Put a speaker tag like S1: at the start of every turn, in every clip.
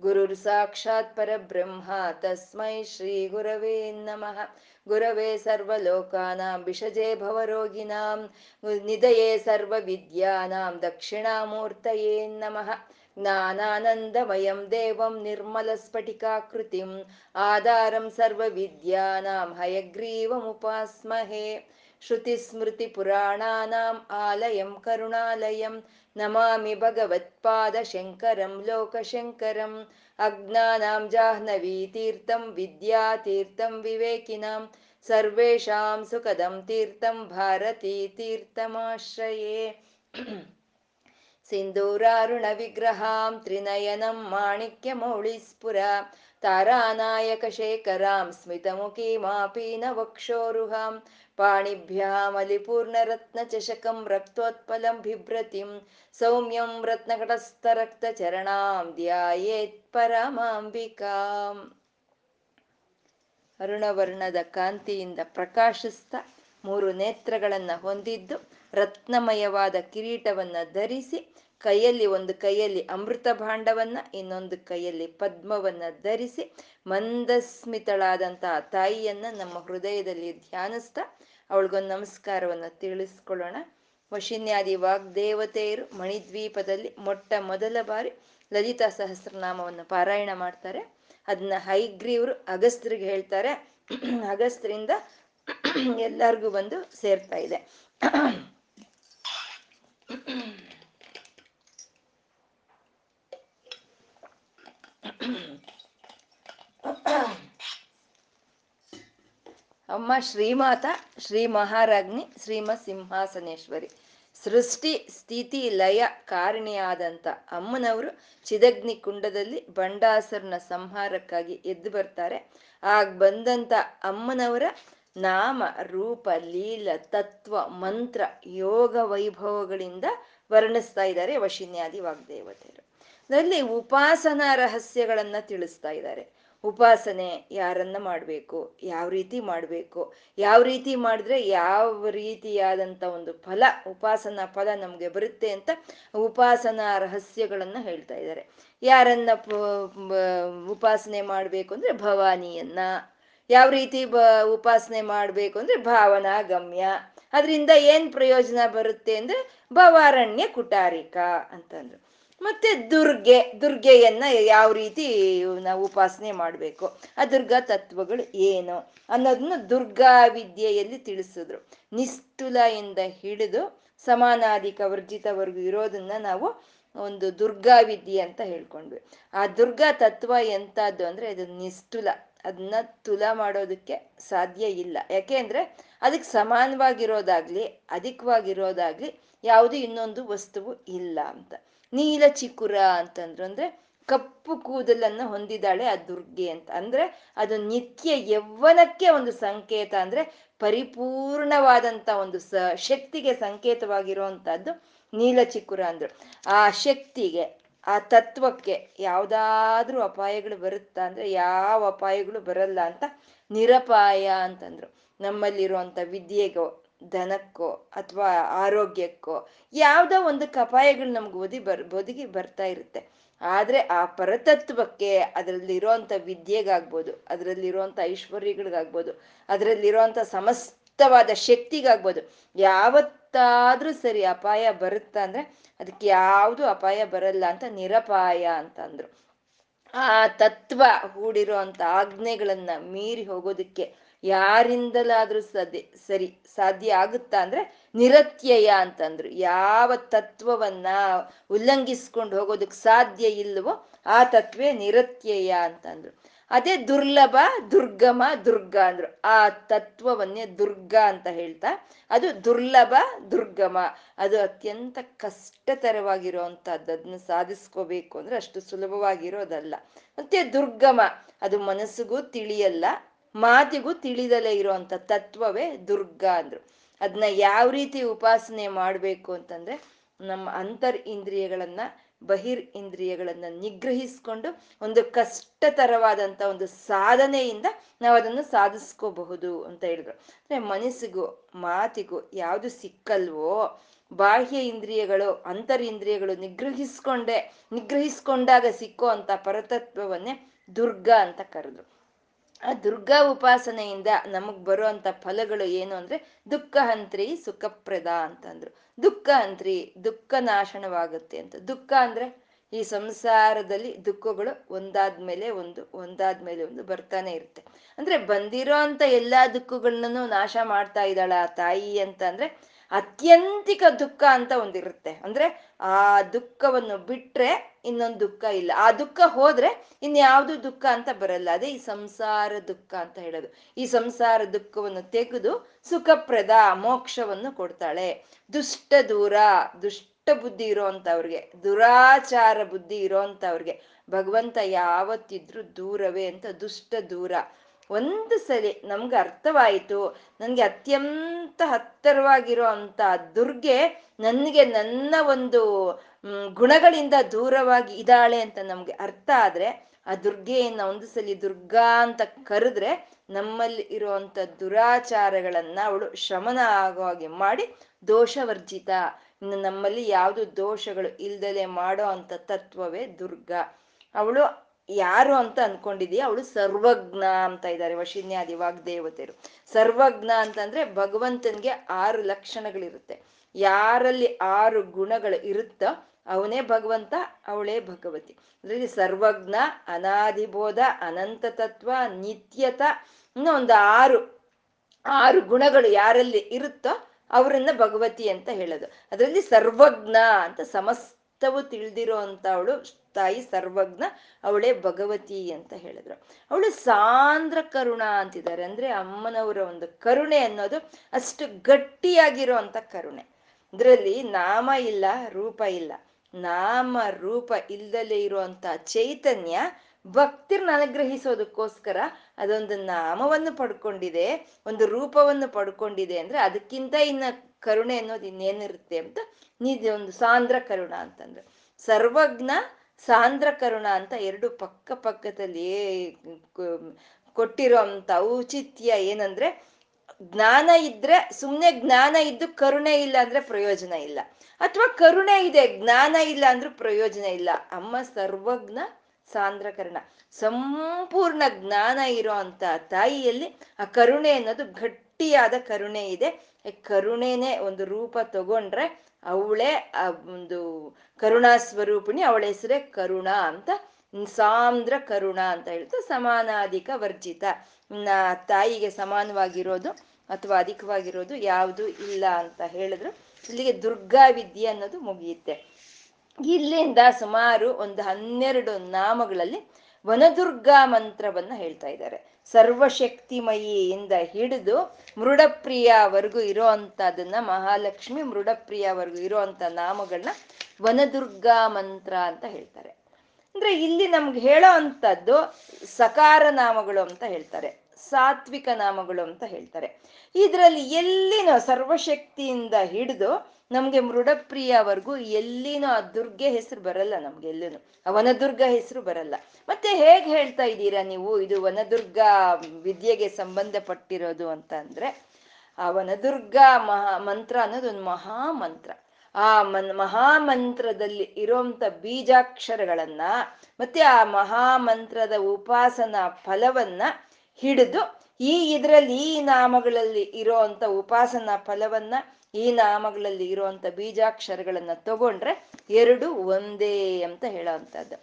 S1: ಗುರುರ್ ಸಾಕ್ಷಾತ್ ಪರಬ್ರಹ್ಮ ತಸ್ಮೈ ಶ್ರೀ ಗುರವೇ ನಮಃ ಗುರವೇ ಸರ್ವಲೋಕಾನಾಂ ಭಿಷಜೇ ಭವರೋಗಿಣಾಂ ನಿಧಯೇ ಸರ್ವವಿದ್ಯಾನಾಂ ದಕ್ಷಿಣಾಮೂರ್ತಯೇ ನಮಃ ज्ञानानन्दमयं देवं निर्मलस्फटिकाकृतिम्, आधारं सर्वविद्यानां, हयग्रीवमुपास्महे। श्रुतिस्मृतिपुराणानाम् आलयं करुणालयं नमामि भगवत्पादशङ्करं लोकशङ्करम् अज्ञानां जाह्नवीतीर्थं विद्यातीर्थं विवेकिनां सर्वेषां सुखदं तीर्थं भारतीतीर्थमाश्रये सिन्दूरारुणविग्रहां त्रिनयनं माणिक्यमौळिस्फुरा तारानायकशेखरां स्मितमुखीमापीनवक्षोरुहां पाणिभ्यामलिपूर्णरत्नचषकं रक्तोत्पलं बिभ्रतिं सौम्यं रत्नकटस्थरक्तचरणां ध्यायेत् ಪರಮಾಂಬಿಕಾಂ ಅರುಣವರ್ಣದ ಕಾಂತಿಯಿಂದ ಪ್ರಕಾಶಿಸ್ತಾ ಮೂರು ನೇತ್ರಗಳನ್ನ ಹೊಂದಿದ್ದು ರತ್ನಮಯವಾದ ಕಿರೀಟವನ್ನ ಧರಿಸಿ ಕೈಯಲ್ಲಿ ಒಂದು ಕೈಯಲ್ಲಿ ಅಮೃತ ಭಾಂಡವನ್ನ, ಇನ್ನೊಂದು ಕೈಯಲ್ಲಿ ಪದ್ಮವನ್ನ ಧರಿಸಿ ಮಂದಸ್ಮಿತಳಾದಂತಹ ತಾಯಿಯನ್ನ ನಮ್ಮ ಹೃದಯದಲ್ಲಿ ಧ್ಯಾನಿಸ್ತಾ ಅವಳಿಗೊಂದು ನಮಸ್ಕಾರವನ್ನ ತಿಳಿಸ್ಕೊಳ್ಳೋಣ. ವಶಿನ್ಯಾದಿ ವಾಗ್ದೇವತೆಯರು ಮಣಿದ್ವೀಪದಲ್ಲಿ ಮೊಟ್ಟ ಮೊದಲ ಬಾರಿ ಲಲಿತಾ ಸಹಸ್ರನಾಮವನ್ನು ಪಾರಾಯಣ ಮಾಡ್ತಾರೆ. ಅದನ್ನ ಹೈಗ್ರೀವ್ರು ಅಗಸ್ತ್ರಿಗೆ ಹೇಳ್ತಾರೆ. ಅಗಸ್ತ್ರಿಂದ ಎಲ್ಲರಿಗೂ ಬಂದು ಸೇರ್ತಾ ಇದೆ. ಅಮ್ಮ ಶ್ರೀಮಾತ, ಶ್ರೀ ಮಹಾರಾಜ್ನಿ ಶ್ರೀಮ ಸಿಂಹಾಸನೇಶ್ವರಿ ಸೃಷ್ಟಿ, ಸ್ಥಿತಿ, ಲಯ ಕಾರಣಿಯಾದಂಥ ಅಮ್ಮನವರು ಚಿದಗ್ನಿ ಕುಂಡದಲ್ಲಿ ಬಂಡಾಸರ್ನ ಸಂಹಾರಕ್ಕಾಗಿ ಎದ್ದು ಬರ್ತಾರೆ. ಆಗ ಬಂದಂತ ಅಮ್ಮನವರ ನಾಮ, ರೂಪ, ಲೀಲ, ತತ್ವ, ಮಂತ್ರ, ಯೋಗ ವೈಭವಗಳಿಂದ ವರ್ಣಿಸ್ತಾ ಇದ್ದಾರೆ ವಶಿನ್ಯಾದಿ ವಾಗ್ದೇವತೆಯರು. ಅದರಲ್ಲಿ ಉಪಾಸನಾ ರಹಸ್ಯಗಳನ್ನ ತಿಳಿಸ್ತಾ ಇದ್ದಾರೆ. ಉಪಾಸನೆ ಯಾರನ್ನ ಮಾಡಬೇಕು, ಯಾವ ರೀತಿ ಮಾಡಬೇಕು, ಯಾವ ರೀತಿ ಮಾಡಿದ್ರೆ ಯಾವ ರೀತಿಯಾದಂಥ ಒಂದು ಫಲ, ಉಪಾಸನಾ ಫಲ ನಮಗೆ ಬರುತ್ತೆ ಅಂತ ಉಪಾಸನಾ ರಹಸ್ಯಗಳನ್ನ ಹೇಳ್ತಾ ಇದ್ದಾರೆ. ಯಾರನ್ನ ಉಪಾಸನೆ ಮಾಡಬೇಕು ಅಂದ್ರೆ ಭವಾನಿಯನ್ನ, ಯಾವ ರೀತಿ ಬ, ಉಪಾಸನೆ ಮಾಡಬೇಕು ಅಂದ್ರೆ ಭಾವನಾ ಗಮ್ಯ ಅದರಿಂದ ಏನ್ ಪ್ರಯೋಜನ ಬರುತ್ತೆ ಅಂದ್ರೆ ಭವಾರಣ್ಯ ಕುಟಾರಿಕ ಅಂತಂದ್ರು. ಮತ್ತೆ ದುರ್ಗೆ, ದುರ್ಗೆಯನ್ನ ಯಾವ ರೀತಿ ನಾವು ಉಪಾಸನೆ ಮಾಡಬೇಕು? ಆ ದುರ್ಗಾ ತತ್ವಗಳು ಏನು? ಅನ್ನೋದನ್ನ ದುರ್ಗಾ ವಿದ್ಯೆಯಲ್ಲಿ ತಿಳಿಸಿದ್ರು. ನಿಸ್ತುಲ ಇಂದ ಹಿಡಿದು ಸಮಾನಾಧಿಕ ವರ್ಜಿತವರೆಗೂ ಇರೋದನ್ನ ನಾವು ಒಂದು ದುರ್ಗಾ ವಿದ್ಯೆ ಅಂತ ಹೇಳ್ಕೊಂಡ್ವಿ. ಆ ದುರ್ಗಾ ತತ್ವ ಎಂತದ್ದು ಅಂದ್ರೆ ಅದು ನಿಸ್ತುಲ ಅದನ್ನ ತುಲ ಮಾಡೋದಕ್ಕೆ ಸಾಧ್ಯ ಇಲ್ಲ. ಯಾಕೆ ಅಂದ್ರೆ ಅದಕ್ಕೆ ಸಮಾನವಾಗಿರೋದಾಗ್ಲಿ, ಅಧಿಕವಾಗಿರೋದಾಗ್ಲಿ ಯಾವುದು ಇನ್ನೊಂದು ವಸ್ತುವು ಇಲ್ಲ ಅಂತ. ನೀಲ ಚಿಕ್ಕುರ ಅಂತಂದ್ರು. ಅಂದ್ರೆ ಕಪ್ಪು ಕೂದಲನ್ನ ಹೊಂದಿದಾಳೆ ಆ ದುರ್ಗೆ ಅಂತ. ಅಂದ್ರೆ ಅದು ನಿತ್ಯ ಯೌವನಕ್ಕೆ ಒಂದು ಸಂಕೇತ. ಅಂದ್ರೆ ಪರಿಪೂರ್ಣವಾದಂತ ಒಂದು ಸ, ಶಕ್ತಿಗೆ ಸಂಕೇತವಾಗಿರುವಂತಹದ್ದು ನೀಲ ಚಿಕ್ಕುರ ಅಂದ್ರು. ಆ ಶಕ್ತಿಗೆ, ಆ ತತ್ವಕ್ಕೆ ಯಾವ್ದಾದ್ರೂ ಅಪಾಯಗಳು ಬರುತ್ತಾ? ಅಂದ್ರೆ ಯಾವ ಅಪಾಯಗಳು ಬರಲ್ಲ ಅಂತ ನಿರಪಾಯ ಅಂತಂದ್ರು. ನಮ್ಮಲ್ಲಿರುವಂತ ವಿದ್ಯೆಗೋ ಧನಕ್ಕೋ ಅಥವಾ ಆರೋಗ್ಯಕ್ಕೋ ಯಾವುದೋ ಒಂದು ಕಪಾಯಗಳು ನಮ್ಗೆ ಒದಿ ಬರ್ ಬದುಕಿ ಬರ್ತಾ ಇರುತ್ತೆ. ಆದ್ರೆ ಆ ಪರತತ್ವಕ್ಕೆ ಅದರಲ್ಲಿರುವಂತ ವಿದ್ಯೆಗಾಗ್ಬೋದು, ಅದರಲ್ಲಿರುವಂಥ ಐಶ್ವರ್ಯಗಳಿಗಾಗ್ಬೋದು ಅದರಲ್ಲಿರುವಂತ ಸಮಸ್ತವಾದ ಶಕ್ತಿಗಾಗ್ಬೋದು, ಯಾವತ್ತಾದರೂ ಸರಿ ಅಪಾಯ ಬರುತ್ತಾ ಅಂದ್ರೆ ಅದಕ್ಕೆ ಯಾವುದು ಅಪಾಯ ಬರಲ್ಲ ಅಂತ ನಿರಪಾಯ ಅಂತ ಅಂದ್ರು. ಆ ತತ್ವ ಹೂಡಿರೋ ಆಜ್ಞೆಗಳನ್ನ ಮೀರಿ ಹೋಗೋದಕ್ಕೆ ಯಾರಿಂದಲಾದ್ರೂ ಸದ್ಯ, ಸರಿ, ಸಾಧ್ಯ ಆಗುತ್ತಾ ಅಂದ್ರೆ ನಿರತ್ಯಯ ಅಂತಂದ್ರು. ಯಾವ ತತ್ವವನ್ನ ಉಲ್ಲಂಘಿಸ್ಕೊಂಡು ಹೋಗೋದಕ್ಕೆ ಸಾಧ್ಯ ಇಲ್ವೋ ಆ ತತ್ವೇ ನಿರತ್ಯಯ ಅಂತಂದ್ರು. ಅದೇ ದುರ್ಲಭ, ದುರ್ಗಮ, ದುರ್ಗ ಅಂದ್ರು. ಆ ತತ್ವವನ್ನೇ ದುರ್ಗ ಅಂತ ಹೇಳ್ತಾ, ಅದು ದುರ್ಲಭ, ದುರ್ಗಮ. ಅದು ಅತ್ಯಂತ ಕಷ್ಟತರವಾಗಿರುವಂತಹದ್ದು ಅದನ್ನ ಸಾಧಿಸ್ಕೋಬೇಕು ಅಂದ್ರೆ ಅಷ್ಟು ಸುಲಭವಾಗಿರೋದಲ್ಲ. ಮತ್ತೆ ದುರ್ಗಮ, ಅದು ಮನಸ್ಸಿಗೂ ತಿಳಿಯಲ್ಲ. ಮಾತಿಗೂ ತಿಳಿದಲೇ ಇರುವಂತ ತತ್ವವೇ ದುರ್ಗಾ ಅಂದ್ರು. ಅದನ್ನ ಯಾವ ರೀತಿ ಉಪಾಸನೆ ಮಾಡಬೇಕು ಅಂತಂದ್ರೆ ನಮ್ಮ ಅಂತರ್ ಇಂದ್ರಿಯಗಳನ್ನ, ಬಹಿರ್ ಇಂದ್ರಿಯಗಳನ್ನ ನಿಗ್ರಹಿಸ್ಕೊಂಡು ಒಂದು ಕಷ್ಟತರವಾದಂತ ಒಂದು ಸಾಧನೆಯಿಂದ ನಾವು ಅದನ್ನು ಸಾಧಿಸ್ಕೋಬಹುದು ಅಂತ ಹೇಳಿದ್ರು. ಅಂದ್ರೆ ಮನಸ್ಸಿಗೂ, ಮಾತಿಗೂ ಯಾವುದು ಸಿಕ್ಕಲ್ವೋ, ಬಾಹ್ಯ ಇಂದ್ರಿಯಗಳು, ಅಂತರ್ ಇಂದ್ರಿಯಗಳು ನಿಗ್ರಹಿಸ್ಕೊಂಡೆ, ನಿಗ್ರಹಿಸ್ಕೊಂಡಾಗ ಸಿಕ್ಕೋ ಅಂತ ಪರತತ್ವವನ್ನೇ ದುರ್ಗ ಅಂತ ಕರೆದ್ರು. ಆ ದುರ್ಗಾ ಉಪಾಸನೆಯಿಂದ ನಮಗ್ ಬರುವಂತ ಫಲಗಳು ಏನು ಅಂದ್ರೆ ದುಃಖ ಹಂತ್ರಿ ಸುಖಪ್ರದ ಅಂತಂದ್ರು. ದುಃಖ ಹಂತ್ರಿ ದುಃಖ ನಾಶನವಾಗುತ್ತೆ ಅಂತ. ದುಃಖ ಅಂದ್ರೆ ಈ ಸಂಸಾರದಲ್ಲಿ ದುಃಖಗಳು ಒಂದಾದ್ಮೇಲೆ ಒಂದು ಒಂದಾದ್ಮೇಲೆ ಒಂದು ಬರ್ತಾನೆ ಇರುತ್ತೆ. ಅಂದ್ರೆ ಬಂದಿರೋ ಅಂತ ಎಲ್ಲಾ ದುಃಖಗಳನ್ನೂ ನಾಶ ಮಾಡ್ತಾ ಇದ್ದಾಳ ತಾಯಿ ಅಂತ ಅಂದ್ರೆ ಅತ್ಯಂತಿಕ ದುಃಖ ಅಂತ ಒಂದಿರುತ್ತೆ ಅಂದ್ರೆ ಆ ದುಃಖವನ್ನು ಬಿಟ್ರೆ ಇನ್ನೊಂದು ದುಃಖ ಇಲ್ಲ. ಆ ದುಃಖ ಹೋದ್ರೆ ಇನ್ಯಾವುದು ದುಃಖ ಅಂತ ಬರಲ್ಲ. ಅದೇ ಈ ಸಂಸಾರ ದುಃಖ ಅಂತ ಹೇಳೋದು. ಈ ಸಂಸಾರ ದುಃಖವನ್ನು ತೆಗೆದು ಸುಖಪ್ರದ ಮೋಕ್ಷವನ್ನು ಕೊಡ್ತಾಳೆ. ದುಷ್ಟ ದೂರ, ದುಷ್ಟ ಬುದ್ಧಿ ಇರೋಂಥವ್ರಿಗೆ, ದುರಾಚಾರ ಬುದ್ಧಿ ಇರೋಂಥವ್ರಿಗೆ ಭಗವಂತ ಯಾವತ್ತಿದ್ರು ದೂರವೇ ಅಂತ, ದುಷ್ಟ ದೂರ. ಒಂದು ಸಲಿ ನಮ್ಗೆ ಅರ್ಥವಾಯಿತು, ನನಗೆ ಅತ್ಯಂತ ಹತ್ತರವಾಗಿರೋ ಅಂತ ದುರ್ಗೆ ನನಗೆ ನನ್ನ ಒಂದು ಗುಣಗಳಿಂದ ದೂರವಾಗಿ ಇದ್ದಾಳೆ ಅಂತ ನಮ್ಗೆ ಅರ್ಥ ಆದ್ರೆ, ಆ ದುರ್ಗೆಯನ್ನ ಒಂದು ಸಲಿ ದುರ್ಗಾ ಅಂತ ಕರೆದ್ರೆ ನಮ್ಮಲ್ಲಿ ಇರುವಂತ ದುರಾಚಾರಗಳನ್ನ ಅವಳು ಶಮನ ಆಗೋ ಹಾಗೆ ಮಾಡಿ ದೋಷವರ್ಜಿತ. ಇನ್ನು ನಮ್ಮಲ್ಲಿ ಯಾವುದು ದೋಷಗಳು ಇಲ್ದಲೆ ಮಾಡೋ ಅಂತ ತತ್ವವೇ ದುರ್ಗಾ. ಅವಳು ಯಾರು ಅಂತ ಅನ್ಕೊಂಡಿದೀಯ ಅವಳು ಸರ್ವಜ್ಞ ಅಂತ ಇದ್ದಾರೆ ವಶಿನ್ಯಾದಿ ವಾಗ್ದೇವತೆಯರು ಸರ್ವಜ್ಞ ಅಂತಂದ್ರೆ ಭಗವಂತನ್ಗೆ ಆರು ಲಕ್ಷಣಗಳಿರುತ್ತೆ. ಯಾರಲ್ಲಿ ಆರು ಗುಣಗಳು ಇರುತ್ತೋ ಅವನೇ ಭಗವಂತ, ಅವಳೇ ಭಗವತಿ. ಅದರಲ್ಲಿ ಸರ್ವಜ್ಞ, ಅನಾದಿಬೋಧ ಅನಂತ ತತ್ವ ನಿತ್ಯತ ಇನ್ನೂ ಒಂದು ಆರು ಆರು ಗುಣಗಳು ಯಾರಲ್ಲಿ ಇರುತ್ತೋ ಅವರನ್ನ ಭಗವತಿ ಅಂತ ಹೇಳೋದು. ಅದರಲ್ಲಿ ಸರ್ವಜ್ಞ ಅಂತ ಸಮಸ್ತವು ತಿಳಿದಿರೋ ಅಂತ ಅವಳು ತಾಯಿ ಸರ್ವಜ್ಞ, ಅವಳೇ ಭಗವತಿ ಅಂತ ಹೇಳಿದ್ರು. ಅವಳು ಸಾಂದ್ರ ಕರುಣ ಅಂತಿದ್ದಾರೆ. ಅಂದ್ರೆ ಅಮ್ಮನವರ ಒಂದು ಕರುಣೆ ಅನ್ನೋದು ಅಷ್ಟು ಗಟ್ಟಿಯಾಗಿರೋ ಅಂತ ಕರುಣೆ. ಇದರಲ್ಲಿ ನಾಮ ಇಲ್ಲ, ರೂಪ ಇಲ್ಲ. ನಾಮ, ರೂಪ ಇಲ್ದಲೇ ಇರುವಂತ ಚೈತನ್ಯ ಭಕ್ತಿರ್ನ ಅನುಗ್ರಹಿಸೋದಕ್ಕೋಸ್ಕರ ಅದೊಂದು ನಾಮವನ್ನು ಪಡ್ಕೊಂಡಿದೆ, ಒಂದು ರೂಪವನ್ನು ಪಡ್ಕೊಂಡಿದೆ. ಅಂದ್ರೆ ಅದಕ್ಕಿಂತ ಇನ್ನ ಕರುಣೆ ಅನ್ನೋದು ಇನ್ನೇನಿರುತ್ತೆ ಅಂತ ನಿಧಿ ಒಂದು ಸಾಂದ್ರ ಕರುಣ ಅಂತಂದ್ರೆ. ಸರ್ವಜ್ಞ ಸಾಂದ್ರ ಕರುಣ ಅಂತ ಎರಡು ಪಕ್ಕ ಪಕ್ಕದಲ್ಲಿ ಕೊಟ್ಟಿರೋ ಅಂತ ಔಚಿತ್ಯ ಏನಂದ್ರೆ ಜ್ಞಾನ ಇದ್ರೆ ಸುಮ್ನೆ ಜ್ಞಾನ ಇದ್ದು ಕರುಣೆ ಇಲ್ಲ ಅಂದ್ರೆ ಪ್ರಯೋಜನ ಇಲ್ಲ. ಅಥವಾ ಕರುಣೆ ಇದೆ, ಜ್ಞಾನ ಇಲ್ಲ ಅಂದ್ರೂ ಪ್ರಯೋಜನ ಇಲ್ಲ. ಅಮ್ಮ ಸರ್ವಜ್ಞ ಸಾಂದ್ರಕರಣ ಸಂಪೂರ್ಣ ಜ್ಞಾನ ಇರೋ ಅಂತ ತಾಯಿಯಲ್ಲಿ ಆ ಕರುಣೆ ಅನ್ನೋದು ಗಟ್ಟಿಯಾದ ಕರುಣೆ ಇದೆ. ಕರುಣೆನೆ ಒಂದು ರೂಪ ತಗೊಂಡ್ರೆ ಅವಳೇ, ಆ, ಒಂದು ಕರುಣಾ ಸ್ವರೂಪಿಣಿ, ಅವಳ ಹೆಸರೇ ಕರುಣ ಅಂತ, ಸಾಂದ್ರ ಕರುಣ ಅಂತ ಹೇಳ್ತಾ ಸಮಾನಾಧಿಕ ವರ್ಜಿತ. ಇನ್ನ ತಾಯಿಗೆ ಸಮಾನವಾಗಿರೋದು ಅಥವಾ ಅಧಿಕವಾಗಿರೋದು ಯಾವುದು ಇಲ್ಲ ಅಂತ ಹೇಳಿದ್ರು. ಇಲ್ಲಿಗೆ ದುರ್ಗಾ ವಿದ್ಯೆ ಅನ್ನೋದು ಮುಗಿಯುತ್ತೆ. ಇಲ್ಲಿಂದ ಸುಮಾರು ಒಂದು ಹನ್ನೆರಡು ನಾಮಗಳಲ್ಲಿ ವನದುರ್ಗಾ ಮಂತ್ರವನ್ನ ಹೇಳ್ತಾ ಇದ್ದಾರೆ. ಸರ್ವಶಕ್ತಿಮಯಿಯಿಂದ ಹಿಡಿದು ಮೃಡಪ್ರಿಯವರೆಗೂ ಇರೋ ಅಂತದನ್ನ ಮಹಾಲಕ್ಷ್ಮಿ ಮೃಡಪ್ರಿಯವರೆಗೂ ಇರೋ ಅಂತ ನಾಮಗಳನ್ನ ವನದುರ್ಗಾ ಮಂತ್ರ ಅಂತ ಹೇಳ್ತಾರೆ. ಅಂದ್ರೆ ಇಲ್ಲಿ ನಮ್ಗೆ ಹೇಳೋ ಅಂತದ್ದು ಸಕಾರ ನಾಮಗಳು ಅಂತ ಹೇಳ್ತಾರೆ, ಸಾತ್ವಿಕ ನಾಮಗಳು ಅಂತ ಹೇಳ್ತಾರೆ. ಇದರಲ್ಲಿ ಎಲ್ಲಿನೋ ಸರ್ವಶಕ್ತಿಯಿಂದ ಹಿಡಿದು ನಮ್ಗೆ ಮೃಡಪ್ರಿಯವರೆಗೂ ಎಲ್ಲಿನೂ ಆ ದುರ್ಗೆ ಹೆಸರು ಬರಲ್ಲ ನಮ್ಗೆ ಎಲ್ಲೂ ಆ ವನದುರ್ಗ ಹೆಸರು ಬರಲ್ಲ. ಮತ್ತೆ ಹೇಗೆ ಹೇಳ್ತಾ ಇದ್ದೀರಾ ನೀವು? ಇದು ವನದುರ್ಗ ವಿದ್ಯೆಗೆ ಸಂಬಂಧಪಟ್ಟಿರೋದು ಅಂತ ಅಂದ್ರೆ, ಆ ವನದುರ್ಗ ಮಹಾ ಮಂತ್ರ ಅನ್ನೋದು ಒಂದು ಮಹಾ ಮಂತ್ರ ಆ ಮನ್ ಮಹಾಮಂತ್ರದಲ್ಲಿ ಇರೋಂಥ ಬೀಜಾಕ್ಷರಗಳನ್ನ ಮತ್ತೆ ಆ ಮಹಾಮಂತ್ರದ ಉಪಾಸನಾ ಫಲವನ್ನ ಹಿಡಿದು ಈ ಇದರಲ್ಲಿ ಈ ನಾಮಗಳಲ್ಲಿ ಇರೋ ಅಂತ ಉಪಾಸನಾ ಫಲವನ್ನ ಈ ನಾಮಗಳಲ್ಲಿ ಇರುವಂತ ಬೀಜಾಕ್ಷರಗಳನ್ನ ತಗೊಂಡ್ರೆ ಎರಡು ಒಂದೇ ಅಂತ ಹೇಳೋ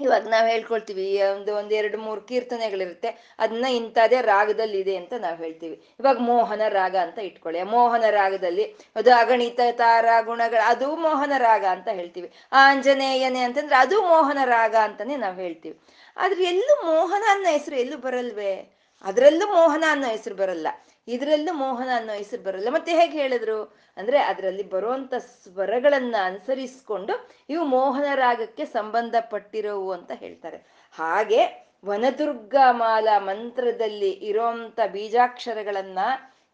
S1: ಇವಾಗ ನಾವ್ ಹೇಳ್ಕೊಳ್ತೀವಿ ಒಂದು ಒಂದ್ ಎರಡು ಮೂರು ಕೀರ್ತನೆಗಳಿರುತ್ತೆ ಅದನ್ನ ಇಂಥದೇ ರಾಗದಲ್ಲಿ ಇದೆ ಅಂತ ನಾವ್ ಹೇಳ್ತೀವಿ. ಇವಾಗ ಮೋಹನ ರಾಗ ಅಂತ ಇಟ್ಕೊಳ್ಳಿ. ಮೋಹನ ರಾಗದಲ್ಲಿ ಅದು ಅಗಣಿತ ತಾರ ಗುಣಗಳ, ಅದು ಮೋಹನ ರಾಗ ಅಂತ ಹೇಳ್ತೀವಿ. ಆಂಜನೇಯನೆ ಅಂತಂದ್ರೆ ಅದು ಮೋಹನ ರಾಗ ಅಂತಾನೆ ನಾವ್ ಹೇಳ್ತೀವಿ. ಆದ್ರೆ ಎಲ್ಲೂ ಮೋಹನ ಅನ್ನೋ ಹೆಸರು ಎಲ್ಲೂ ಬರಲ್ವೇ? ಅದರಲ್ಲೂ ಮೋಹನ ಅನ್ನೋ ಹೆಸರು ಬರಲ್ಲ. ಇದರಲ್ಲೂ ಮೋಹನ ಅನ್ನೋ ಹೆಸರು ಬರಲ್ಲ. ಮತ್ತೆ ಹೇಗೆ ಹೇಳಿದ್ರು? ಅಂದ್ರೆ ಅದರಲ್ಲಿ ಬರುವಂತ ಸ್ವರಗಳನ್ನ ಅನುಸರಿಸ್ಕೊಂಡು ಇವು ಮೋಹನ ರಾಗಕ್ಕೆ ಸಂಬಂಧಪಟ್ಟಿರೋವು ಅಂತ ಹೇಳ್ತಾರೆ. ಹಾಗೆ ವನದುರ್ಗ ಮಾಲಾ ಮಂತ್ರದಲ್ಲಿ ಇರೋಂಥ ಬೀಜಾಕ್ಷರಗಳನ್ನ,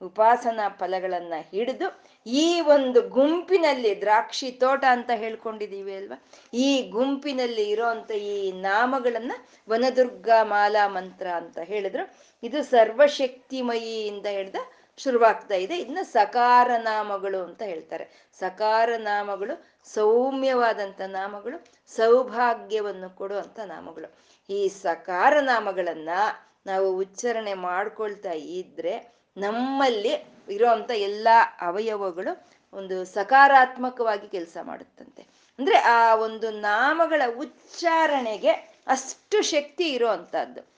S1: ಉಪಾಸನಾ ಫಲಗಳನ್ನ ಹಿಡಿದು ಈ ಒಂದು ಗುಂಪಿನಲ್ಲಿ ದ್ರಾಕ್ಷಿ ತೋಟ ಅಂತ ಹೇಳ್ಕೊಂಡಿದೀವಿ ಅಲ್ವಾ? ಈ ಗುಂಪಿನಲ್ಲಿ ಇರೋಂಥ ಈ ನಾಮಗಳನ್ನ ವನದುರ್ಗ ಮಾಲಾ ಮಂತ್ರ ಅಂತ ಹೇಳಿದ್ರು. ಇದು ಸರ್ವಶಕ್ತಿಮಯಿಯಿಂದ ಹಿಡ್ದ ಶುರುವಾಗ್ತಾ ಇದೆ. ಇದನ್ನ ಸಕಾರ ನಾಮಗಳು ಅಂತ ಹೇಳ್ತಾರೆ. ಸಕಾರ ನಾಮಗಳು ಸೌಮ್ಯವಾದಂಥ ನಾಮಗಳು, ಸೌಭಾಗ್ಯವನ್ನು ಕೊಡುವಂಥ ನಾಮಗಳು. ಈ ಸಕಾರ ನಾಮಗಳನ್ನ ನಾವು ಉಚ್ಚಾರಣೆ ಮಾಡ್ಕೊಳ್ತಾ ಇದ್ರೆ ನಮ್ಮಲ್ಲಿ ಇರೋ ಅಂತ ಎಲ್ಲಾ ಅವಯವಗಳು ಒಂದು ಸಕಾರಾತ್ಮಕವಾಗಿ ಕೆಲಸ ಮಾಡುತ್ತಂತೆ. ಅಂದ್ರೆ ಆ ಒಂದು ನಾಮಗಳ ಉಚ್ಚಾರಣೆಗೆ ಅಷ್ಟು ಶಕ್ತಿ ಇರೋ ಅಂಥದ್ದು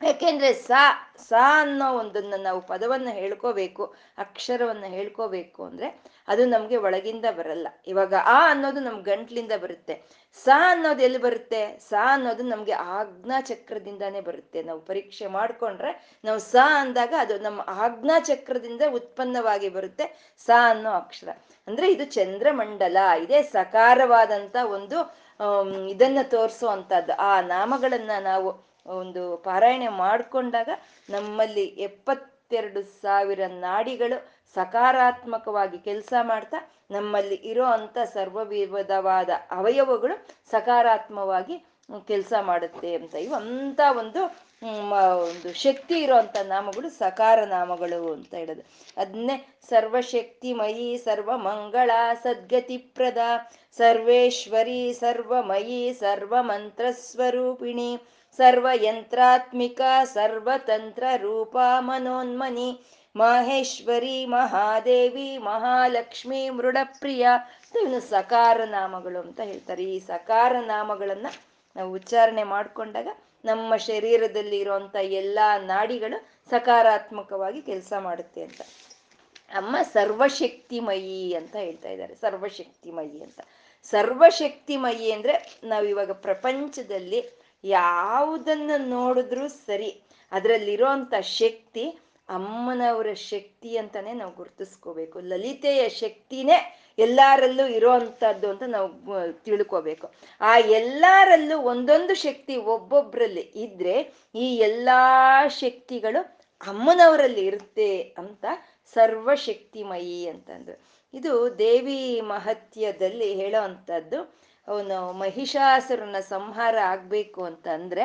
S1: ಯಾಕೆಂದ್ರೆ ಸ ಸ ಅನ್ನೋ ಒಂದನ್ನ ನಾವು ಪದವನ್ನ ಹೇಳ್ಕೋಬೇಕು, ಅಕ್ಷರವನ್ನ ಹೇಳ್ಕೋಬೇಕು ಅಂದ್ರೆ ಅದು ನಮ್ಗೆ ಒಳಗಿಂದ ಬರಲ್ಲ. ಇವಾಗ ಆ ಅನ್ನೋದು ನಮ್ ಗಂಟ್ಲಿಂದ ಬರುತ್ತೆ. ಸ ಅನ್ನೋದು ಎಲ್ಲಿ ಬರುತ್ತೆ? ಸ ಅನ್ನೋದು ನಮ್ಗೆ ಆಜ್ಞಾ ಚಕ್ರದಿಂದಾನೇ ಬರುತ್ತೆ. ನಾವು ಪರೀಕ್ಷೆ ಮಾಡ್ಕೊಂಡ್ರೆ ನಾವು ಸ ಅಂದಾಗ ಅದು ನಮ್ಮ ಆಜ್ಞಾ ಚಕ್ರದಿಂದ ಉತ್ಪನ್ನವಾಗಿ ಬರುತ್ತೆ ಸ ಅನ್ನೋ ಅಕ್ಷರ. ಅಂದ್ರೆ ಇದು ಚಂದ್ರಮಂಡಲ, ಇದೇ ಸಕಾರವಾದಂತ ಒಂದು ಇದನ್ನ ತೋರಿಸುವಂತದ್ದು ಆ ನಾಮಗಳನ್ನ ನಾವು ಒಂದು ಪಾರಾಯಣೆ ಮಾಡಿಕೊಂಡಾಗ ನಮ್ಮಲ್ಲಿ ಎಪ್ಪತ್ತೆರಡು ಸಾವಿರ ನಾಡಿಗಳು ಸಕಾರಾತ್ಮಕವಾಗಿ ಕೆಲಸ ಮಾಡ್ತಾ, ನಮ್ಮಲ್ಲಿ ಇರೋ ಅಂತ ಸರ್ವವಿಧವಾದ ಅವಯವಗಳು ಸಕಾರಾತ್ಮಕವಾಗಿ ಕೆಲಸ ಮಾಡುತ್ತೆ ಅಂತ. ಇವಂಥ ಒಂದು ಒಂದು ಶಕ್ತಿ ಇರೋವಂಥ ನಾಮಗಳು ಸಕಾರ ನಾಮಗಳು ಅಂತ ಹೇಳೋದು. ಅದನ್ನೇ ಸರ್ವಶಕ್ತಿಮಯಿ ಸರ್ವ ಮಂಗಳ ಸದ್ಗತಿಪ್ರದ, ಸರ್ವೇಶ್ವರಿ, ಸರ್ವಮಯಿ ಸ್ವರೂಪಿಣಿ ಸರ್ವಯಂತ್ರಾತ್ಮಿಕ ಸರ್ವತಂತ್ರ ರೂಪ ಮನೋನ್ಮನಿ, ಮಹೇಶ್ವರಿ, ಮಹಾದೇವಿ, ಮಹಾಲಕ್ಷ್ಮಿ, ಮೃಡಪ್ರಿಯ ಇವನು ಸಕಾರ ನಾಮಗಳು ಅಂತ ಹೇಳ್ತಾರೆ. ಈ ಸಕಾರ ನಾಮಗಳನ್ನ ನಾವು ಉಚ್ಚಾರಣೆ ಮಾಡ್ಕೊಂಡಾಗ ನಮ್ಮ ಶರೀರದಲ್ಲಿ ಇರುವಂತ ಎಲ್ಲಾ ನಾಡಿಗಳು ಸಕಾರಾತ್ಮಕವಾಗಿ ಕೆಲಸ ಮಾಡುತ್ತೆ ಅಂತ. ಅಮ್ಮ ಸರ್ವಶಕ್ತಿಮಯಿ ಅಂತ ಹೇಳ್ತಾ ಇದ್ದಾರೆ. ಸರ್ವಶಕ್ತಿಮಯಿ ಅಂತ. ಸರ್ವಶಕ್ತಿಮಯಿ ಅಂದ್ರೆ ನಾವು ಇವಾಗ ಪ್ರಪಂಚದಲ್ಲಿ ಯಾವುದನ್ನ ನೋಡಿದ್ರು ಸರಿ. ಅದರಲ್ಲಿರೋಂಥ ಶಕ್ತಿ ಅಮ್ಮನವರ ಶಕ್ತಿ ಅಂತಾನೆ ನಾವು ಗುರ್ತಿಸ್ಕೋಬೇಕು. ಲಲಿತೆಯ ಶಕ್ತಿನೇ ಎಲ್ಲರಲ್ಲೂ ಇರೋವಂಥದ್ದು ಅಂತ ನಾವು ತಿಳ್ಕೋಬೇಕು. ಆ ಎಲ್ಲಾರಲ್ಲೂ ಒಂದೊಂದು ಶಕ್ತಿ ಒಬ್ಬೊಬ್ರಲ್ಲಿ ಇದ್ರೆ ಈ ಎಲ್ಲಾ ಶಕ್ತಿಗಳು ಅಮ್ಮನವರಲ್ಲಿ ಇರುತ್ತೆ ಅಂತ ಸರ್ವಶಕ್ತಿಮಯಿ ಅಂತಂದ್ರು ಇದು ದೇವಿ ಮಹತ್ಯದಲ್ಲಿ ಹೇಳೋ ಅಂಥದ್ದು ಅವನು ಮಹಿಷಾಸುರನ ಸಂಹಾರ ಆಗ್ಬೇಕು ಅಂತ ಅಂದ್ರೆ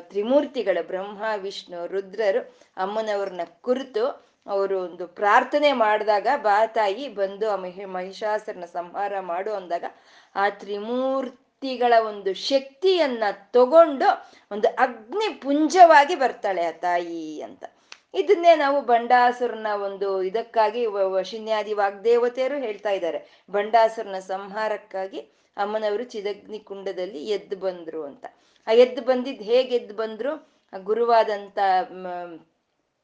S1: ತ್ರಿಮೂರ್ತಿಗಳು, ಬ್ರಹ್ಮ, ವಿಷ್ಣು, ರುದ್ರರು ಅಮ್ಮನವ್ರನ್ನ ಕುರಿತು ಅವರು ಒಂದು ಪ್ರಾರ್ಥನೆ ಮಾಡಿದಾಗ, ಬಾ ತಾಯಿ, ಬಂದು ಆ ಮಹಿ, ಮಹಿಷಾಸುರನ ಸಂಹಾರ ಮಾಡು ಅಂದಾಗ, ಆ ತ್ರಿಮೂರ್ತಿಗಳ ಒಂದು ಶಕ್ತಿಯನ್ನ ತಗೊಂಡು ಒಂದು ಅಗ್ನಿ ಪುಂಜವಾಗಿ ಬರ್ತಾಳೆ ಆ ತಾಯಿ ಅಂತ. ಇದನ್ನೇ ನಾವು ಬಂಡಾಸುರನ ಒಂದು ಇದಕ್ಕಾಗಿ ವಶಿನ್ಯಾದಿ ವಾಗ್ದೇವತೆಯರು ಹೇಳ್ತಾ ಇದ್ದಾರೆ. ಬಂಡಾಸುರನ ಸಂಹಾರಕ್ಕಾಗಿ ಅಮ್ಮನವರು ಚಿದಗ್ನಿ ಕುಂಡದಲ್ಲಿ ಎದ್ದು ಬಂದ್ರು ಅಂತ. ಆ ಎದ್ದು ಬಂದಿದ್ದು ಹೇಗೆ ಎದ್ದು ಬಂದ್ರು? ಗುರುವಾದಂತ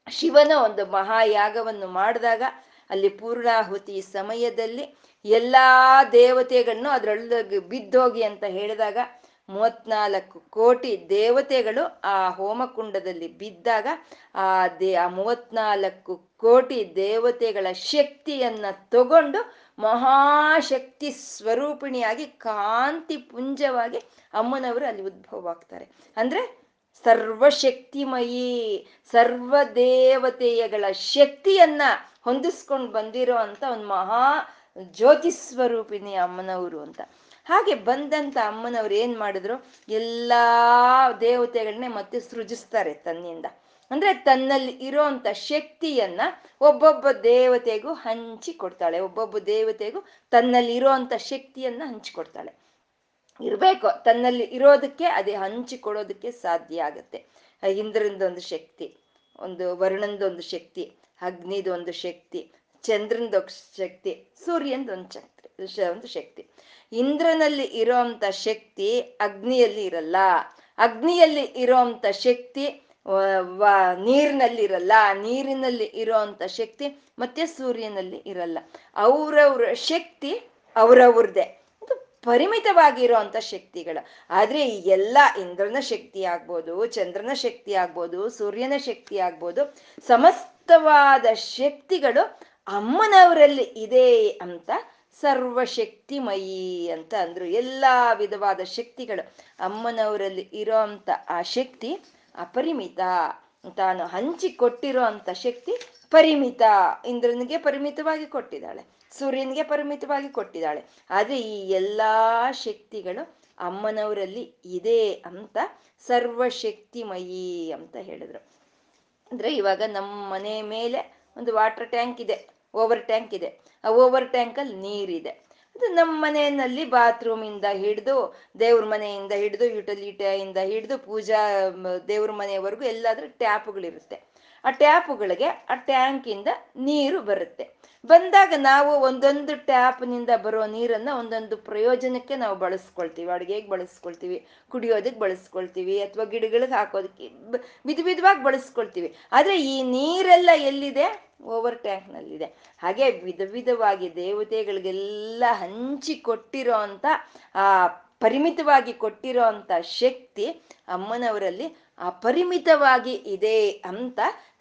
S1: ಶಿವನ ಒಂದು ಮಹಾಯಾಗವನ್ನು ಮಾಡಿದಾಗ ಅಲ್ಲಿ ಪೂರ್ಣಾಹುತಿ ಸಮಯದಲ್ಲಿ ಎಲ್ಲಾ ದೇವತೆಗಳನ್ನು ಅದರೊಳಗೆ ಬಿದ್ದೋಗಿ ಅಂತ ಹೇಳಿದಾಗ ಮೂವತ್ನಾಲ್ಕು ಕೋಟಿ ದೇವತೆಗಳು ಆ ಹೋಮಕುಂಡದಲ್ಲಿ ಬಿದ್ದಾಗ ಆ ದೇ, ಆ ಮೂವತ್ನಾಲ್ಕು ಕೋಟಿ ದೇವತೆಗಳ ಶಕ್ತಿಯನ್ನ ತಗೊಂಡು ಮಹಾಶಕ್ತಿ ಸ್ವರೂಪಿಣಿಯಾಗಿ ಕಾಂತಿ ಪುಂಜವಾಗಿ ಅಮ್ಮನವರು ಅಲ್ಲಿ ಉದ್ಭವ ಆಗ್ತಾರೆ ಅಂದ್ರೆ ಸರ್ವಶಕ್ತಿಮಯಿ ಸರ್ವ ದೇವತೆಯಗಳ ಶಕ್ತಿಯನ್ನ ಹೊಂದಿಸ್ಕೊಂಡು ಬಂದಿರೋ ಅಂತ ಒಂದು ಮಹಾ ಜ್ಯೋತಿ ಸ್ವರೂಪಿಣಿ ಅಮ್ಮನವರು ಅಂತ. ಹಾಗೆ ಬಂದಂತ ಅಮ್ಮನವ್ರು ಏನ್ ಮಾಡಿದ್ರು? ಎಲ್ಲಾ ದೇವತೆಗಳನ್ನೇ ಮತ್ತೆ ಸೃಜಿಸ್ತಾರೆ ತನ್ನಿಂದ. ಅಂದ್ರೆ ತನ್ನಲ್ಲಿ ಇರೋಂಥ ಶಕ್ತಿಯನ್ನ ಒಬ್ಬೊಬ್ಬ ದೇವತೆಗೂ ಹಂಚಿ ಕೊಡ್ತಾಳೆ ಒಬ್ಬೊಬ್ಬ ದೇವತೆಗೂ ತನ್ನಲ್ಲಿ ಇರೋಂಥ ಶಕ್ತಿಯನ್ನ ಹಂಚಿಕೊಡ್ತಾಳೆ. ಇರ್ಬೇಕು, ತನ್ನಲ್ಲಿ ಇರೋದಕ್ಕೆ, ಅದೇ ಹಂಚಿಕೊಡೋದಕ್ಕೆ ಸಾಧ್ಯ ಆಗತ್ತೆ. ಇಂದ್ರನದೊಂದು ಶಕ್ತಿ, ಒಂದು ವರುಣಂದೊಂದು ಶಕ್ತಿ ಅಗ್ನಿದೊಂದು ಶಕ್ತಿ, ಚಂದ್ರನದ ಶಕ್ತಿ ಸೂರ್ಯನದೊಂದು ಶಕ್ತಿ ಒಂದು ಶಕ್ತಿ. ಇಂದ್ರನಲ್ಲಿ ಇರೋಂಥ ಶಕ್ತಿ ಅಗ್ನಿಯಲ್ಲಿ ಇರಲ್ಲ. ಅಗ್ನಿಯಲ್ಲಿ ಇರೋಂಥ ಶಕ್ತಿ ನೀರಿನಲ್ಲಿ ಆ ನೀರಿನಲ್ಲಿ ಇರೋಂಥ ಶಕ್ತಿ ಮತ್ತೆ ಸೂರ್ಯನಲ್ಲಿ ಇರಲ್ಲ. ಅವರವ್ರ ಶಕ್ತಿ ಅವ್ರವ್ರದ್ದೇ. ಪರಿಮಿತವಾಗಿರೋ ಅಂತ ಶಕ್ತಿಗಳು. ಆದ್ರೆ ಈ ಎಲ್ಲ ಇಂದ್ರನ ಶಕ್ತಿ ಆಗ್ಬೋದು, ಚಂದ್ರನ ಶಕ್ತಿ ಆಗ್ಬೋದು, ಸೂರ್ಯನ ಶಕ್ತಿ ಆಗ್ಬೋದು, ಸಮಸ್ತವಾದ ಶಕ್ತಿಗಳು ಅಮ್ಮನವರಲ್ಲಿ ಇದೆ ಅಂತ ಸರ್ವಶಕ್ತಿಮಯಿ ಅಂತ ಅಂದ್ರು. ಎಲ್ಲಾ ವಿಧವಾದ ಶಕ್ತಿಗಳು ಅಮ್ಮನವರಲ್ಲಿ ಇರೋ ಅಂತ ಆ ಶಕ್ತಿ ಅಪರಿಮಿತ ತಾನು ಹಂಚಿ ಕೊಟ್ಟಿರೋ ಅಂತ ಶಕ್ತಿ ಪರಿಮಿತ. ಇಂದ್ರನಿಗೆ ಪರಿಮಿತವಾಗಿ ಕೊಟ್ಟಿದ್ದಾಳೆ, ಸೂರ್ಯನಿಗೆ ಪರಿಮಿತವಾಗಿ ಕೊಟ್ಟಿದ್ದಾಳೆ. ಆದ್ರೆ ಈ ಎಲ್ಲಾ ಶಕ್ತಿಗಳು ಅಮ್ಮನವರಲ್ಲಿ ಇದೆ ಅಂತ ಸರ್ವಶಕ್ತಿಮಯಿ ಅಂತ ಹೇಳಿದ್ರು. ಅಂದ್ರೆ ಇವಾಗ ನಮ್ಮ ಮನೆ ಮೇಲೆ ಒಂದು ವಾಟರ್ ಟ್ಯಾಂಕ್ ಇದೆ ಓವರ್ ಟ್ಯಾಂಕ್ ಇದೆ. ಆ ಓವರ್ ಟ್ಯಾಂಕಲ್ಲಿ ನೀರಿದೆ. ಅದು ನಮ್ಮ ಮನೆಯಲ್ಲಿ ಬಾತ್ರೂಮ್ ಇಂದ ಹಿಡಿದು, ದೇವ್ರ ಮನೆಯಿಂದ ಹಿಡಿದು ಯುಟಿಲಿಟಿಯಿಂದ ಹಿಡಿದು ಪೂಜಾ ದೇವ್ರ ಮನೆಯವರೆಗೂ ಎಲ್ಲಾದ್ರೂ ಟ್ಯಾಪ್ಗಳಿರುತ್ತೆ ಆ ಟ್ಯಾಪ್ಗಳಿಗೆ ಆ ಟ್ಯಾಂಕಿಂದ ನೀರು ಬರುತ್ತೆ. ಬಂದಾಗ ನಾವು ಒಂದೊಂದು ಟ್ಯಾಪ್ನಿಂದ ಬರೋ ನೀರನ್ನ ಒಂದೊಂದು ಪ್ರಯೋಜನಕ್ಕೆ ನಾವು ಬಳಸ್ಕೊಳ್ತೀವಿ. ಅಡುಗೆಗೆ ಬಳಸ್ಕೊಳ್ತೀವಿ? ಕುಡಿಯೋದಕ್ಕೆ ಬಳಸ್ಕೊಳ್ತೀವಿ ಅಥವಾ ಗಿಡಗಳಿಗೆ ಹಾಕೋದಕ್ಕೆ ವಿಧ ವಿಧವಾಗಿ ಬಳಸ್ಕೊಳ್ತೀವಿ. ಆದರೆ ಈ ನೀರೆಲ್ಲ ಎಲ್ಲಿದೆ? ಓವರ್ ಟ್ಯಾಂಕ್ನಲ್ಲಿದೆ. ಹಾಗೆ ವಿಧ ವಿಧವಾಗಿ ದೇವತೆಗಳಿಗೆಲ್ಲ ಹಂಚಿ ಕೊಟ್ಟಿರೋ ಅಂತ, ಆ ಪರಿಮಿತವಾಗಿ ಕೊಟ್ಟಿರೋ ಅಂತ ಶಕ್ತಿ ಅಮ್ಮನವರಲ್ಲಿ ಅಪರಿಮಿತವಾಗಿ ಇದೆ ಅಂತ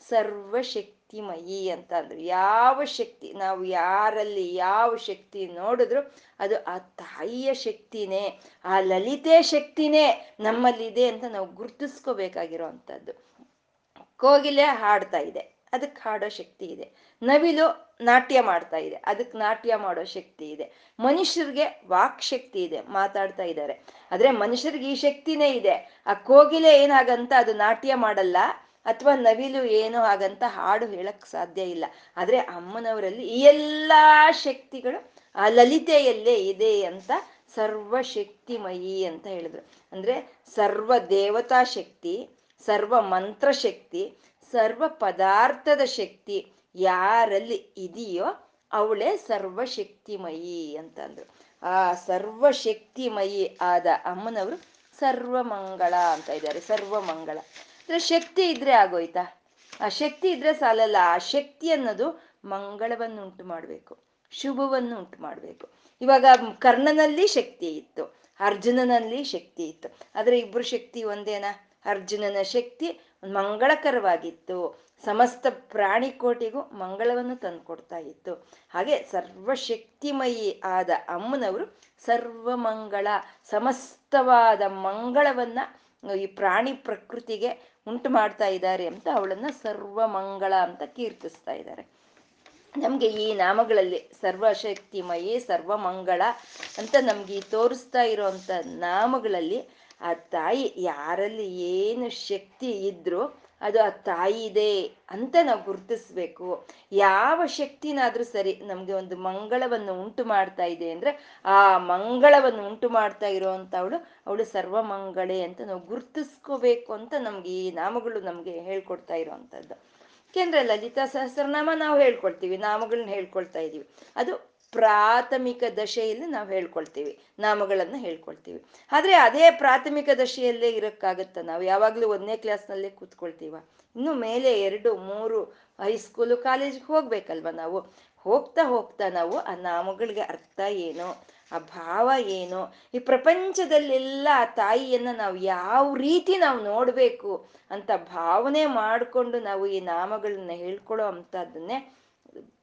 S1: ಸರ್ವಶಕ್ತಿಮಯಿ ಅಂತ ಅಂದ್ರು ಯಾವ ಶಕ್ತಿ, ನಾವು ಯಾರಲ್ಲಿ ಯಾವ ಶಕ್ತಿ ನೋಡಿದ್ರು ಅದು ಆ ತಾಯಿಯ ಶಕ್ತಿನೇ, ಆ ಲಲಿತೆ ಶಕ್ತಿನೇ ನಮ್ಮಲ್ಲಿದೆ ಅಂತ ನಾವು ಗುರ್ತಿಸ್ಕೋಬೇಕಾಗಿರೋ ಅಂಥದ್ದು ಕೋಗಿಲೆ ಹಾಡ್ತಾ ಇದೆ. ಅದಕ್ಕೆ ಹಾಡೋ ಶಕ್ತಿ ಇದೆ. ನವಿಲು ನಾಟ್ಯ ಮಾಡ್ತಾ ಇದೆ. ಅದಕ್ಕೆ ನಾಟ್ಯ ಮಾಡೋ ಶಕ್ತಿ ಇದೆ. ಮನುಷ್ಯರಿಗೆ ವಾಕ್ ಶಕ್ತಿ ಇದೆ, ಮಾತಾಡ್ತಾ ಇದ್ದಾರೆ. ಆದ್ರೆ ಮನುಷ್ಯರಿಗೆ ಈ ಶಕ್ತಿನೇ ಇದೆ. ಆ ಕೋಗಿಲೆ ಏನಾಗಂತ ಅದು ನಾಟ್ಯ ಮಾಡಲ್ಲ. ಅಥವಾ ನವಿಲು ಏನು ಹಾಗಂತ ಹಾಡು ಹೇಳಕ್ ಸಾಧ್ಯ ಇಲ್ಲ. ಆದ್ರೆ ಅಮ್ಮನವರಲ್ಲಿ ಈ ಎಲ್ಲಾ ಶಕ್ತಿಗಳು ಆ ಲಲಿತೆಯಲ್ಲೇ ಇದೆ ಅಂತ ಸರ್ವಶಕ್ತಿಮಯಿ ಅಂತ ಹೇಳಿದ್ರು. ಅಂದ್ರೆ ಸರ್ವ ದೇವತಾ ಶಕ್ತಿ, ಸರ್ವ ಮಂತ್ರ ಶಕ್ತಿ, ಸರ್ವ ಪದಾರ್ಥದ ಶಕ್ತಿ ಯಾರಲ್ಲಿ ಇದೆಯೋ ಅವಳೇ ಸರ್ವಶಕ್ತಿಮಯಿ ಅಂತಂದ್ರು ಆ ಸರ್ವಶಕ್ತಿಮಯಿ ಆದ ಅಮ್ಮನವರು ಸರ್ವಮಂಗಳ ಅಂತ ಇದ್ದಾರೆ, ಸರ್ವಮಂಗಳ. ಅಂದ್ರೆ ಶಕ್ತಿ ಇದ್ರೆ ಆಗೋಯ್ತಾ? ಆ ಶಕ್ತಿ ಇದ್ರೆ ಸಾಲಲ್ಲ, ಆ ಶಕ್ತಿ ಅನ್ನೋದು ಮಂಗಳವನ್ನು ಉಂಟು ಮಾಡಬೇಕು, ಶುಭವನ್ನು ಉಂಟು ಮಾಡಬೇಕು. ಇವಾಗ ಕರ್ಣನಲ್ಲಿ ಶಕ್ತಿ ಇತ್ತು, ಅರ್ಜುನನಲ್ಲಿ ಶಕ್ತಿ ಇತ್ತು. ಆದ್ರೆ ಇಬ್ರು ಶಕ್ತಿ ಒಂದೇನಾ? ಅರ್ಜುನನ ಶಕ್ತಿ ಮಂಗಳಕರವಾಗಿತ್ತು. ಸಮಸ್ತ ಪ್ರಾಣಿಕೋಟಿಗೂ ಮಂಗಳವನ್ನು ತಂದುಕೊಡ್ತಾ ಇತ್ತು. ಹಾಗೆ ಸರ್ವಶಕ್ತಿಮಯಿ ಆದ ಅಮ್ಮನವರು ಸರ್ವಮಂಗಳ, ಸಮಸ್ತವಾದ ಮಂಗಳವನ್ನ ಈ ಪ್ರಾಣಿ ಪ್ರಕೃತಿಗೆ ಉಂಟು ಮಾಡ್ತಾ ಇದ್ದಾರೆ ಅಂತ ಅವಳನ್ನ ಸರ್ವಮಂಗಳ ಅಂತ ಕೀರ್ತಿಸ್ತಾ ಇದ್ದಾರೆ. ನಮ್ಗೆ ಈ ನಾಮಗಳಲ್ಲಿ ಸರ್ವಶಕ್ತಿಮಯಿ ಸರ್ವಮಂಗಳ ಅಂತ ನಮ್ಗೆ ಈ ತೋರಿಸ್ತಾ ಇರೋಂಥ ನಾಮಗಳಲ್ಲಿ ಆ ತಾಯಿ ಯಾರಲ್ಲಿ ಏನು ಶಕ್ತಿ ಇದ್ರು ಅದು ಆ ತಾಯಿ ಇದೆ ಅಂತ ನಾವು ಗುರುತಿಸ್ಬೇಕು. ಯಾವ ಶಕ್ತಿನಾದ್ರೂ ಸರಿ ನಮ್ಗೆ ಒಂದು ಮಂಗಳವನ್ನು ಉಂಟು ಮಾಡ್ತಾ ಇದೆ ಅಂದ್ರೆ ಆ ಮಂಗಳವನ್ನು ಉಂಟು ಮಾಡ್ತಾ ಇರೋವಂಥವಳು ಅವಳು ಸರ್ವಮಂಗಳೆ ಅಂತ ನಾವು ಗುರ್ತಿಸ್ಕೋಬೇಕು ಅಂತ ನಮ್ಗೆ ಈ ನಾಮಗಳು ನಮ್ಗೆ ಹೇಳ್ಕೊಡ್ತಾ ಇರೋವಂಥದ್ದು ಯಾಕೆಂದ್ರೆ ಲಲಿತಾ ಸಹಸ್ರನಾಮ ನಾವು ಹೇಳ್ಕೊಳ್ತೀವಿ ನಾಮಗಳನ್ನ ಹೇಳ್ಕೊಳ್ತಾ ಇದೀವಿ. ಅದು ಪ್ರಾಥಮಿಕ ದಶೆಯಲ್ಲಿ ನಾವು ಹೇಳ್ಕೊಳ್ತೀವಿ, ನಾಮಗಳನ್ನು ಹೇಳ್ಕೊಳ್ತೀವಿ. ಆದ್ರೆ ಅದೇ ಪ್ರಾಥಮಿಕ ದಶೆಯಲ್ಲೇ ಇರಕ್ಕಾಗತ್ತ ನಾವು? ಯಾವಾಗಲೂ ಒಂದನೇ ಕ್ಲಾಸ್ನಲ್ಲೇ ಕೂತ್ಕೊಳ್ತೀವ? ಇನ್ನು ಮೇಲೆ ಎರಡು, ಮೂರು ಹೈಸ್ಕೂಲು ಕಾಲೇಜ್ಗೆ ಹೋಗ್ಬೇಕಲ್ವ ನಾವು? ಹೋಗ್ತಾ ಹೋಗ್ತಾ ನಾವು ಆ ನಾಮಗಳಿಗೆ ಅರ್ಥ ಏನು, ಆ ಭಾವ ಏನು, ಈ ಪ್ರಪಂಚದಲ್ಲೆಲ್ಲ ಆ ತಾಯಿಯನ್ನ ನಾವು ಯಾವ ರೀತಿ ನಾವು ನೋಡಬೇಕು ಅಂತ ಭಾವನೆ ಮಾಡಿಕೊಂಡು ನಾವು ಈ ನಾಮಗಳನ್ನ ಹೇಳ್ಕೊಳ್ಳೋ ಅಂತದನ್ನೇ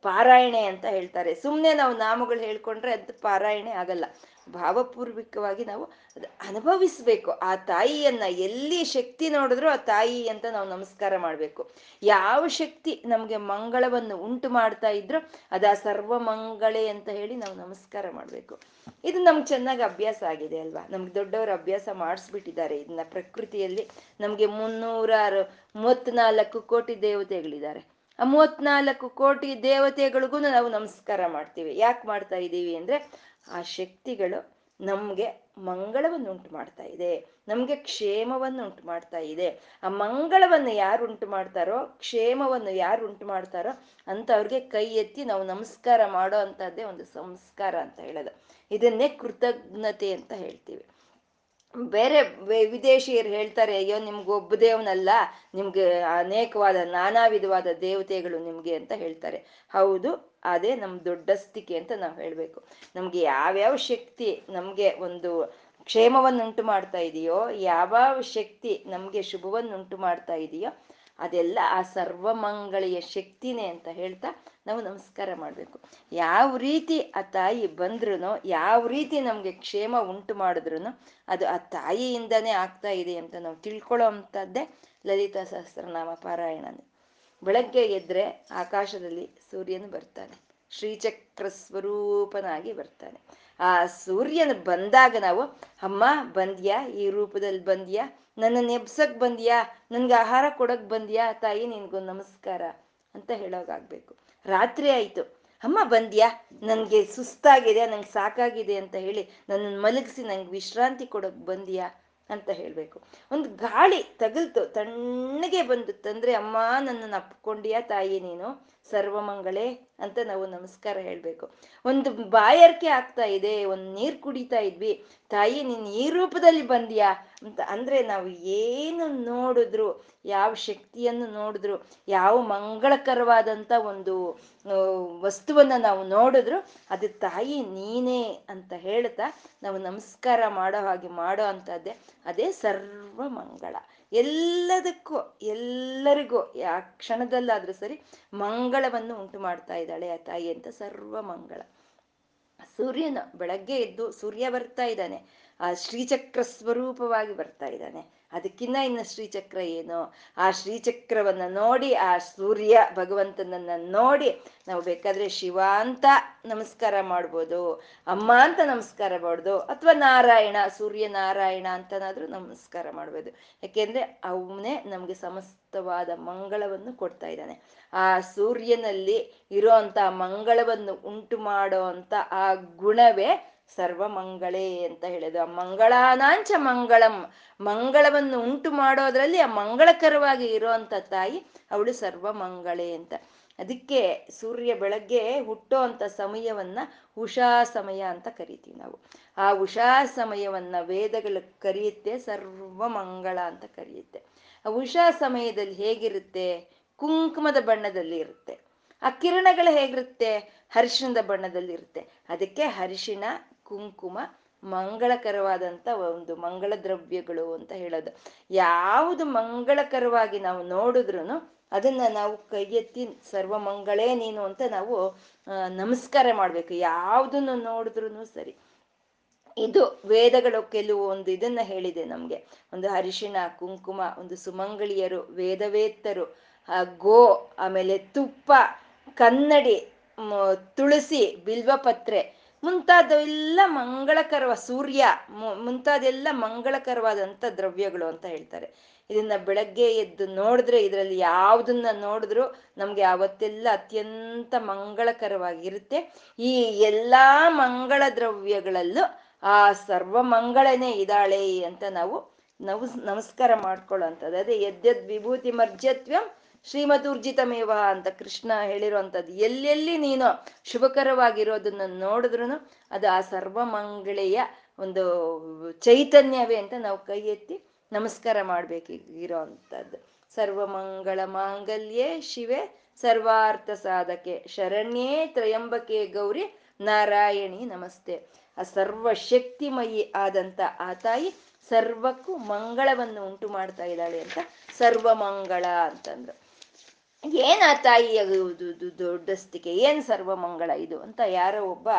S1: ಪಾರಾಯಣೆ ಅಂತ ಹೇಳ್ತಾರೆ. ಸುಮ್ಮನೆ ನಾವು ನಾಮಗಳು ಹೇಳ್ಕೊಂಡ್ರೆ ಅದು ಪಾರಾಯಣೆ ಆಗಲ್ಲ. ಭಾವಪೂರ್ವಿಕವಾಗಿ ನಾವು ಅದು ಅನುಭವಿಸ್ಬೇಕು. ಆ ತಾಯಿಯನ್ನ ಎಲ್ಲಿ ಶಕ್ತಿ ನೋಡಿದ್ರು ಆ ತಾಯಿ ಅಂತ ನಾವು ನಮಸ್ಕಾರ ಮಾಡಬೇಕು. ಯಾವ ಶಕ್ತಿ ನಮಗೆ ಮಂಗಳವನ್ನು ಉಂಟು ಮಾಡ್ತಾ ಇದ್ರು ಅದ ಸರ್ವ ಮಂಗಳೇ ಅಂತ ಹೇಳಿ ನಾವು ನಮಸ್ಕಾರ ಮಾಡಬೇಕು. ಇದು ನಮ್ಗೆ ಚೆನ್ನಾಗಿ ಅಭ್ಯಾಸ ಆಗಿದೆ ಅಲ್ವಾ? ನಮ್ಗೆ ದೊಡ್ಡವರು ಅಭ್ಯಾಸ ಮಾಡಿಸ್ಬಿಟ್ಟಿದ್ದಾರೆ. ಇದನ್ನ ಪ್ರಕೃತಿಯಲ್ಲಿ ನಮ್ಗೆ ಮುನ್ನೂರಾರು ಮೂವತ್ನಾಲ್ಕು ಕೋಟಿ ದೇವತೆಗಳಿದ್ದಾರೆ. ಮೂವತ್ನಾಲ್ಕು ಕೋಟಿ ದೇವತೆಗಳಿಗೂ ನಾವು ನಮಸ್ಕಾರ ಮಾಡ್ತೀವಿ. ಯಾಕೆ ಮಾಡ್ತಾ ಇದ್ದೀವಿ ಅಂದರೆ ಆ ಶಕ್ತಿಗಳು ನಮಗೆ ಮಂಗಳವನ್ನು ಉಂಟು ಮಾಡ್ತಾ ಇದೆ. ನಮಗೆ ಕ್ಷೇಮವನ್ನು ಉಂಟು ಮಾಡ್ತಾ ಇದೆ. ಆ ಮಂಗಳವನ್ನು ಯಾರು ಉಂಟು ಮಾಡ್ತಾರೋ, ಕ್ಷೇಮವನ್ನು ಯಾರು ಉಂಟು ಮಾಡ್ತಾರೋ ಅಂತ ಅವ್ರಿಗೆ ಕೈ ಎತ್ತಿ ನಾವು ನಮಸ್ಕಾರ ಮಾಡೋ ಅಂಥದ್ದೇ ಒಂದು ಸಂಸ್ಕಾರ ಅಂತ ಹೇಳೋದು. ಇದನ್ನೇ ಕೃತಜ್ಞತೆ ಅಂತ ಹೇಳ್ತೀವಿ. ಬೇರೆ ವಿದೇಶಿಯರು ಹೇಳ್ತಾರೆ, ಅಯ್ಯೋ, ನಿಮ್ಗೆ ಒಬ್ಬ ದೇವನಲ್ಲ ನಿಮ್ಗೆ ಅನೇಕವಾದ, ನಾನಾ ವಿಧವಾದ ದೇವತೆಗಳು ನಿಮ್ಗೆ ಅಂತ ಹೇಳ್ತಾರೆ. ಹೌದು, ಅದೇ ನಮ್ ದೊಡ್ಡಸ್ತಿಕೆ ಅಂತ ನಾವು ಹೇಳ್ಬೇಕು. ನಮ್ಗೆ ಯಾವ್ಯಾವ ಶಕ್ತಿ ನಮ್ಗೆ ಒಂದು ಕ್ಷೇಮವನ್ನುಂಟು ಮಾಡ್ತಾ ಇದೆಯೋ ಯಾವ ಶಕ್ತಿ ನಮ್ಗೆ ಶುಭವನ್ನುಂಟು ಮಾಡ್ತಾ ಇದೆಯೋ ಅದೆಲ್ಲ ಆ ಸರ್ವಮಂಗಳೆಯ ಶಕ್ತಿನೇ ಅಂತ ಹೇಳ್ತಾ ನಾವು ನಮಸ್ಕಾರ ಮಾಡಬೇಕು. ಯಾವ ರೀತಿ ಆ ತಾಯಿ ಬಂದ್ರು ಯಾವ ರೀತಿ ನಮ್ಗೆ ಕ್ಷೇಮ ಉಂಟು ಮಾಡಿದ್ರು ಅದು ಆ ತಾಯಿಯಿಂದನೇ ಆಗ್ತಾ ಇದೆ ಅಂತ ನಾವು ತಿಳ್ಕೊಳ್ಳೋ ಅಂಥದ್ದೇ ಲಲಿತಾ ಸಹಸ್ರನಾಮ ಪಾರಾಯಣನೇ. ಬೆಳಗ್ಗೆ ಎದ್ರೆ ಆಕಾಶದಲ್ಲಿ ಸೂರ್ಯನು ಬರ್ತಾನೆ. ಶ್ರೀಚಕ್ರ ಸ್ವರೂಪನಾಗಿ ಬರ್ತಾನೆ. ಆ ಸೂರ್ಯನ ಬಂದಾಗ ನಾವು, ಅಮ್ಮ ಬಂದ್ಯಾ? ಈ ರೂಪದಲ್ಲಿ ಬಂದ್ಯಾ? ನನ್ನ ಎಬ್ಸಕ್ ಬಂದ್ಯಾ? ನನ್ಗೆ ಆಹಾರ ಕೊಡಕ್ ಬಂದ್ಯಾ? ತಾಯಿ ನಿನ್ಗೊಂದು ನಮಸ್ಕಾರ ಅಂತ ಹೇಳೋಗಾಗ್ಬೇಕು ರಾತ್ರಿ ಆಯ್ತು. ಅಮ್ಮ ಬಂದ್ಯಾ? ನನ್ಗೆ ಸುಸ್ತಾಗಿದೆ, ನಂಗೆ ಸಾಕಾಗಿದೆ ಅಂತ ಹೇಳಿ ನನ್ನ ಮಲಗಿಸಿ ನಂಗೆ ವಿಶ್ರಾಂತಿ ಕೊಡೋಕ್ ಬಂದ್ಯಾ ಅಂತ ಹೇಳ್ಬೇಕು. ಒಂದು ಗಾಳಿ ತಗಲ್ತು, ತಣ್ಣಗೆ ಬಂದು ತಂದ್ರೆ ಅಮ್ಮ ನನ್ನನ್ನು ಅಪ್ಕೊಂಡಿಯಾ ತಾಯಿ ನೀನು? ಸರ್ವಮಂಗಳೇ ಅಂತ ನಾವು ನಮಸ್ಕಾರ ಹೇಳ್ಬೇಕು. ಒಂದು ಬಾಯರ್ಕೆ ಆಗ್ತಾ ಇದೆ, ಒಂದು ನೀರು ಕುಡಿತಾ ಇದ್ವಿ, ತಾಯಿ ನೀನ್ ಈ ರೂಪದಲ್ಲಿ ಬಂದ್ಯಾ ಅಂತ ಅಂದ್ರೆ ನಾವು ಏನು ನೋಡಿದ್ರು, ಯಾವ ಶಕ್ತಿಯನ್ನು ನೋಡಿದ್ರು, ಯಾವ ಮಂಗಳಕರವಾದಂತ ಒಂದು ವಸ್ತುವನ್ನ ನಾವು ನೋಡಿದ್ರು, ಅದು ತಾಯಿ ನೀನೇ ಅಂತ ಹೇಳ್ತಾ ನಾವು ನಮಸ್ಕಾರ ಮಾಡೋ ಹಾಗೆ ಮಾಡೋ ಅಂಥದ್ದೇ, ಅದೇ ಸರ್ವ ಮಂಗಳ ಎಲ್ಲದಕ್ಕೂ, ಎಲ್ಲರಿಗೂ ಆ ಕ್ಷಣದಲ್ಲಾದ್ರೂ ಸರಿ ಮಂಗಳವನ್ನು ಉಂಟು ಮಾಡ್ತಾ ಇದ್ದಾಳೆ ಆ ತಾಯಿ ಅಂತ ಸರ್ವ ಮಂಗಳ. ಸೂರ್ಯನ ಬೆಳಗ್ಗೆ ಎದ್ದು ಸೂರ್ಯ ಬರ್ತಾ ಇದ್ದಾನೆ. ಆ ಶ್ರೀಚಕ್ರ ಸ್ವರೂಪವಾಗಿ ಬರ್ತಾ ಇದ್ದಾನೆ. ಅದಕ್ಕಿನ್ನ ಇನ್ನು ಶ್ರೀಚಕ್ರ ಏನು? ಆ ಶ್ರೀಚಕ್ರವನ್ನು ನೋಡಿ, ಆ ಸೂರ್ಯ ಭಗವಂತನನ್ನ ನೋಡಿ ನಾವು ಬೇಕಾದ್ರೆ ಶಿವ ಅಂತ ನಮಸ್ಕಾರ ಮಾಡ್ಬೋದು, ಅಮ್ಮ ಅಂತ ನಮಸ್ಕಾರ ಮಾಡೋದು ಅಥವಾ ನಾರಾಯಣ ಸೂರ್ಯ ನಾರಾಯಣ ಅಂತನಾದ್ರೂ ನಮಸ್ಕಾರ ಮಾಡ್ಬೋದು. ಯಾಕೆಂದ್ರೆ ಅವನೇ ನಮ್ಗೆ ಸಮಸ್ತವಾದ ಮಂಗಳವನ್ನು ಕೊಡ್ತಾ ಇದ್ದಾನೆ. ಆ ಸೂರ್ಯನಲ್ಲಿ ಇರೋ ಅಂತ ಮಂಗಳವನ್ನು ಉಂಟು ಮಾಡೋ ಅಂತ ಆ ಗುಣವೇ ಸರ್ವಮಂಗಳೇ ಅಂತ ಹೇಳಿದ್ರು. ಆ ಮಂಗಳಾನಾಂಚ ಮಂಗಳಂ, ಮಂಗಳವನ್ನು ಉಂಟು ಮಾಡೋದ್ರಲ್ಲಿ ಆ ಮಂಗಳಕರವಾಗಿ ಇರೋಂಥ ತಾಯಿ ಅವಳು ಸರ್ವಮಂಗಳೇ ಅಂತ. ಅದಕ್ಕೆ ಸೂರ್ಯ ಬೆಳಗ್ಗೆ ಹುಟ್ಟೋ ಅಂತ ಸಮಯವನ್ನ ಉಷಾ ಸಮಯ ಅಂತ ಕರಿತೀವಿ ನಾವು. ಆ ಉಷಾ ಸಮಯವನ್ನ ವೇದಗಳು ಕರೆಯುತ್ತೆ, ಸರ್ವಮಂಗಳ ಅಂತ ಕರೆಯುತ್ತೆ. ಆ ಉಷಾ ಸಮಯದಲ್ಲಿ ಹೇಗಿರುತ್ತೆ? ಕುಂಕುಮದ ಬಣ್ಣದಲ್ಲಿ ಇರುತ್ತೆ. ಆ ಕಿರಣಗಳು ಹೇಗಿರುತ್ತೆ? ಹರಿಶಿಣದ ಬಣ್ಣದಲ್ಲಿ ಇರುತ್ತೆ. ಅದಕ್ಕೆ ಹರಿಶಿಣ ಕುಂಕುಮ ಮಂಗಳಕರವಾದಂಥ ಒಂದು ಮಂಗಳ ದ್ರವ್ಯಗಳು ಅಂತ ಹೇಳೋದು. ಯಾವುದು ಮಂಗಳಕರವಾಗಿ ನಾವು ನೋಡಿದ್ರು ಅದನ್ನ ನಾವು ಕೈ ಎತ್ತಿ ಸರ್ವಮಂಗಳೇ ನೀನು ಅಂತ ನಾವು ನಮಸ್ಕಾರ ಮಾಡ್ಬೇಕು. ಯಾವುದನ್ನು ನೋಡಿದ್ರು ಸರಿ. ಇದು ವೇದಗಳು ಕೆಲವು ಒಂದು ಇದನ್ನ ಹೇಳಿದೆ ನಮ್ಗೆ. ಒಂದು ಅರಿಶಿಣ, ಕುಂಕುಮ, ಒಂದು ಸುಮಂಗಳಿಯರು ವೇದವೇತ್ತರು ಗೋ, ಆಮೇಲೆ ತುಪ್ಪ, ಕನ್ನಡಿ ತುಳಸಿ, ಬಿಲ್ವಪತ್ರೆ ಮುಂತಾದವೆಲ್ಲ ಮಂಗಳಕರವ ಸೂರ್ಯ ಮುಂತಾದೆಲ್ಲ ಮಂಗಳಕರವಾದಂಥ ದ್ರವ್ಯಗಳು ಅಂತ ಹೇಳ್ತಾರೆ. ಇದನ್ನ ಬೆಳಗ್ಗೆ ಎದ್ದು ನೋಡಿದ್ರೆ ಇದರಲ್ಲಿ ಯಾವುದನ್ನ ನೋಡಿದ್ರು ನಮ್ಗೆ ಅವತ್ತೆಲ್ಲ ಅತ್ಯಂತ ಮಂಗಳಕರವಾಗಿರುತ್ತೆ. ಈ ಎಲ್ಲಾ ಮಂಗಳ ದ್ರವ್ಯಗಳಲ್ಲೂ ಆ ಸರ್ವ ಮಂಗಳನೆ ಇದ್ದಾಳೆ ಅಂತ ನಾವು ನಮಸ್ಕಾರ ಮಾಡ್ಕೊಳ್ಳೋ ಅಂಥದ್ದು ಅದೇ ಯದ್ಯದ್ ವಿಭೂತಿ ಮರ್ಜತ್ವಂ ಶ್ರೀಮತೂರ್ಜಿತಮೇವ ಅಂತ ಕೃಷ್ಣ ಹೇಳಿರುವಂಥದ್ದು. ಎಲ್ಲೆಲ್ಲಿ ನೀನು ಶುಭಕರವಾಗಿರೋದನ್ನ ನೋಡಿದ್ರು ಅದು ಆ ಸರ್ವಮಂಗಳೆಯ ಒಂದು ಚೈತನ್ಯವೇ ಅಂತ ನಾವು ಕೈ ಎತ್ತಿ ನಮಸ್ಕಾರ ಮಾಡ್ಬೇಕಿರೋ ಅಂಥದ್ದು ಸರ್ವಮಂಗಳ ಮಾಂಗಲ್ಯೇ ಶಿವೆ, ಸರ್ವಾರ್ಥ ಸಾಧಕೆ, ಶರಣ್ಯೇ ತ್ರಯಂಬಕೆ ಗೌರಿ, ನಾರಾಯಣಿ ನಮಸ್ತೆ. ಆ ಸರ್ವಶಕ್ತಿಮಯಿ ಆದಂತ ಆ ತಾಯಿ ಸರ್ವಕ್ಕೂ ಮಂಗಳವನ್ನು ಉಂಟು ಮಾಡ್ತಾ ಇದ್ದಾಳೆ ಅಂತ ಸರ್ವಮಂಗಳ ಅಂತಂದ್ರು. ಏನ್ ತಾಯಿ ತಾಯಿಯ ದೊಡ್ಡಸ್ತಿಕೆ? ಏನ್ ಸರ್ವಮಂಗಳ ಇದು ಅಂತ ಯಾರೋ ಒಬ್ಬ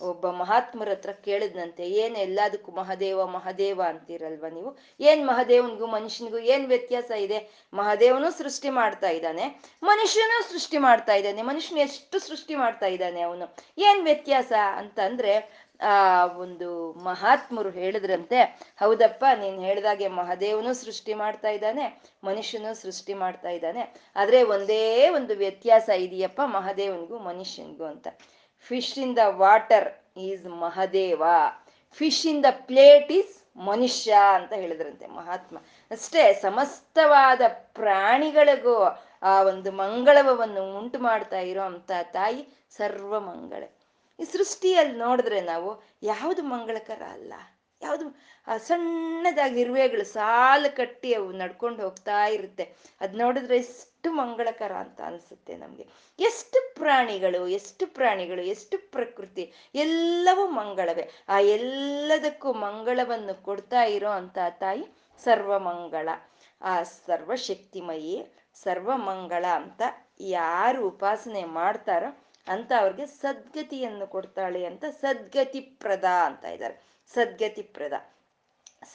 S1: ಒಬ್ಬ ಮಹಾತ್ಮರ ಹತ್ರ ಕೇಳಿದ್ನಂತೆ, ಏನ್ ಎಲ್ಲದಕ್ಕೂ ಮಹಾದೇವ ಮಹಾದೇವ ಅಂತೀರಲ್ವ ನೀವು? ಏನ್ ಮಹಾದೇವನ್ಗೂ, ಮನುಷ್ಯನಿಗೂ ಏನ್ ವ್ಯತ್ಯಾಸ ಇದೆ? ಮಹಾದೇವನು ಸೃಷ್ಟಿ ಮಾಡ್ತಾ ಇದ್ದಾನೆ, ಮನುಷ್ಯನು ಸೃಷ್ಟಿ ಮಾಡ್ತಾ ಇದ್ದಾನೆ, ಮನುಷ್ಯನ ಎಷ್ಟು ಸೃಷ್ಟಿ ಮಾಡ್ತಾ ಇದ್ದಾನೆ ಅವನು? ಏನ್ ವ್ಯತ್ಯಾಸ ಅಂತ ಅಂದ್ರೆ ಆ ಒಂದು ಮಹಾತ್ಮರು ಹೇಳಿದ್ರಂತೆ, ಹೌದಪ್ಪ, ನೀನ್ ಹೇಳ್ದಾಗೆ ಮಹಾದೇವನು ಸೃಷ್ಟಿ ಮಾಡ್ತಾ ಇದ್ದಾನೆ, ಮನುಷ್ಯನು ಸೃಷ್ಟಿ ಮಾಡ್ತಾ ಇದ್ದಾನೆ, ಆದ್ರೆ ಒಂದೇ ಒಂದು ವ್ಯತ್ಯಾಸ ಇದೆಯಪ್ಪ ಮಹಾದೇವನ್ಗೂ, ಮನುಷ್ಯನ್ಗೂ ಅಂತ. Fish in the water is Mahadeva. Fish in the plate is ಮನುಷ್ಯ ಅಂತ ಹೇಳಿದ್ರಂತೆ ಮಹಾತ್ಮ. ಅಷ್ಟೇ ಸಮಸ್ತವಾದ ಪ್ರಾಣಿಗಳಿಗೂ ಆ ಒಂದು ಮಂಗಳವನ್ನು ಉಂಟು ಮಾಡ್ತಾ ಇರೋ ಅಂತ ತಾಯಿ ಸರ್ವ ಮಂಗಳ ಈ ಸೃಷ್ಟಿಯಲ್ಲಿ ನೋಡಿದ್ರೆ ನಾವು ಯಾವುದು ಮಂಗಳಕರ ಅಲ್ಲ. ಯಾವುದು ಸಣ್ಣದಾಗಿ ಇರುವೆಗಳು ಸಾಲು ಕಟ್ಟಿ ಅವು ನಡ್ಕೊಂಡು ಹೋಗ್ತಾ ಇರುತ್ತೆ. ಅದು ನೋಡಿದ್ರೆ ಎಷ್ಟು ಮಂಗಳಕರ ಅಂತ ಅನ್ಸುತ್ತೆ ನಮಗೆ. ಎಷ್ಟು ಪ್ರಾಣಿಗಳು ಎಷ್ಟು ಪ್ರಾಣಿಗಳು, ಎಷ್ಟು ಪ್ರಕೃತಿ, ಎಲ್ಲವೂ ಮಂಗಳವೇ. ಆ ಎಲ್ಲದಕ್ಕೂ ಮಂಗಳವನ್ನು ಕೊಡ್ತಾ ಇರೋ ಅಂತ ತಾಯಿ ಸರ್ವಮಂಗಳ. ಆ ಸರ್ವಶಕ್ತಿಮಯಿ ಸರ್ವಮಂಗಳ ಅಂತ ಯಾರು ಉಪಾಸನೆ ಮಾಡ್ತಾರೋ ಅಂತ ಅವ್ರಿಗೆ ಸದ್ಗತಿಯನ್ನು ಕೊಡ್ತಾಳೆ ಅಂತ ಸದ್ಗತಿ ಪ್ರದ ಅಂತ ಇದ್ದಾರೆ. ಸದ್ಗತಿ ಪ್ರದ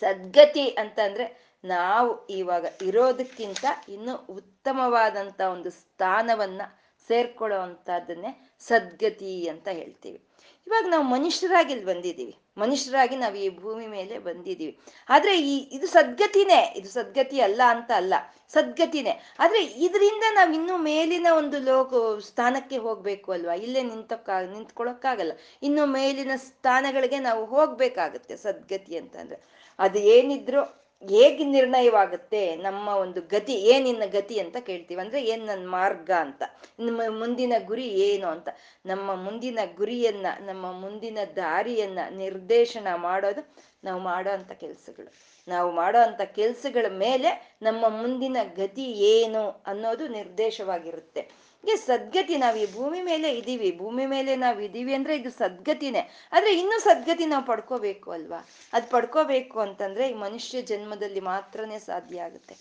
S1: ಸದ್ಗತಿ ಅಂತಂದ್ರೆ ನಾವು ಇವಾಗ ಇರೋದಕ್ಕಿಂತ ಇನ್ನು ಉತ್ತಮವಾದಂತ ಒಂದು ಸ್ಥಾನವನ್ನ ಸೇರ್ಕೊಳ್ಳೋ ಅಂತದನ್ನೇ ಸದ್ಗತಿ ಅಂತ ಹೇಳ್ತೀವಿ. ಇವಾಗ ನಾವು ಮನುಷ್ಯರಾಗಿ ಇಲ್ಲಿ ಬಂದಿದ್ದೀವಿ. ಮನುಷ್ಯರಾಗಿ ನಾವು ಈ ಭೂಮಿ ಮೇಲೆ ಬಂದಿದ್ದೀವಿ. ಆದರೆ ಈ, ಇದು ಸದ್ಗತಿನೇ. ಇದು ಸದ್ಗತಿ ಅಲ್ಲ ಅಂತ ಅಲ್ಲ. ಸದ್ಗತಿನೇ. ಆದರೆ ಇದರಿಂದ ನಾವು ಇನ್ನೂ ಮೇಲಿನ ಒಂದು ಲೋಕ, ಸ್ಥಾನಕ್ಕೆ ಹೋಗಬೇಕು ಅಲ್ವಾ? ಇಲ್ಲೇ ನಿಂತಕ್ಕ, ನಿಂತ್ಕೊಳಕ್ಕಾಗಲ್ಲ. ಇನ್ನು ಮೇಲಿನ ಸ್ಥಾನಗಳಿಗೆ ನಾವು ಹೋಗ್ಬೇಕಾಗತ್ತೆ ಸದ್ಗತಿ ಅಂತಂದರೆ ಅದು ಏನಿದ್ರು ಹೇಗೆ ನಿರ್ಣಯವಾಗುತ್ತೆ ನಮ್ಮ ಒಂದು ಗತಿ ಏನಿನ್ನ ಗತಿ ಅಂತ ಕೇಳ್ತೀವಿ. ಅಂದ್ರೆ ಏನ್ ನನ್ನ ಮಾರ್ಗ ಅಂತ. ನಮ್ಮ ಮುಂದಿನ ಗುರಿ ಏನು ಅಂತ. ನಮ್ಮ ಮುಂದಿನ ಗುರಿಯನ್ನ, ನಮ್ಮ ಮುಂದಿನ ದಾರಿಯನ್ನ ನಿರ್ದೇಶನ ಮಾಡೋದು ನಾವು ಮಾಡೋ ಅಂತ ಕೆಲ್ಸಗಳು. ನಾವು ಮಾಡೋ ಅಂತ ಕೆಲ್ಸಗಳ ಮೇಲೆ ನಮ್ಮ ಮುಂದಿನ ಗತಿ ಏನು ಅನ್ನೋದು ನಿರ್ದೇಶವಾಗಿರುತ್ತೆ. ಈ ಸದ್ಗತಿ ನಾವು ಈ ಭೂಮಿ ಮೇಲೆ ಇದೀವಿ. ಭೂಮಿ ಮೇಲೆ ನಾವು ಇದೀವಿ ಅಂದ್ರೆ ಇದು ಸದ್ಗತಿನೇ. ಆದ್ರೆ ಇನ್ನೂ ಸದ್ಗತಿ ನಾವು ಪಡ್ಕೋಬೇಕು ಅಲ್ವಾ? ಅದ್ ಪಡ್ಕೋಬೇಕು ಅಂತಂದ್ರೆ ಈ ಮನುಷ್ಯ ಜನ್ಮದಲ್ಲಿ ಮಾತ್ರನೇ ಸಾಧ್ಯ ಆಗುತ್ತೆ.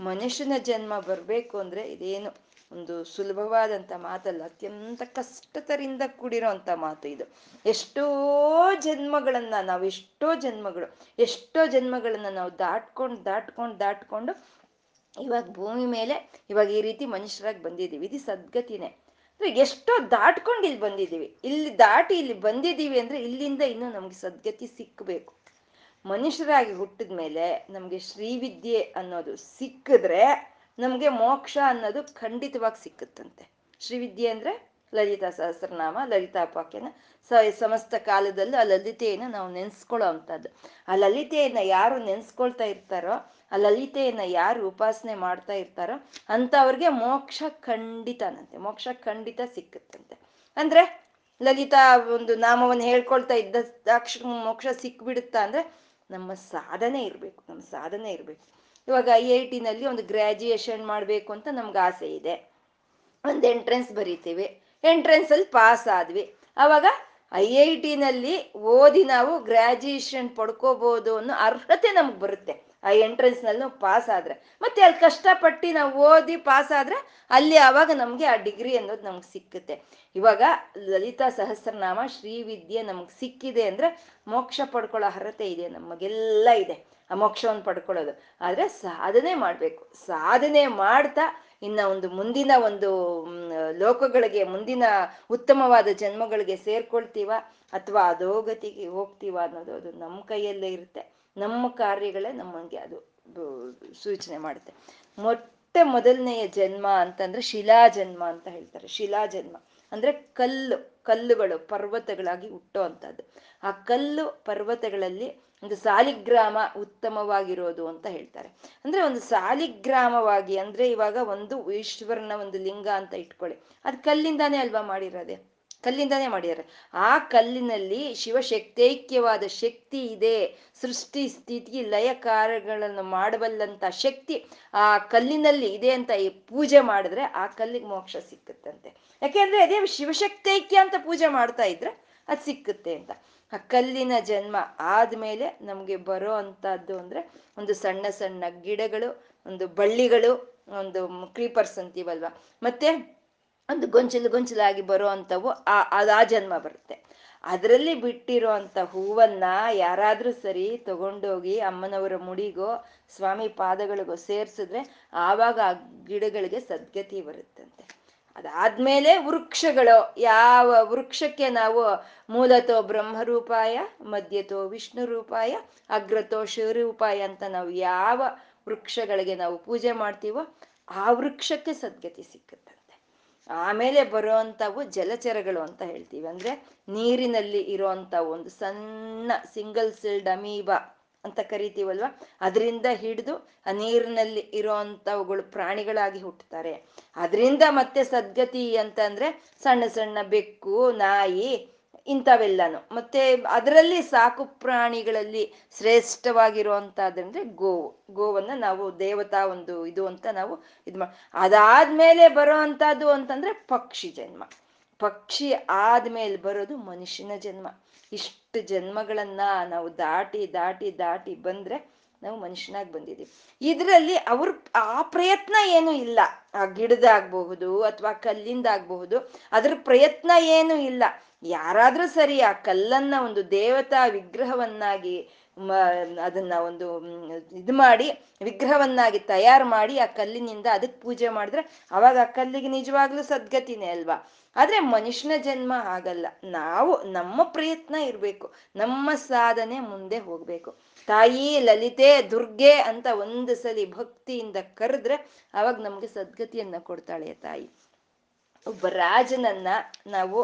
S1: ಮನುಷ್ಯನ ಜನ್ಮ ಬರ್ಬೇಕು ಅಂದ್ರೆ ಇದೇನು ಒಂದು ಸುಲಭವಾದಂತ ಮಾತಲ್ಲ. ಅತ್ಯಂತ ಕಷ್ಟತರಿಂದ ಕೂಡಿರೋ ಅಂತ ಮಾತು ಇದು. ಎಷ್ಟೋ ಜನ್ಮಗಳನ್ನ ನಾವು ಎಷ್ಟೋ ಜನ್ಮಗಳು, ಎಷ್ಟೋ ಜನ್ಮಗಳನ್ನ ನಾವು ದಾಟ್ಕೊಂಡು ದಾಟ್ಕೊಂಡು ದಾಟ್ಕೊಂಡು ಇವಾಗ ಭೂಮಿ ಮೇಲೆ ಇವಾಗ ಈ ರೀತಿ ಮನುಷ್ಯರಾಗಿ ಬಂದಿದ್ದೀವಿ. ಇದು ಸದ್ಗತಿನೇ. ಅಂದ್ರೆ ಎಷ್ಟೋ ದಾಟ್ಕೊಂಡು ಇಲ್ಲಿ ಬಂದಿದ್ದೀವಿ. ಇಲ್ಲಿ ದಾಟಿ ಇಲ್ಲಿ ಬಂದಿದ್ದೀವಿ ಅಂದ್ರೆ ಇಲ್ಲಿಂದ ಇನ್ನೂ ನಮ್ಗೆ ಸದ್ಗತಿ ಸಿಕ್ಕಬೇಕು ಮನುಷ್ಯರಾಗಿ ಹುಟ್ಟಿದ ಮೇಲೆ ನಮ್ಗೆ ಶ್ರೀವಿದ್ಯೆ ಅನ್ನೋದು ಸಿಕ್ಕಿದ್ರೆ ನಮ್ಗೆ ಮೋಕ್ಷ ಅನ್ನೋದು ಖಂಡಿತವಾಗಿ ಸಿಕ್ಕುತ್ತಂತೆ. ಶ್ರೀವಿದ್ಯೆ ಅಂದ್ರೆ ಲಲಿತಾ ಸಹಸ್ರನಾಮ, ಲಲಿತಾ ಪಾಕ್ಯನ ಸ ಸಮಸ್ತ ಕಾಲದಲ್ಲೂ ಆ ಲಲಿತೆಯನ್ನು ನಾವು ನೆನೆಸ್ಕೊಳ್ಳೋ ಅಂಥದ್ದು. ಆ ಲಲಿತೆಯನ್ನು ಯಾರು ನೆನೆಸ್ಕೊಳ್ತಾ ಇರ್ತಾರೋ ಆ ಲಲಿತೆಯನ್ನ ಯಾರು ಉಪಾಸನೆ ಮಾಡ್ತಾ ಇರ್ತಾರೋ ಅಂಥವ್ರಿಗೆ ಮೋಕ್ಷ ಖಂಡಿತನಂತೆ, ಮೋಕ್ಷ ಖಂಡಿತ ಸಿಕ್ಕುತ್ತಂತೆ. ಅಂದ್ರೆ ಲಲಿತಾ ಒಂದು ನಾಮವನ್ನು ಹೇಳ್ಕೊಳ್ತಾ ಇದ್ದ ತಕ್ಷಣ ಮೋಕ್ಷ ಸಿಕ್ಬಿಡುತ್ತಾ ಅಂದ್ರೆ ನಮ್ಮ ಸಾಧನೆ ಇರಬೇಕು, ನಮ್ಮ ಸಾಧನೆ ಇರಬೇಕು. ಇವಾಗ ಐ ಐ ಟಿನಲ್ಲಿ ಒಂದು ಗ್ರ್ಯಾಜುಯೇಷನ್ ಮಾಡಬೇಕು ಅಂತ ನಮ್ಗೆ ಆಸೆ ಇದೆ. ಒಂದು ಎಂಟ್ರೆನ್ಸ್ ಬರಿತೀವಿ ಎಂಟ್ರೆನ್ಸ್ ಅಲ್ಲಿ ಪಾಸ್ ಆದ್ವಿ. ಅವಾಗ ಐ ಐ ಟಿನಲ್ಲಿ ಓದಿ ನಾವು ಗ್ರ್ಯಾಜುಯೇಷನ್ ಪಡ್ಕೋಬೋದು ಅನ್ನೋ ಅರ್ಹತೆ ನಮ್ಗೆ ಬರುತ್ತೆ. ಆ ಎಂಟ್ರೆನ್ಸ್ನಲ್ಲಿ ನಾವು ಪಾಸ್ ಆದ್ರೆ. ಮತ್ತೆ ಅಲ್ಲಿ ಕಷ್ಟಪಟ್ಟು ನಾವು ಓದಿ ಪಾಸ್ ಆದ್ರೆ ಅಲ್ಲಿ ಅವಾಗ ನಮಗೆ ಆ ಡಿಗ್ರಿ ಅನ್ನೋದು ನಮ್ಗೆ ಸಿಕ್ಕುತ್ತೆ. ಇವಾಗ ಲಲಿತಾ ಸಹಸ್ರನಾಮ ಶ್ರೀವಿದ್ಯೆ ನಮ್ಗೆ ಸಿಕ್ಕಿದೆ ಅಂದ್ರೆ ಮೋಕ್ಷ ಪಡ್ಕೊಳ್ಳೋ ಅರ್ಹತೆ ಇದೆ, ನಮಗೆಲ್ಲ ಇದೆ ಆ ಮೋಕ್ಷವನ್ನು ಪಡ್ಕೊಳ್ಳೋದು. ಆದರೆ ಸಾಧನೆ ಮಾಡಬೇಕು. ಸಾಧನೆ ಮಾಡ್ತಾ ಇನ್ನ ಒಂದು ಮುಂದಿನ ಒಂದು ಲೋಕಗಳಿಗೆ, ಮುಂದಿನ ಉತ್ತಮವಾದ ಜನ್ಮಗಳಿಗೆ ಸೇರ್ಕೊಳ್ತೀವ ಅಥವಾ ಅಧೋಗತಿಗೆ ಹೋಗ್ತೀವ ಅನ್ನೋದು ಅದು ನಮ್ಮ ಕೈಯಲ್ಲೇ ಇರುತ್ತೆ. ನಮ್ಮ ಕಾರ್ಯಗಳೇ ನಮಗೆ ಅದು ಸೂಚನೆ ಮಾಡುತ್ತೆ. ಮೊಟ್ಟ ಮೊದಲನೆಯ ಜನ್ಮ ಅಂತಂದ್ರೆ ಶಿಲಾ ಜನ್ಮ ಅಂತ ಹೇಳ್ತಾರೆ ಶಿಲಾ ಜನ್ಮ ಅಂದ್ರೆ ಕಲ್ಲು, ಕಲ್ಲುಗಳು, ಪರ್ವತಗಳಾಗಿ ಹುಟ್ಟೋ ಅಂತದ್ದು ಆ ಕಲ್ಲು ಪರ್ವತಗಳಲ್ಲಿ ಒಂದು ಸಾಲಿಗ್ರಾಮ ಉತ್ತಮವಾಗಿರೋದು ಅಂತ ಹೇಳ್ತಾರೆ. ಅಂದ್ರೆ ಒಂದು ಸಾಲಿಗ್ರಾಮವಾಗಿ, ಅಂದ್ರೆ ಇವಾಗ ಒಂದು ಈಶ್ವರನ ಒಂದು ಲಿಂಗ ಅಂತ ಇಟ್ಕೊಳ್ಳಿ. ಅದು ಕಲ್ಲಿಂದಾನೇ ಅಲ್ವಾ ಮಾಡಿರೋದೆ? ಕಲ್ಲಿಂದಾನೇ ಮಾಡಿದ್ದಾರೆ. ಆ ಕಲ್ಲಿನಲ್ಲಿ ಶಿವಶಕ್ತೈಕ್ಯವಾದ ಶಕ್ತಿ ಇದೆ. ಸೃಷ್ಟಿ ಸ್ಥಿತಿ ಲಯ ಕಾರ್ಯಗಳನ್ನು ಮಾಡಬಲ್ಲಂತ ಶಕ್ತಿ ಆ ಕಲ್ಲಿನಲ್ಲಿ ಇದೆ ಅಂತ ಈ ಪೂಜೆ ಮಾಡಿದ್ರೆ ಆ ಕಲ್ಲಿಗೆ ಮೋಕ್ಷ ಸಿಕ್ಕುತ್ತಂತೆ. ಯಾಕೆಂದ್ರೆ ಅದೇ ಶಿವಶಕ್ತೈಕ್ಯ ಅಂತ ಪೂಜೆ ಮಾಡ್ತಾ ಇದ್ರೆ ಅದು ಸಿಕ್ಕುತ್ತೆ ಅಂತ. ಆ ಕಲ್ಲಿನ ಜನ್ಮ ಆದ್ಮೇಲೆ ನಮ್ಗೆ ಬರೋ ಅಂತದ್ದು ಅಂದ್ರೆ ಒಂದು ಸಣ್ಣ ಸಣ್ಣ ಗಿಡಗಳು, ಒಂದು ಬಳ್ಳಿಗಳು, ಒಂದು ಕ್ರೀಪರ್ಸ್ ಅಂತೀವಲ್ವ? ಮತ್ತೆ ಒಂದು ಗೊಂಚಲು ಗೊಂಚಲಾಗಿ ಬರೋ ಅಂಥವು ಆ ಆ ಜನ್ಮ ಬರುತ್ತೆ. ಅದರಲ್ಲಿ ಬಿಟ್ಟಿರೋ ಅಂಥ ಹೂವನ್ನ ಯಾರಾದ್ರೂ ಸರಿ ತಗೊಂಡೋಗಿ ಅಮ್ಮನವರ ಮುಡಿಗೋ, ಸ್ವಾಮಿ ಪಾದಗಳಿಗೋ ಸೇರಿಸಿದ್ರೆ ಆವಾಗ ಆ ಗಿಡಗಳಿಗೆ ಸದ್ಗತಿ ಬರುತ್ತಂತೆ. ಅದಾದ್ಮೇಲೆ ವೃಕ್ಷಗಳು, ಯಾವ ವೃಕ್ಷಕ್ಕೆ ನಾವು ಮೂಲತೋ ಬ್ರಹ್ಮರೂಪಾಯ, ಮಧ್ಯತೋ ವಿಷ್ಣು ರೂಪಾಯ ಅಗ್ರತೋ ಶಿವರೂಪಾಯ ಅಂತ ನಾವು ಯಾವ ವೃಕ್ಷಗಳಿಗೆ ನಾವು ಪೂಜೆ ಮಾಡ್ತೀವೋ ಆ ವೃಕ್ಷಕ್ಕೆ ಸದ್ಗತಿ ಸಿಕ್ಕುತ್ತಂತೆ ಆಮೇಲೆ ಬರುವಂಥವು ಜಲಚರಗಳು ಅಂತ ಹೇಳ್ತೀವಿ. ಅಂದ್ರೆ ನೀರಿನಲ್ಲಿ ಇರುವಂತ ಒಂದು ಸಣ್ಣ ಸಿಂಗಲ್ ಸಿಲ್ಡ್ ಅಮೀಬಾ ಅಂತ ಕರಿತೀವಲ್ವ? ಅದರಿಂದ ಹಿಡಿದು ಆ ನೀರಿನಲ್ಲಿ ಇರುವಂತವುಗಳು ಪ್ರಾಣಿಗಳಾಗಿ ಹುಟ್ಟುತ್ತಾರೆ. ಅದರಿಂದ ಮತ್ತೆ ಸದ್ಗತಿ ಅಂತಂದ್ರೆ ಸಣ್ಣ ಸಣ್ಣ ಬೆಕ್ಕು, ನಾಯಿ ಇಂಥವೆಲ್ಲನು. ಮತ್ತೆ ಅದರಲ್ಲಿ ಸಾಕು ಪ್ರಾಣಿಗಳಲ್ಲಿ ಶ್ರೇಷ್ಠವಾಗಿರುವಂತಹದ್ದಂದ್ರೆ ಗೋವು ಗೋವನ್ನ ನಾವು ದೇವತಾ ಒಂದು ಇದು ಅಂತ ನಾವು ಇದು ಮಾಡ ಅದಾದ್ಮೇಲೆ ಬರೋ ಅಂತದ್ದು ಅಂತಂದ್ರೆ ಪಕ್ಷಿ ಜನ್ಮ. ಪಕ್ಷಿ ಆದ್ಮೇಲೆ ಬರೋದು ಮನುಷ್ಯನ ಜನ್ಮ. ಇಷ್ಟು ಜನ್ಮಗಳನ್ನ ನಾವು ದಾಟಿ ದಾಟಿ ದಾಟಿ ಬಂದ್ರೆ ನಾವು ಮನುಷ್ಯನಾಗಿ ಬಂದಿದ್ದೀವಿ. ಇದರಲ್ಲಿ ಅವ್ರ ಆ ಪ್ರಯತ್ನ ಏನು ಇಲ್ಲ. ಆ ಗಿಡದಾಗಬಹುದು ಅಥವಾ ಕಲ್ಲಿಂದ ಆಗ್ಬಹುದು ಅದ್ರ ಪ್ರಯತ್ನ ಏನು ಇಲ್ಲ. ಯಾರಾದ್ರೂ ಸರಿ ಆ ಕಲ್ಲನ್ನ ಒಂದು ದೇವತಾ ವಿಗ್ರಹವನ್ನಾಗಿ ಅದನ್ನ ಒಂದು ಇದು ಮಾಡಿ, ವಿಗ್ರಹವನ್ನಾಗಿ ತಯಾರು ಮಾಡಿ ಆ ಕಲ್ಲಿನಿಂದ ಅದಕ್ಕೆ ಪೂಜೆ ಮಾಡಿದ್ರೆ, ಅವಾಗ ಆ ಕಲ್ಲಿಗೆ ನಿಜವಾಗ್ಲೂ ಸದ್ಗತಿನೇ ಅಲ್ವಾ? ಆದ್ರೆ ಮನುಷ್ಯನ ಜನ್ಮ ಆಗಲ್ಲ. ನಾವು ನಮ್ಮ ಪ್ರಯತ್ನ ಇರಬೇಕು. ನಮ್ಮ ಸಾಧನೆ ಮುಂದೆ ಹೋಗ್ಬೇಕು. ತಾಯಿ ಲಲಿತೆ ದುರ್ಗೆ ಅಂತ ಒಂದು ಸಲಿ ಭಕ್ತಿಯಿಂದ ಕರೆದ್ರೆ ಅವಾಗ ನಮ್ಗೆ ಸದ್ಗತಿಯನ್ನ ಕೊಡ್ತಾಳೆ ತಾಯಿ. ಒಬ್ಬ ರಾಜನನ್ನ ನಾವು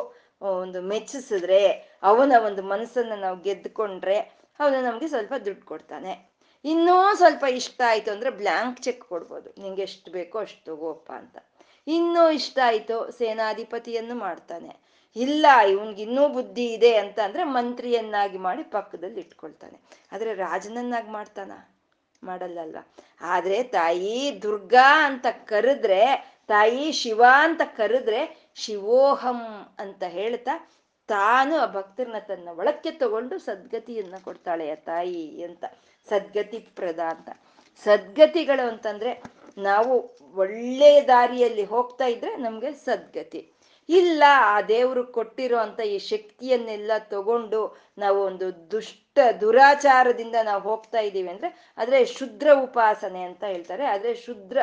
S1: ಒಂದು ಮೆಚ್ಚಿಸಿದ್ರೆ, ಅವನ ಒಂದು ಮನಸ್ಸನ್ನ ನಾವು ಗೆದ್ದುಕೊಂಡ್ರೆ ಅವನು ನಮ್ಗೆ ಸ್ವಲ್ಪ ದುಡ್ಡು ಕೊಡ್ತಾನೆ. ಇನ್ನೂ ಸ್ವಲ್ಪ ಇಷ್ಟ ಆಯ್ತು ಅಂದ್ರೆ ಬ್ಲ್ಯಾಂಕ್ ಚೆಕ್ ಕೊಡ್ಬೋದು. ನಿಂಗೆ ಎಷ್ಟು ಬೇಕೋ ಅಷ್ಟು ತಗೋಪ್ಪ ಅಂತ. ಇನ್ನೂ ಇಷ್ಟ ಆಯ್ತು ಸೇನಾಧಿಪತಿಯನ್ನು ಮಾಡ್ತಾನೆ. ಇಲ್ಲ, ಇವನ್ಗೆ ಇನ್ನೂ ಬುದ್ಧಿ ಇದೆ ಅಂತ ಅಂದ್ರೆ ಮಂತ್ರಿಯನ್ನಾಗಿ ಮಾಡಿ ಪಕ್ಕದಲ್ಲಿ ಇಟ್ಕೊಳ್ತಾನೆ. ಆದ್ರೆ ರಾಜನನ್ನಾಗಿ ಮಾಡ್ತಾನ? ಮಾಡಲ್ಲಲ್ವ? ಆದ್ರೆ ತಾಯಿ ದುರ್ಗಾ ಅಂತ ಕರೆದ್ರೆ, ತಾಯಿ ಶಿವ ಅಂತ ಕರೆದ್ರೆ ಶಿವೋಹಂ ಅಂತ ಹೇಳ್ತಾ ತಾನು ಆ ಭಕ್ತರನ್ನ ತನ್ನ ಒಳಕ್ಕೆ ತಗೊಂಡು ಸದ್ಗತಿಯನ್ನ ಕೊಡ್ತಾಳೆ ಆ ತಾಯಿ ಅಂತ. ಸದ್ಗತಿ ಪ್ರದ ಅಂತ. ಸದ್ಗತಿಗಳು ಅಂತಂದ್ರೆ ನಾವು ಒಳ್ಳೆ ದಾರಿಯಲ್ಲಿ ಹೋಗ್ತಾ ಇದ್ರೆ ನಮ್ಗೆ ಸದ್ಗತಿ. ಇಲ್ಲ, ಆ ದೇವರು ಕೊಟ್ಟಿರೋ ಅಂತ ಈ ಶಕ್ತಿಯನ್ನೆಲ್ಲ ತಗೊಂಡು ನಾವು ಒಂದು ದುಷ್ಟ ದುರಾಚಾರದಿಂದ ನಾವು ಹೋಗ್ತಾ ಇದ್ದೀವಿ ಅಂದ್ರೆ ಆದ್ರೆ ಶುದ್ರ ಉಪಾಸನೆ ಅಂತ ಹೇಳ್ತಾರೆ. ಆದ್ರೆ ಶುದ್ರ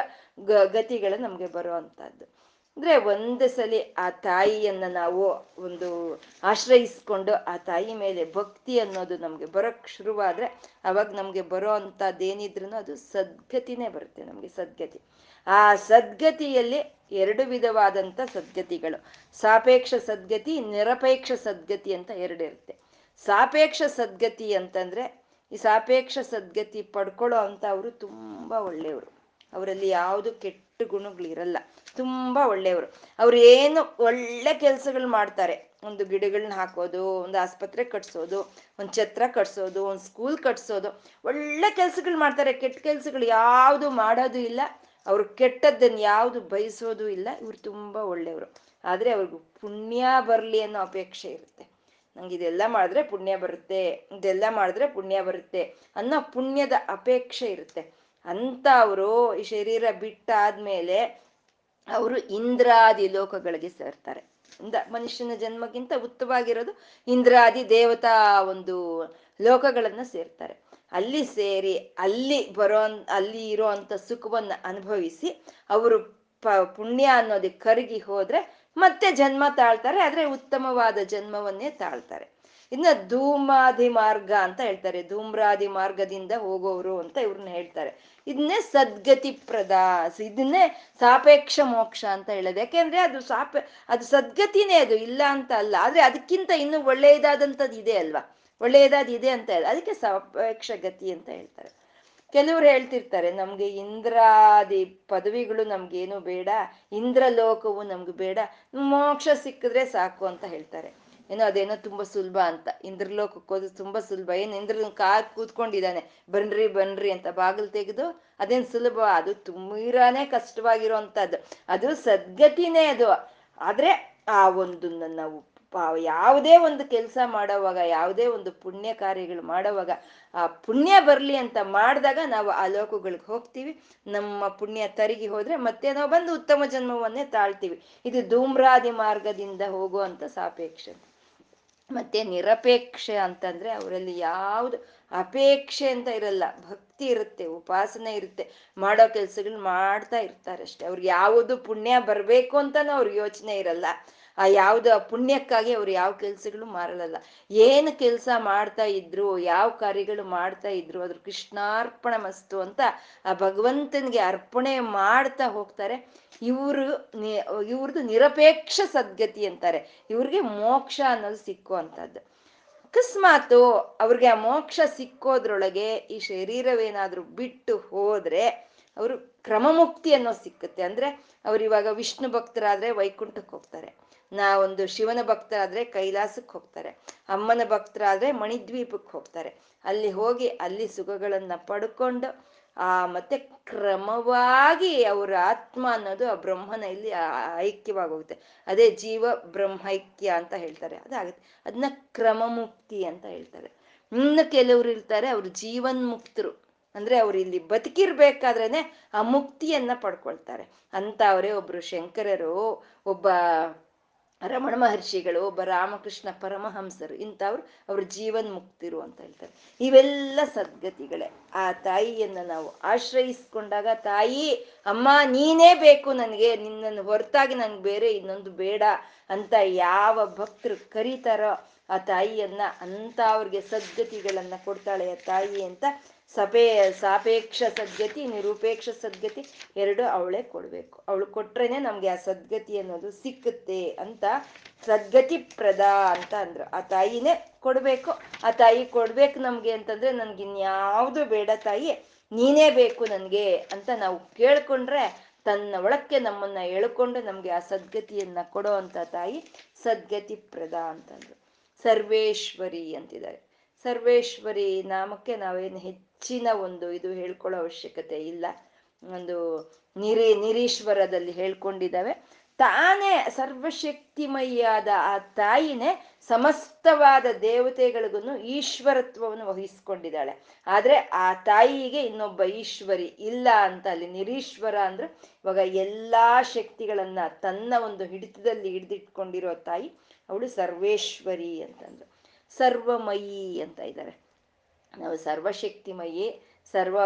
S1: ಗತಿಗಳು ನಮ್ಗೆ ಬರೋ ಅಂತದ್ದು ಅಂದ್ರೆ ಒಂದು ಸಲಿ ಆ ತಾಯಿಯನ್ನ ನಾವು ಒಂದು ಆಶ್ರಯಿಸ್ಕೊಂಡು ಆ ತಾಯಿ ಮೇಲೆ ಭಕ್ತಿ ಅನ್ನೋದು ನಮ್ಗೆ ಬರೋಕ್ ಶುರುವಾದ್ರೆ ಅವಾಗ ನಮ್ಗೆ ಬರೋ ಅಂತದ್ದೇನಿದ್ರು ಅದು ಸದ್ಗತಿನೇ ಬರುತ್ತೆ ನಮ್ಗೆ ಸದ್ಗತಿ. ಆ ಸದ್ಗತಿಯಲ್ಲಿ ಎರಡು ವಿಧವಾದಂಥ ಸದ್ಗತಿಗಳು. ಸಾಪೇಕ್ಷ ಸದ್ಗತಿ, ನಿರಪೇಕ್ಷ ಸದ್ಗತಿ ಅಂತ ಎರಡು ಇರುತ್ತೆ. ಸಾಪೇಕ್ಷ ಸದ್ಗತಿ ಅಂತಂದ್ರೆ ಈ ಸಾಪೇಕ್ಷ ಸದ್ಗತಿ ಪಡ್ಕೊಳ್ಳೋ ಅಂತ ಅವರು ತುಂಬಾ ಒಳ್ಳೆಯವರು. ಅವರಲ್ಲಿ ಯಾವುದು ಕೆಟ್ಟ ಗುಣಗಳಿರಲ್ಲ ತುಂಬಾ ಒಳ್ಳೆಯವರು. ಅವ್ರು ಏನು ಒಳ್ಳೆ ಕೆಲಸಗಳು ಮಾಡ್ತಾರೆ. ಒಂದು ಗಿಡಗಳನ್ನ ಹಾಕೋದು, ಒಂದು ಆಸ್ಪತ್ರೆ ಕಟ್ಸೋದು, ಒಂದು ಛತ್ರ ಕಟ್ಸೋದು, ಒಂದು ಸ್ಕೂಲ್ ಕಟ್ಸೋದು. ಒಳ್ಳೆ ಕೆಲಸಗಳು ಮಾಡ್ತಾರೆ. ಕೆಟ್ಟ ಕೆಲಸಗಳು ಯಾವುದು ಮಾಡೋದು ಇಲ್ಲ. ಅವ್ರು ಕೆಟ್ಟದ್ದನ್ನ ಯಾವುದು ಬಯಸೋದು ಇಲ್ಲ. ಇವ್ರು ತುಂಬಾ ಒಳ್ಳೆಯವರು. ಆದ್ರೆ ಅವ್ರಿಗೂ ಪುಣ್ಯ ಬರಲಿ ಅನ್ನೋ ಅಪೇಕ್ಷೆ ಇರುತ್ತೆ. ನಂಗೆ ಇದೆಲ್ಲ ಮಾಡಿದ್ರೆ ಪುಣ್ಯ ಬರುತ್ತೆ. ಇದೆಲ್ಲ ಮಾಡಿದ್ರೆ ಪುಣ್ಯ ಬರುತ್ತೆ ಅನ್ನೋ ಪುಣ್ಯದ ಅಪೇಕ್ಷೆ ಇರುತ್ತೆ. ಅಂತ ಅವರು ಈ ಶರೀರ ಬಿಟ್ಟಾದ್ಮೇಲೆ ಅವರು ಇಂದ್ರಾದಿ ಲೋಕಗಳಿಗೆ ಸೇರ್ತಾರೆ. ಇಂದ ಮನುಷ್ಯನ ಜನ್ಮಕ್ಕಿಂತ ಉತ್ತವಾಗಿರೋದು ಇಂದ್ರಾದಿ ದೇವತಾ ಒಂದು ಲೋಕಗಳನ್ನ ಸೇರ್ತಾರೆ. ಅಲ್ಲಿ ಸೇರಿ ಅಲ್ಲಿ ಬರೋ ಅಲ್ಲಿ ಇರೋ ಅಂತ ಸುಖವನ್ನ ಅನುಭವಿಸಿ ಅವರು ಪ, ಪುಣ್ಯ ಅನ್ನೋದಕ್ಕೆ ಕರಗಿ ಹೋದ್ರೆ ಮತ್ತೆ ಜನ್ಮ ತಾಳ್ತಾರೆ, ಆದ್ರೆ ಉತ್ತಮವಾದ ಜನ್ಮವನ್ನೇ ತಾಳ್ತಾರೆ. ಇನ್ನ ಧೂಮಾದಿ ಮಾರ್ಗ ಅಂತ ಹೇಳ್ತಾರೆ. ಧೂಮ್ರಾದಿ ಮಾರ್ಗದಿಂದ ಹೋಗೋರು ಅಂತ ಇವ್ರನ್ನ ಹೇಳ್ತಾರೆ. ಇದನ್ನೇ ಸದ್ಗತಿ ಪ್ರದಾ ಇದನ್ನೇ ಸಾಪೇಕ್ಷ ಮೋಕ್ಷ ಅಂತ ಹೇಳೋದು. ಯಾಕೆಂದ್ರೆ ಅದು ಸಾಪೆ, ಅದು ಸದ್ಗತಿನೇ ಅದು, ಇಲ್ಲ ಅಂತ ಅಲ್ಲ. ಆದ್ರೆ ಅದಕ್ಕಿಂತ ಇನ್ನು ಒಳ್ಳೆಯದಾದಂಥದ್ದು ಇದೆ ಅಲ್ವಾ? ಒಳ್ಳೆಯದಾದ ಇದೆ ಅಂತ ಅದಕ್ಕೆ ಸಾಪೇಕ್ಷ ಗತಿ ಅಂತ ಹೇಳ್ತಾರೆ. ಕೆಲವ್ರು ಹೇಳ್ತಿರ್ತಾರೆ, ನಮ್ಗೆ ಇಂದ್ರಾದಿ ಪದವಿಗಳು ನಮ್ಗೇನು ಬೇಡ ಇಂದ್ರ ಲೋಕವು ನಮ್ಗೆ ಬೇಡ. ಮೋಕ್ಷ ಸಿಕ್ಕಿದ್ರೆ ಸಾಕು ಅಂತ ಹೇಳ್ತಾರೆ. ಏನೋ ಅದೇನೋ ತುಂಬಾ ಸುಲಭ ಅಂತ. ಇಂದ್ರಲೋಕಕ್ಕೆ ಹೋದ್ರೆ ತುಂಬಾ ಸುಲಭ. ಏನು ಇಂದ್ರ ಕಾರ್ ಕೂತ್ಕೊಂಡಿದ್ದಾನೆ. ಬನ್ರಿ ಬನ್ರಿ ಅಂತ ಬಾಗಿಲು ತೆಗೆದು ಅದೇನು ಸುಲಭ? ಅದು ತುಂಬಾನೇ ಕಷ್ಟವಾಗಿರುವಂತದ್ದು ಅದು ಸದ್ಗತಿನೇ ಅದು. ಆದ್ರೆ ಆ ಒಂದು ನಾವು ಯಾವುದೇ ಒಂದು ಕೆಲಸ ಮಾಡೋವಾಗ, ಯಾವುದೇ ಒಂದು ಪುಣ್ಯ ಕಾರ್ಯಗಳು ಮಾಡೋವಾಗ ಆ ಪುಣ್ಯ ಬರಲಿ ಅಂತ ಮಾಡಿದಾಗ ನಾವು ಆ ಲೋಕಗಳಿಗೆ ಹೋಗ್ತೀವಿ. ನಮ್ಮ ಪುಣ್ಯ ತರಿಗೆ ಹೋದ್ರೆ ಮತ್ತೆ ನಾವು ಬಂದು ಉತ್ತಮ ಜನ್ಮವನ್ನೇ ತಾಳ್ತೀವಿ. ಇದು ಧೂಮ್ರಾದಿ ಮಾರ್ಗದಿಂದ ಹೋಗುವಂತ ಸಾಪೇಕ್ಷ ಮತ್ತೆ ನಿರಪೇಕ್ಷೆ ಅಂತಂದ್ರೆ ಅವರಲ್ಲಿ ಯಾವ್ದು ಅಪೇಕ್ಷೆ ಅಂತ ಇರಲ್ಲ. ಭಕ್ತಿ ಇರುತ್ತೆ, ಉಪಾಸನೆ ಇರುತ್ತೆ, ಮಾಡೋ ಕೆಲ್ಸಗಳ್ ಮಾಡ್ತಾ ಅಷ್ಟೇ. ಅವ್ರಿಗೆ ಯಾವುದು ಪುಣ್ಯ ಬರ್ಬೇಕು ಅಂತಾನು ಅವ್ರಿಗೆ ಯೋಚನೆ ಇರಲ್ಲ. ಆ ಯಾವ್ದು ಪುಣ್ಯಕ್ಕಾಗಿ ಅವ್ರು ಯಾವ ಕೆಲ್ಸಗಳು ಮಾರಲ್ಲ ಏನು ಕೆಲಸ ಮಾಡ್ತಾ ಇದ್ರು, ಯಾವ ಕಾರ್ಯಗಳು ಮಾಡ್ತಾ ಇದ್ರು, ಅದ್ರ ಕೃಷ್ಣಾರ್ಪಣ ಮಸ್ತು ಅಂತ ಆ ಭಗವಂತನಿಗೆ ಅರ್ಪಣೆ ಮಾಡ್ತಾ ಹೋಗ್ತಾರೆ. ಇವರು ಇವ್ರದ್ದು ನಿರಪೇಕ್ಷ ಸದ್ಗತಿ ಅಂತಾರೆ. ಇವ್ರಿಗೆ ಮೋಕ್ಷ ಅನ್ನೋದು ಸಿಕ್ಕುವಂಥದ್ದು. ಅಕಸ್ಮಾತು ಅವ್ರಿಗೆ ಆ ಮೋಕ್ಷ ಸಿಕ್ಕೋದ್ರೊಳಗೆ ಈ ಶರೀರವೇನಾದ್ರೂ ಬಿಟ್ಟು ಹೋದ್ರೆ ಅವರು ಕ್ರಮಮುಕ್ತಿ ಅನ್ನೋ ಸಿಕ್ಕುತ್ತೆ. ಅಂದ್ರೆ ಅವ್ರು ಇವಾಗ ವಿಷ್ಣು ಭಕ್ತರಾದ್ರೆ ವೈಕುಂಠಕ್ಕೆ ಹೋಗ್ತಾರೆ. ನಾವೊಂದು ಶಿವನ ಭಕ್ತರಾದ್ರೆ ಕೈಲಾಸಕ್ಕೆ ಹೋಗ್ತಾರೆ. ಅಮ್ಮನ ಭಕ್ತರಾದ್ರೆ ಮಣಿದ್ವೀಪಕ್ಕೆ ಹೋಗ್ತಾರೆ. ಅಲ್ಲಿ ಹೋಗಿ ಅಲ್ಲಿ ಸುಖಗಳನ್ನ ಪಡ್ಕೊಂಡು, ಆ, ಮತ್ತೆ ಕ್ರಮವಾಗಿ ಅವರ ಆತ್ಮ ಅನ್ನೋದು ಆ ಬ್ರಹ್ಮನ ಇಲ್ಲಿ ಐಕ್ಯವಾಗೋಗುತ್ತೆ ಅದೇ ಜೀವ ಬ್ರಹ್ಮೈಕ್ಯ ಅಂತ ಹೇಳ್ತಾರೆ. ಅದಾಗುತ್ತೆ. ಅದನ್ನ ಕ್ರಮ ಮುಕ್ತಿ ಅಂತ ಹೇಳ್ತಾರೆ. ಇನ್ನು ಕೆಲವರು ಇರ್ತಾರೆ ಅವ್ರು ಜೀವನ್ ಮುಕ್ತರು ಅಂದ್ರೆ ಅವ್ರು ಇಲ್ಲಿ ಬದುಕಿರ್ಬೇಕಾದ್ರೇನೆ ಆ ಮುಕ್ತಿಯನ್ನ ಪಡ್ಕೊಳ್ತಾರೆ. ಅಂತ ಅವರೇ ಒಬ್ರು ಶಂಕರರು, ಒಬ್ಬ ರಮಣ ಮಹರ್ಷಿಗಳು, ಒಬ್ಬ ರಾಮಕೃಷ್ಣ ಪರಮಹಂಸರು, ಇಂಥವ್ರು ಅವ್ರ ಜೀವನ್ ಮುಕ್ತಿರು ಅಂತ ಹೇಳ್ತಾರೆ. ಇವೆಲ್ಲ ಸದ್ಗತಿಗಳೇ. ಆ ತಾಯಿಯನ್ನು ನಾವು ಆಶ್ರಯಿಸ್ಕೊಂಡಾಗ ತಾಯಿ, ಅಮ್ಮ, ನೀನೇ ಬೇಕು ನನಗೆ, ನಿನ್ನನ್ನು ಹೊರತಾಗಿ ನನ್ಗೆ ಬೇರೆ ಇನ್ನೊಂದು ಬೇಡ ಅಂತ ಯಾವ ಭಕ್ತರು ಕರೀತಾರೋ ಆ ತಾಯಿಯನ್ನ ಅಂತ ಅವ್ರಿಗೆ ಸದ್ಗತಿಗಳನ್ನ ಕೊಡ್ತಾಳೆ ಆ ತಾಯಿ ಅಂತ ಸಪೇ, ಸಾಪೇಕ್ಷ ಸದ್ಗತಿ, ನಿರೂಪೇಕ್ಷ ಸದ್ಗತಿ ಎರಡು ಅವಳೇ ಕೊಡ್ಬೇಕು. ಅವಳು ಕೊಟ್ರೇನೆ ನಮ್ಗೆ ಆ ಸದ್ಗತಿ ಅನ್ನೋದು ಸಿಕ್ಕುತ್ತೆ ಅಂತ ಸದ್ಗತಿ ಪ್ರದ ಅಂತ ಅಂದ್ರು. ಆ ತಾಯಿನೇ ಕೊಡ್ಬೇಕು. ಆ ತಾಯಿ ಕೊಡ್ಬೇಕು ನಮ್ಗೆ ಅಂತಂದ್ರೆ ನನ್ಗೆ ಇನ್ಯಾವುದು ಬೇಡ ತಾಯಿ, ನೀನೇ ಬೇಕು ನನ್ಗೆ ಅಂತ ನಾವು ಕೇಳ್ಕೊಂಡ್ರೆ ತನ್ನ ಒಳಕ್ಕೆ ನಮ್ಮನ್ನ ಎಳ್ಕೊಂಡು ನಮ್ಗೆ ಆ ಸದ್ಗತಿಯನ್ನ ಕೊಡೋ ಅಂತ ತಾಯಿ ಸದ್ಗತಿ ಪ್ರದ ಅಂತಂದ್ರು ಸರ್ವೇಶ್ವರಿ ಅಂತಿದ್ದಾರೆ. ಸರ್ವೇಶ್ವರಿ ನಾಮಕ್ಕೆ ನಾವೇನು ಹೆಚ್ಚಿನ ಒಂದು ಇದು ಹೇಳ್ಕೊಳ್ಳೋ ಅವಶ್ಯಕತೆ ಇಲ್ಲ. ಒಂದು ನಿರಿ, ನಿರೀಶ್ವರದಲ್ಲಿ ಹೇಳ್ಕೊಂಡಿದ್ದಾವೆ. ತಾನೇ ಸರ್ವಶಕ್ತಿಮಯಿಯಾದ ಆ ತಾಯಿನೇ ಸಮಸ್ತವಾದ ದೇವತೆಗಳಿಗೂ ಈಶ್ವರತ್ವವನ್ನು ವಹಿಸ್ಕೊಂಡಿದ್ದಾಳೆ. ಆದ್ರೆ ಆ ತಾಯಿಗೆ ಇನ್ನೊಬ್ಬ ಈಶ್ವರಿ ಇಲ್ಲ ಅಂತ ಅಲ್ಲಿ ನಿರೀಶ್ವರ ಅಂದ್ರೆ ಇವಾಗ ಎಲ್ಲಾ ಶಕ್ತಿಗಳನ್ನ ತನ್ನ ಒಂದು ಹಿಡಿತದಲ್ಲಿ ಹಿಡಿದಿಟ್ಕೊಂಡಿರೋ ತಾಯಿ. ಅವಳು ಸರ್ವೇಶ್ವರಿ ಅಂತಂದ್ರು. ಸರ್ವಮಯಿ ಅಂತ ಇದ್ದಾರೆ ನಾವು ಸರ್ವಶಕ್ತಿಮಯಿ, ಸರ್ವ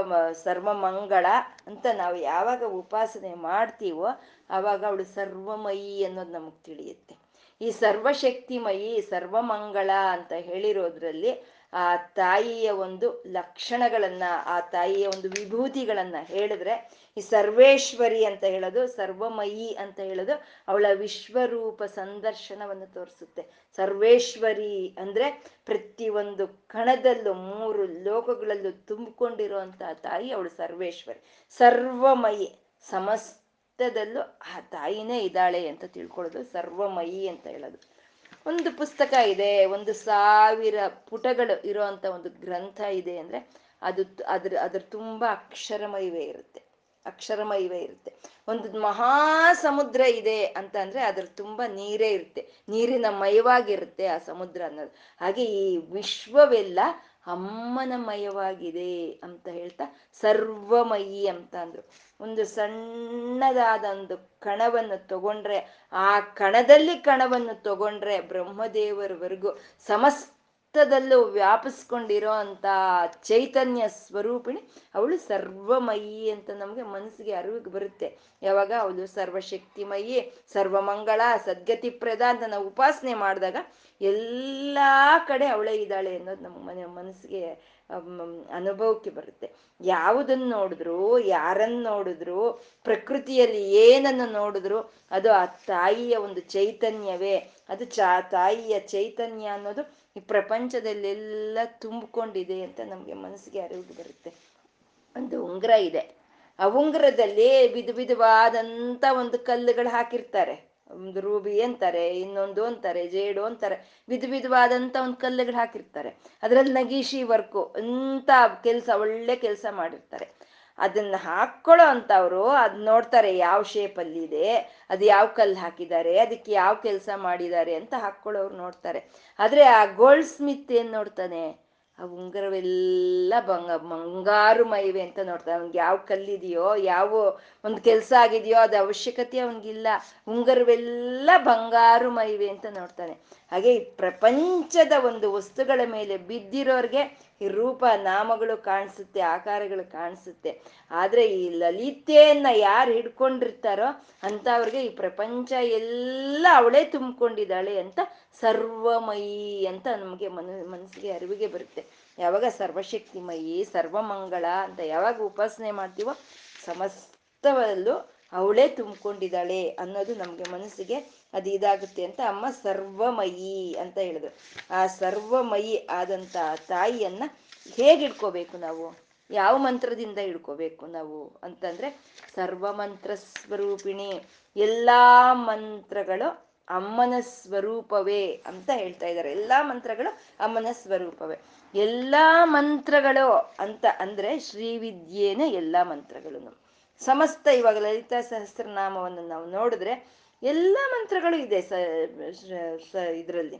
S1: ಸರ್ವಮಂಗಳ ಅಂತ ನಾವು ಯಾವಾಗ ಉಪಾಸನೆ ಮಾಡ್ತೀವೋ ಆವಾಗ ಅವಳು ಸರ್ವಮಯಿ ಅನ್ನೋದು ನಮಗೆ ತಿಳಿಯುತ್ತೆ. ಈ ಸರ್ವಶಕ್ತಿಮಯಿ, ಸರ್ವಮಂಗಳ ಅಂತ ಹೇಳಿರೋದ್ರಲ್ಲಿ ಆ ತಾಯಿಯ ಒಂದು ಲಕ್ಷಣಗಳನ್ನ, ಆ ತಾಯಿಯ ಒಂದು ವಿಭೂತಿಗಳನ್ನ ಹೇಳಿದ್ರೆ, ಈ ಸರ್ವೇಶ್ವರಿ ಅಂತ ಹೇಳೋದು, ಸರ್ವಮಯಿ ಅಂತ ಹೇಳೋದು ಅವಳ ವಿಶ್ವರೂಪ ಸಂದರ್ಶನವನ್ನು ತೋರಿಸುತ್ತೆ. ಸರ್ವೇಶ್ವರಿ ಅಂದ್ರೆ ಪ್ರತಿಯೊಂದು ಕಣದಲ್ಲೂ, ಮೂರು ಲೋಕಗಳಲ್ಲೂ ತುಂಬಿಕೊಂಡಿರುವಂತಹ ತಾಯಿ ಅವಳು ಸರ್ವೇಶ್ವರಿ. ಸರ್ವಮಯಿ, ಸಮಸ್ತದಲ್ಲೂ ಆ ತಾಯಿನೇ ಇದ್ದಾಳೆ ಅಂತ ತಿಳ್ಕೊಳ್ಳೋದು, ಸರ್ವಮಯಿ ಅಂತ ಹೇಳೋದು. ಒಂದು ಪುಸ್ತಕ ಇದೆ, ಒಂದು ಸಾವಿರ ಪುಟಗಳು ಇರುವಂತ ಒಂದು ಗ್ರಂಥ ಇದೆ ಅಂದ್ರೆ ಅದು ಅದ್ರ ಅದ್ರ ತುಂಬಾ ಅಕ್ಷರಮಯವೇ ಇರುತ್ತೆ ಅಕ್ಷರಮಯವೇ ಇರುತ್ತೆ. ಒಂದು ಮಹಾ ಸಮುದ್ರ ಇದೆ ಅಂತ ಅಂದ್ರೆ ಅದ್ರ ತುಂಬಾ ನೀರೇ ಇರುತ್ತೆ, ನೀರಿನ ಮಯವಾಗಿರುತ್ತೆ ಆ ಸಮುದ್ರ ಅನ್ನೋದು. ಹಾಗೆ ಈ ವಿಶ್ವವೆಲ್ಲ ಅಮ್ಮನ ಮಯವಾಗಿದೆ ಅಂತ ಹೇಳ್ತಾ ಸರ್ವಮಯಿ ಅಂತ ಅಂದ್ರು. ಒಂದು ಸಣ್ಣದಾದ ಒಂದು ಕಣವನ್ನು ತಗೊಂಡ್ರೆ, ಆ ಕಣದಲ್ಲಿ ಕಣವನ್ನು ತಗೊಂಡ್ರೆ ಬ್ರಹ್ಮದೇವರವರೆಗೂ ಸಮಸ್ತದಲ್ಲೂ ವ್ಯಾಪಿಸ್ಕೊಂಡಿರೋ ಅಂತ ಚೈತನ್ಯ ಸ್ವರೂಪಿಣಿ ಅವಳು ಸರ್ವಮಯಿ ಅಂತ ನಮ್ಗೆ ಮನಸ್ಸಿಗೆ ಅರಿವಿಗೆ ಬರುತ್ತೆ. ಯಾವಾಗ ಅವಳು ಸರ್ವಶಕ್ತಿಮಯಿ, ಸರ್ವಮಂಗಳ ಸದ್ಗತಿ ಪ್ರದ ಅಂತ ನಾವು ಉಪಾಸನೆ ಮಾಡಿದಾಗ ಎಲ್ಲಾ ಕಡೆ ಅವಳೇ ಇದ್ದಾಳೆ ಅನ್ನೋದು ನಮ್ಮ ಮನೆ ಮನಸ್ಸಿಗೆ ಅನುಭವಕ್ಕೆ ಬರುತ್ತೆ. ಯಾವುದನ್ನು ನೋಡಿದ್ರು, ಯಾರನ್ನ ನೋಡಿದ್ರು, ಪ್ರಕೃತಿಯಲ್ಲಿ ಏನನ್ನು ನೋಡಿದ್ರು ಅದು ಆ ತಾಯಿಯ ಒಂದು ಚೈತನ್ಯವೇ. ಅದು ಚಾ, ತಾಯಿಯ ಚೈತನ್ಯ ಅನ್ನೋದು ಈ ಪ್ರಪಂಚದಲ್ಲೆಲ್ಲ ತುಂಬಿಕೊಂಡಿದೆ ಅಂತ ನಮಗೆ ಮನಸ್ಸಿಗೆ ಅರಿವು ಬರುತ್ತೆ. ಒಂದು ಉಂಗುರ ಇದೆ. ಆ ಉಂಗುರದಲ್ಲಿ ವಿಧ ವಿಧವಾದಂತ ಒಂದು ಕಲ್ಲುಗಳು ಹಾಕಿರ್ತಾರೆ. ಒಂದು ರೂಬಿ ಅಂತಾರೆ, ಇನ್ನೊಂದು ಅಂತಾರೆ, ಜೇಡು ಅಂತಾರೆ. ವಿಧ ವಿಧವಾದಂತ ಒಂದು ಕಲ್ಲುಗಳು ಹಾಕಿರ್ತಾರೆ. ಅದರಲ್ಲಿ ನಗೀಶಿ ವರ್ಕು ಅಂತ ಕೆಲಸ, ಒಳ್ಳೆ ಕೆಲಸ ಮಾಡಿರ್ತಾರೆ. ಅದನ್ನ ಹಾಕೊಳ್ಳೋ ಅಂತವ್ರು, ಅದ್ ನೋಡ್ತಾರೆ ಯಾವ ಅಲ್ಲಿ ಇದೆ, ಅದು ಯಾವ ಕಲ್ಲು ಹಾಕಿದ್ದಾರೆ, ಅದಕ್ಕೆ ಯಾವ ಕೆಲಸ ಮಾಡಿದ್ದಾರೆ ಅಂತ ಹಾಕೊಳ್ಳೋರು ನೋಡ್ತಾರೆ. ಆದ್ರೆ ಆ ಗೋಲ್ಡ್ ಸ್ಮಿತ್ ಏನ್ ನೋಡ್ತಾನೆ? ಆ ಉಂಗರವೆಲ್ಲ ಬಂಗ, ಬಂಗಾರು ಮೈವೆ ಅಂತ ನೋಡ್ತಾನೆ. ಅವ್ನಿಗೆ ಯಾವ ಕಲ್ಲಿದೆಯೋ ಯಾವ ಒಂದು ಕೆಲಸ ಆಗಿದೆಯೋ, ಅದು ಅವಶ್ಯಕತೆ ಅವನಿಗಿಲ್ಲ. ಉಂಗರವೆಲ್ಲ ಬಂಗಾರು ಮೈವೆ ಅಂತ ನೋಡ್ತಾನೆ. ಹಾಗೆ ಈ ಪ್ರಪಂಚದ ಒಂದು ವಸ್ತುಗಳ ಮೇಲೆ ಬಿದ್ದಿರೋರ್ಗೆ ಈ ರೂಪ ನಾಮಗಳು ಕಾಣಿಸುತ್ತೆ, ಆಕಾರಗಳು ಕಾಣಿಸುತ್ತೆ. ಆದರೆ ಈ ಲಲಿತೆಯನ್ನ ಯಾರು ಹಿಡ್ಕೊಂಡಿರ್ತಾರೋ ಅಂಥವ್ರಿಗೆ ಈ ಪ್ರಪಂಚ ಎಲ್ಲ ಅವಳೇ ತುಂಬಿಕೊಂಡಿದ್ದಾಳೆ ಅಂತ ಸರ್ವಮಯಿ ಅಂತ ನಮಗೆ ಮನ, ಮನಸ್ಸಿಗೆ ಅರಿವಿಗೆ ಬರುತ್ತೆ. ಯಾವಾಗ ಸರ್ವಶಕ್ತಿಮಯಿ, ಸರ್ವಮಂಗಳ ಅಂತ ಯಾವಾಗ ಉಪಾಸನೆ ಮಾಡ್ತೀವೋ ಸಮಸ್ತವಲ್ಲೂ ಅವಳೇ ತುಂಬಿಕೊಂಡಿದ್ದಾಳೆ ಅನ್ನೋದು ನಮಗೆ ಮನಸ್ಸಿಗೆ ಅದು ಇದಾಗುತ್ತೆ ಅಂತ ಅಮ್ಮ ಸರ್ವಮಯಿ ಅಂತ ಹೇಳಿದ್ರು. ಆ ಸರ್ವಮಯಿ ಆದಂತ ತಾಯಿಯನ್ನ ಹೇಗೆ ನಾವು? ಯಾವ ಮಂತ್ರದಿಂದ ಹಿಡ್ಕೋಬೇಕು ನಾವು ಅಂತಂದ್ರೆ ಸರ್ವ ಮಂತ್ರ ಸ್ವರೂಪಿಣಿ, ಎಲ್ಲಾ ಮಂತ್ರಗಳು ಅಮ್ಮನ ಸ್ವರೂಪವೇ ಅಂತ ಹೇಳ್ತಾ ಇದ್ದಾರೆ. ಎಲ್ಲಾ ಮಂತ್ರಗಳು ಅಮ್ಮನ ಸ್ವರೂಪವೇ. ಎಲ್ಲಾ ಮಂತ್ರಗಳು ಅಂತ ಅಂದ್ರೆ ಶ್ರೀವಿದ್ಯೇನೆ ಎಲ್ಲಾ ಮಂತ್ರಗಳು ಸಮಸ್ತ ಇವಾಗ ಲಲಿತಾ ಸಹಸ್ರನಾಮವನ್ನು ನಾವು ನೋಡಿದ್ರೆ ಎಲ್ಲ ಮಂತ್ರಗಳು ಇದೆ ಸ ಇದರಲ್ಲಿ.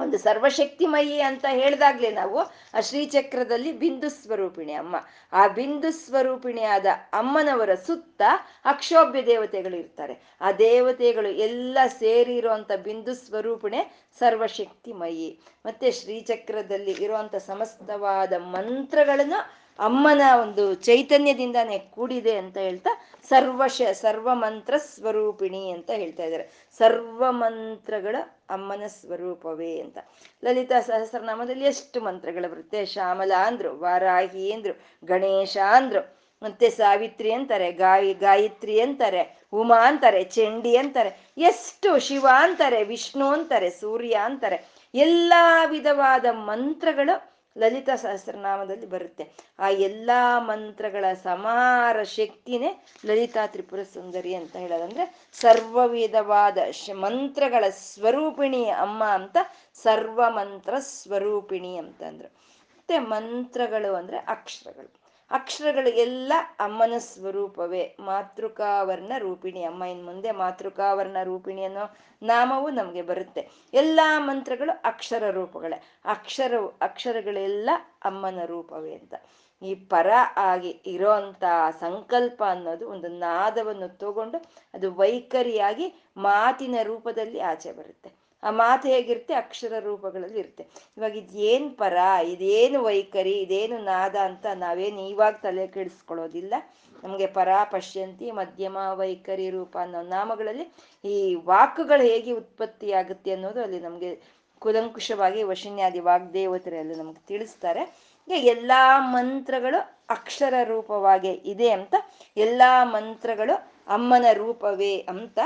S1: ಒಂದು ಸರ್ವಶಕ್ತಿಮಯಿ ಅಂತ ಹೇಳ್ದಾಗ್ಲೆ ನಾವು ಆ ಶ್ರೀಚಕ್ರದಲ್ಲಿ ಬಿಂದು ಸ್ವರೂಪಿಣಿ ಅಮ್ಮ. ಆ ಬಿಂದು ಸ್ವರೂಪಿಣಿಯಾದ ಅಮ್ಮನವರ ಸುತ್ತ ಅಕ್ಷೋಭ್ಯ ದೇವತೆಗಳು ಇರ್ತಾರೆ. ಆ ದೇವತೆಗಳು ಎಲ್ಲ ಸೇರಿ ಇರುವಂತ ಬಿಂದು ಸ್ವರೂಪಿಣೆ ಸರ್ವಶಕ್ತಿಮಯಿ. ಮತ್ತೆ ಶ್ರೀಚಕ್ರದಲ್ಲಿ ಇರುವಂತ ಸಮಸ್ತವಾದ ಮಂತ್ರಗಳನ್ನ ಅಮ್ಮನ ಒಂದು ಚೈತನ್ಯದಿಂದಾನೇ ಕೂಡಿದೆ ಅಂತ ಹೇಳ್ತಾ ಸರ್ವಶ ಸರ್ವ ಮಂತ್ರ ಸ್ವರೂಪಿಣಿ ಅಂತ ಹೇಳ್ತಾ ಇದ್ದಾರೆ. ಸರ್ವ ಮಂತ್ರಗಳ ಅಮ್ಮನ ಸ್ವರೂಪವೇ ಅಂತ. ಲಲಿತಾ ಸಹಸ್ರನಾಮದಲ್ಲಿ ಎಷ್ಟು ಮಂತ್ರಗಳು ಬರುತ್ತೆ? ಶ್ಯಾಮಲಾ ಅಂದ್ರು ವಾರಾಹಿ ಅಂದ್ರು ಗಣೇಶ ಅಂದ್ರು ಮತ್ತೆ ಸಾವಿತ್ರಿ ಅಂತಾರೆ, ಗಾಯಿ, ಗಾಯತ್ರಿ ಅಂತಾರೆ, ಉಮಾ ಅಂತಾರೆ, ಚಂಡಿ ಅಂತಾರೆ, ಎಷ್ಟು ಶಿವ ಅಂತಾರೆ, ವಿಷ್ಣು ಅಂತಾರೆ, ಸೂರ್ಯ ಅಂತಾರೆ, ಎಲ್ಲಾ ವಿಧವಾದ ಮಂತ್ರಗಳು ಲಲಿತಾ ಸಹಸ್ರನಾಮದಲ್ಲಿ ಬರುತ್ತೆ. ಆ ಎಲ್ಲಾ ಮಂತ್ರಗಳ ಸಮಾರ ಶಕ್ತಿನೇ ಲಲಿತಾ ತ್ರಿಪುರ ಸುಂದರಿ ಅಂತ ಹೇಳೋದಂದ್ರೆ ಸರ್ವ ವಿಧವಾದ ಮಂತ್ರಗಳ ಸ್ವರೂಪಿಣಿ ಅಮ್ಮ ಅಂತ ಸರ್ವ ಮಂತ್ರ ಸ್ವರೂಪಿಣಿ ಅಂತಂದ್ರು ಮತ್ತೆ ಮಂತ್ರಗಳು ಅಂದ್ರೆ ಅಕ್ಷರಗಳು. ಅಕ್ಷರಗಳು ಎಲ್ಲ ಅಮ್ಮನ ಸ್ವರೂಪವೇ. ಮಾತೃಕಾವರ್ಣ ರೂಪಿಣಿ. ಅಮ್ಮ ಇನ್ ಮುಂದೆ ಮಾತೃಕಾವರ್ಣ ರೂಪಿಣಿ ಅನ್ನೋ ನಾಮವು ನಮಗೆ ಬರುತ್ತೆ. ಎಲ್ಲಾ ಮಂತ್ರಗಳು ಅಕ್ಷರ ರೂಪಗಳೇ. ಅಕ್ಷರ, ಅಕ್ಷರಗಳೆಲ್ಲ ಅಮ್ಮನ ರೂಪವೇ ಅಂತ. ಈ ಪರ ಆಗಿ ಇರೋಂತ ಸಂಕಲ್ಪ ಅನ್ನೋದು ಒಂದು ನಾದವನ್ನು ತಗೊಂಡು ಅದು ವೈಖರಿಯಾಗಿ ಮಾತಿನ ರೂಪದಲ್ಲಿ ಆಚೆ ಬರುತ್ತೆ. ಆ ಮಾತು ಹೇಗಿರುತ್ತೆ? ಅಕ್ಷರ ರೂಪಗಳಲ್ಲಿ ಇರುತ್ತೆ. ಇವಾಗ ಇದೇನು ಪರ, ಇದೇನು ವೈಖರಿ, ಇದೇನು ನಾದ ಅಂತ ನಾವೇನು ಇವಾಗ ತಲೆ ಕೆಡಿಸ್ಕೊಳ್ಳೋದಿಲ್ಲ. ನಮಗೆ ಪರ, ಪಶ್ಯಂತಿ, ಮಧ್ಯಮ, ವೈಖರಿ, ರೂಪ ಅನ್ನೋ ನಾಮಗಳಲ್ಲಿ ಈ ವಾಕುಗಳು ಹೇಗೆ ಉತ್ಪತ್ತಿ ಆಗುತ್ತೆ ಅನ್ನೋದು ಅಲ್ಲಿ ನಮಗೆ ಕುಲಂಕುಷವಾಗಿ ವಶಿನ್ಯಾದಿ ವಾಗ್ದೇವತರಲ್ಲಿ ನಮ್ಗೆ ತಿಳಿಸ್ತಾರೆ. ಎಲ್ಲಾ ಮಂತ್ರಗಳು ಅಕ್ಷರ ರೂಪವಾಗಿ ಇದೆ ಅಂತ, ಎಲ್ಲಾ ಮಂತ್ರಗಳು ಅಮ್ಮನ ರೂಪವೇ ಅಂತ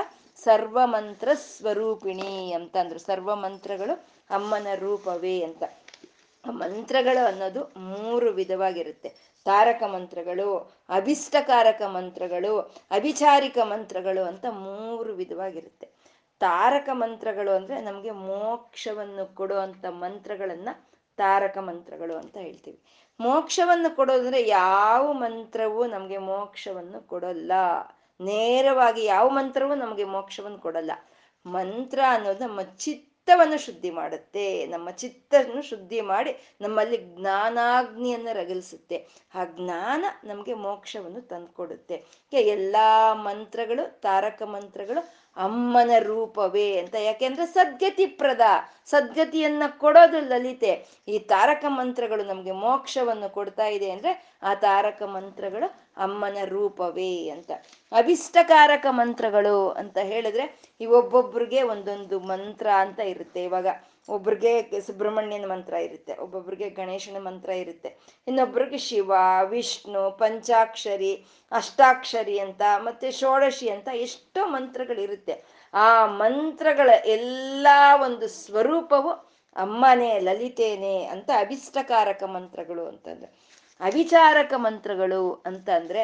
S1: ಸರ್ವ ಮಂತ್ರ ಸ್ವರೂಪಿಣಿ ಅಂತ ಅಂದ್ರು ಸರ್ವ ಮಂತ್ರಗಳು ಅಮ್ಮನ ರೂಪವೇ ಅಂತ. ಮಂತ್ರಗಳು ಅನ್ನೋದು ಮೂರು ವಿಧವಾಗಿರುತ್ತೆ. ತಾರಕ ಮಂತ್ರಗಳು, ಅಭಿಷ್ಟಕಾರಕ ಮಂತ್ರಗಳು, ಅಭಿಚಾರಿಕ ಮಂತ್ರಗಳು ಅಂತ ಮೂರು ವಿಧವಾಗಿರುತ್ತೆ. ತಾರಕ ಮಂತ್ರಗಳು ಅಂದ್ರೆ ನಮಗೆ ಮೋಕ್ಷವನ್ನು ಕೊಡುವಂತ ಮಂತ್ರಗಳನ್ನ ತಾರಕ ಮಂತ್ರಗಳು ಅಂತ ಹೇಳ್ತೀವಿ. ಮೋಕ್ಷವನ್ನು ಕೊಡೋದಂದ್ರೆ ಯಾವ ಮಂತ್ರವೂ ನಮಗೆ ಮೋಕ್ಷವನ್ನು ಕೊಡಲ್ಲ. ನೇರವಾಗಿ ಯಾವ ಮಂತ್ರವೂ ನಮಗೆ ಮೋಕ್ಷವನ್ನು ಕೊಡಲ್ಲ. ಮಂತ್ರ ಅನ್ನೋದು ನಮ್ಮ ಚಿತ್ತವನ್ನು ಶುದ್ಧಿ ಮಾಡುತ್ತೆ. ನಮ್ಮ ಚಿತ್ತವನ್ನು ಶುದ್ಧಿ ಮಾಡಿ ನಮ್ಮಲ್ಲಿ ಜ್ಞಾನಾಗ್ನಿಯನ್ನು ರಗಲಿಸುತ್ತೆ. ಆ ಜ್ಞಾನ ನಮಗೆ ಮೋಕ್ಷವನ್ನು ತಂದ್ಕೊಡುತ್ತೆ. ಎಲ್ಲ ಮಂತ್ರಗಳು ತಾರಕ ಮಂತ್ರಗಳು ಅಮ್ಮನ ರೂಪವೇ ಅಂತ. ಯಾಕೆಂದ್ರೆ ಸದ್ಗತಿ ಪ್ರದ, ಸದ್ಗತಿಯನ್ನ ಕೊಡೋದು ಲಲಿತೆ. ಈ ತಾರಕ ಮಂತ್ರಗಳು ನಮ್ಗೆ ಮೋಕ್ಷವನ್ನು ಕೊಡ್ತಾ ಇದೆ ಅಂದ್ರೆ ಆ ತಾರಕ ಮಂತ್ರಗಳು ಅಮ್ಮನ ರೂಪವೇ ಅಂತ. ಅಭಿಷ್ಟಕಾರಕ ಮಂತ್ರಗಳು ಅಂತ ಹೇಳಿದ್ರೆ ಈ ಒಬ್ಬೊಬ್ರಿಗೆ ಒಂದೊಂದು ಮಂತ್ರ ಅಂತ ಇರುತ್ತೆ ಇವಾಗ. ಒಬ್ರಿಗೆ ಸುಬ್ರಹ್ಮಣ್ಯನ ಮಂತ್ರ ಇರುತ್ತೆ, ಒಬ್ಬೊಬ್ರಿಗೆ ಗಣೇಶನ ಮಂತ್ರ ಇರುತ್ತೆ. ಇನ್ನೊಬ್ರಿಗೆ ಶಿವ, ವಿಷ್ಣು, ಪಂಚಾಕ್ಷರಿ, ಅಷ್ಟಾಕ್ಷರಿ ಅಂತ ಮತ್ತೆ ಷೋಡಶಿ ಅಂತ ಎಷ್ಟೋ ಮಂತ್ರಗಳಿರುತ್ತೆ. ಆ ಮಂತ್ರಗಳ ಎಲ್ಲ ಒಂದು ಸ್ವರೂಪವು ಅಮ್ಮನೇ, ಲಲಿತೇನೆ ಅಂತ ಅಭಿಷ್ಟಕಾರಕ ಮಂತ್ರಗಳು ಅಂತಂದ್ರೆ. ಅವಿಚಾರಕ ಮಂತ್ರಗಳು ಅಂತ ಅಂದ್ರೆ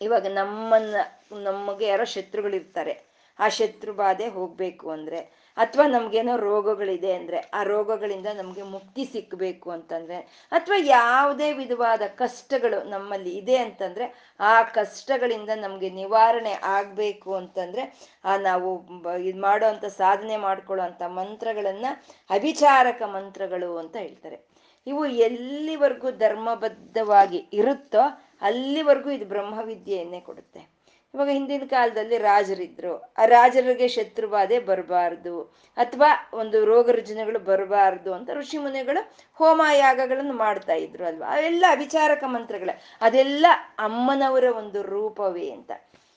S1: ಇವಾಗ ನಮ್ಮನ್ನ, ನಮಗೆ ಯಾರೋ ಶತ್ರುಗಳಿರ್ತಾರೆ, ಆ ಶತ್ರು ಬಾಧೆ ಹೋಗ್ಬೇಕು ಅಂದ್ರೆ ಅಥವಾ ನಮ್ಗೇನೋ ರೋಗಗಳಿದೆ ಅಂದ್ರೆ ಆ ರೋಗಗಳಿಂದ ನಮ್ಗೆ ಮುಕ್ತಿ ಸಿಕ್ಬೇಕು ಅಂತಂದ್ರೆ, ಅಥವಾ ಯಾವುದೇ ವಿಧವಾದ ಕಷ್ಟಗಳು ನಮ್ಮಲ್ಲಿ ಇದೆ ಅಂತಂದ್ರೆ, ಆ ಕಷ್ಟಗಳಿಂದ ನಮ್ಗೆ ನಿವಾರಣೆ ಆಗ್ಬೇಕು ಅಂತಂದ್ರೆ, ಆ ನಾವು ಇದು ಮಾಡೋ ಸಾಧನೆ ಮಾಡ್ಕೊಳ್ಳೋ ಅಂತ ಮಂತ್ರಗಳನ್ನ ಅಭಿಚಾರಕ ಮಂತ್ರಗಳು ಅಂತ ಹೇಳ್ತಾರೆ. ಇವು ಎಲ್ಲಿವರೆಗೂ ಧರ್ಮಬದ್ಧವಾಗಿ ಇರುತ್ತೋ ಅಲ್ಲಿವರೆಗೂ ಇದು ಬ್ರಹ್ಮವಿದ್ಯೆಯನ್ನೇ ಕೊಡುತ್ತೆ. ಇವಾಗ ಹಿಂದಿನ ಕಾಲದಲ್ಲಿ ರಾಜರಿದ್ರು. ಆ ರಾಜರಿಗೆ ಶತ್ರುಬಾಧೆ ಬರಬಾರ್ದು ಅಥವಾ ಒಂದು ರೋಗ ರುಜಿನಗಳು ಬರಬಾರ್ದು ಅಂತ ಋಷಿ ಮುನಿಗಳು ಹೋಮ ಯಾಗಗಳನ್ನು ಮಾಡ್ತಾ ಇದ್ರು ಅಲ್ವಾ? ಅವೆಲ್ಲ ವಿಚಾರಕ ಮಂತ್ರಗಳ. ಅದೆಲ್ಲ ಅಮ್ಮನವರ ಒಂದು ರೂಪವೇ ಅಂತ.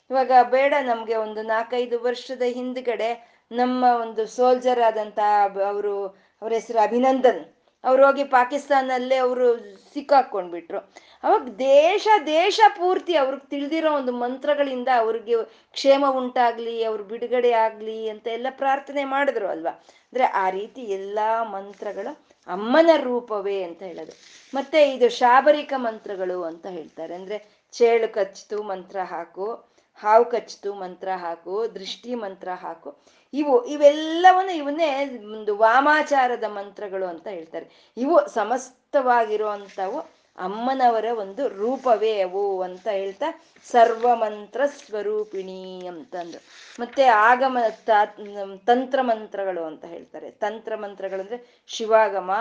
S1: ಇವಾಗ ಬೇಡ ನಮ್ಗೆ ಒಂದು ನಾಲ್ಕೈದು ವರ್ಷದ ಹಿಂದ್ಗಡೆ ನಮ್ಮ ಒಂದು ಸೋಲ್ಜರ್ ಆದಂತ ಅವರು, ಅವ್ರ ಹೆಸರು ಅಭಿನಂದನ್. ಅವ್ರು ಹೋಗಿ ಪಾಕಿಸ್ತಾನಲ್ಲೇ ಅವರು ಸಿಕ್ಕಾಕೊಂಡ್ಬಿಟ್ರು ಅವಾಗ ದೇಶ ದೇಶ ಪೂರ್ತಿ ಅವ್ರಿಗೆ ತಿಳಿದಿರೋ ಒಂದು ಮಂತ್ರಗಳಿಂದ ಅವ್ರಿಗೆ ಕ್ಷೇಮ ಉಂಟಾಗ್ಲಿ, ಅವ್ರ ಬಿಡುಗಡೆ ಆಗ್ಲಿ ಅಂತ ಎಲ್ಲ ಪ್ರಾರ್ಥನೆ ಮಾಡಿದ್ರು ಅಲ್ವಾ? ಅಂದ್ರೆ ಆ ರೀತಿ ಎಲ್ಲಾ ಮಂತ್ರಗಳು ಅಮ್ಮನ ರೂಪವೇ ಅಂತ ಹೇಳೋದು. ಮತ್ತೆ ಇದು ಶಾಬರಿಕ ಮಂತ್ರಗಳು ಅಂತ ಹೇಳ್ತಾರೆ. ಅಂದ್ರೆ ಚೇಳು ಕಚ್ತು ಮಂತ್ರ ಹಾಕು, ಹಾವು ಕಚ್ತು ಮಂತ್ರ ಹಾಕು, ದೃಷ್ಟಿ ಮಂತ್ರ ಹಾಕು. ಇವು ಇವೆಲ್ಲವನ್ನು ಇವನ್ನೇ ಒಂದು ವಾಮಾಚಾರದ ಮಂತ್ರಗಳು ಅಂತ ಹೇಳ್ತಾರೆ. ಇವು ಸಮಸ್ತವಾಗಿರುವಂಥವು ಅಮ್ಮನವರ ಒಂದು ರೂಪವೇ ಅವು ಅಂತ ಹೇಳ್ತಾ ಸರ್ವ ಮಂತ್ರ ಸ್ವರೂಪಿಣಿ ಅಂತಂದು. ಮತ್ತೆ ಆಗಮ ತಂತ್ರ ಮಂತ್ರಗಳು ಅಂತ ಹೇಳ್ತಾರೆ. ತಂತ್ರ ಮಂತ್ರಗಳು ಅಂದ್ರೆ ಶಿವಾಗಮ,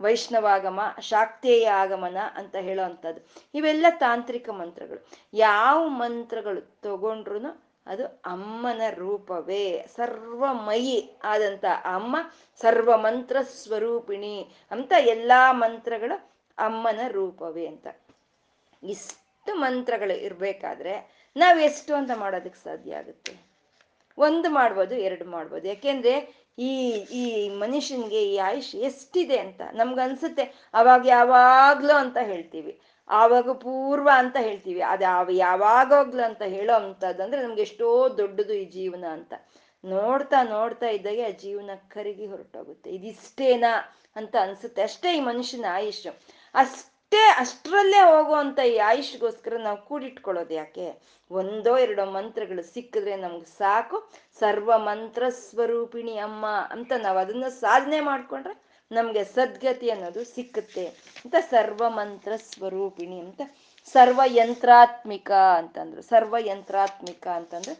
S1: ವೈಷ್ಣವಾಗಮ, ಶಾಕ್ತೇಯ ಆಗಮನ ಅಂತ ಹೇಳೋ ಅಂಥದ್ದು ಇವೆಲ್ಲ ತಾಂತ್ರಿಕ ಮಂತ್ರಗಳು. ಯಾವ ಮಂತ್ರಗಳು ತಗೊಂಡ್ರು ಅದು ಅಮ್ಮನ ರೂಪವೇ. ಸರ್ವಮಯಿ ಆದಂತ ಅಮ್ಮ ಸರ್ವ ಮಂತ್ರ ಸ್ವರೂಪಿಣಿ ಅಂತ ಎಲ್ಲಾ ಮಂತ್ರಗಳು ಅಮ್ಮನ ರೂಪವೇ ಅಂತ. ಇಷ್ಟು ಮಂತ್ರಗಳು ಇರ್ಬೇಕಾದ್ರೆ ನಾವ್ ಎಷ್ಟು ಅಂತ ಮಾಡೋದಕ್ಕೆ ಸಾಧ್ಯ ಆಗುತ್ತೆ? ಒಂದು ಮಾಡ್ಬೋದು, ಎರಡು ಮಾಡ್ಬೋದು. ಯಾಕೆಂದ್ರೆ ಈ ಈ ಮನುಷ್ಯನ್ಗೆ ಈ ಆಯುಷ್ ಎಷ್ಟಿದೆ ಅಂತ ನಮ್ಗನ್ಸುತ್ತೆ. ಅವಾಗ ಯಾವಾಗ್ಲೂ ಅಂತ ಹೇಳ್ತೀವಿ. ಆವಾಗ ಪೂರ್ವ ಅಂತ ಹೇಳ್ತೀವಿ. ಅದು ಯಾವಾಗೋಗ್ಲು ಅಂತ ಹೇಳೋ ಅಂತದಂದ್ರೆ ನಮ್ಗೆ ಎಷ್ಟೋ ದೊಡ್ಡದು ಈ ಜೀವನ ಅಂತ. ನೋಡ್ತಾ ನೋಡ್ತಾ ಇದ್ದಾಗೆ ಆ ಜೀವನ ಕರಗಿ ಹೊರಟೋಗುತ್ತೆ. ಇದಿಷ್ಟೇನಾ ಅಂತ ಅನ್ಸುತ್ತೆ. ಅಷ್ಟೇ ಈ ಮನುಷ್ಯನ ಆಯುಷ್ ಅಷ್ಟೇ ಅಷ್ಟರಲ್ಲೇ ಹೋಗುವಂತ ಈ ಆಯುಷ್ಗೋಸ್ಕರ ನಾವು ಕೂಡಿಟ್ಕೊಳ್ಳೋದು ಯಾಕೆ? ಒಂದೋ ಎರಡೋ ಮಂತ್ರಗಳು ಸಿಕ್ಕಿದ್ರೆ ನಮ್ಗೆ ಸಾಕು. ಸರ್ವ ಮಂತ್ರ ಸ್ವರೂಪಿಣಿ ಅಮ್ಮ ಅಂತ ನಾವು ಅದನ್ನ ಸಾಧನೆ ಮಾಡ್ಕೊಂಡ್ರೆ ನಮ್ಗೆ ಸದ್ಗತಿ ಅನ್ನೋದು ಸಿಕ್ಕುತ್ತೆ ಅಂತ ಸರ್ವ ಮಂತ್ರ ಸ್ವರೂಪಿಣಿ ಅಂತ. ಸರ್ವ ಯಂತ್ರಾತ್ಮಿಕ ಅಂತಂದ್ರು. ಸರ್ವ ಯಂತ್ರಾತ್ಮಿಕ ಅಂತಂದ್ರೆ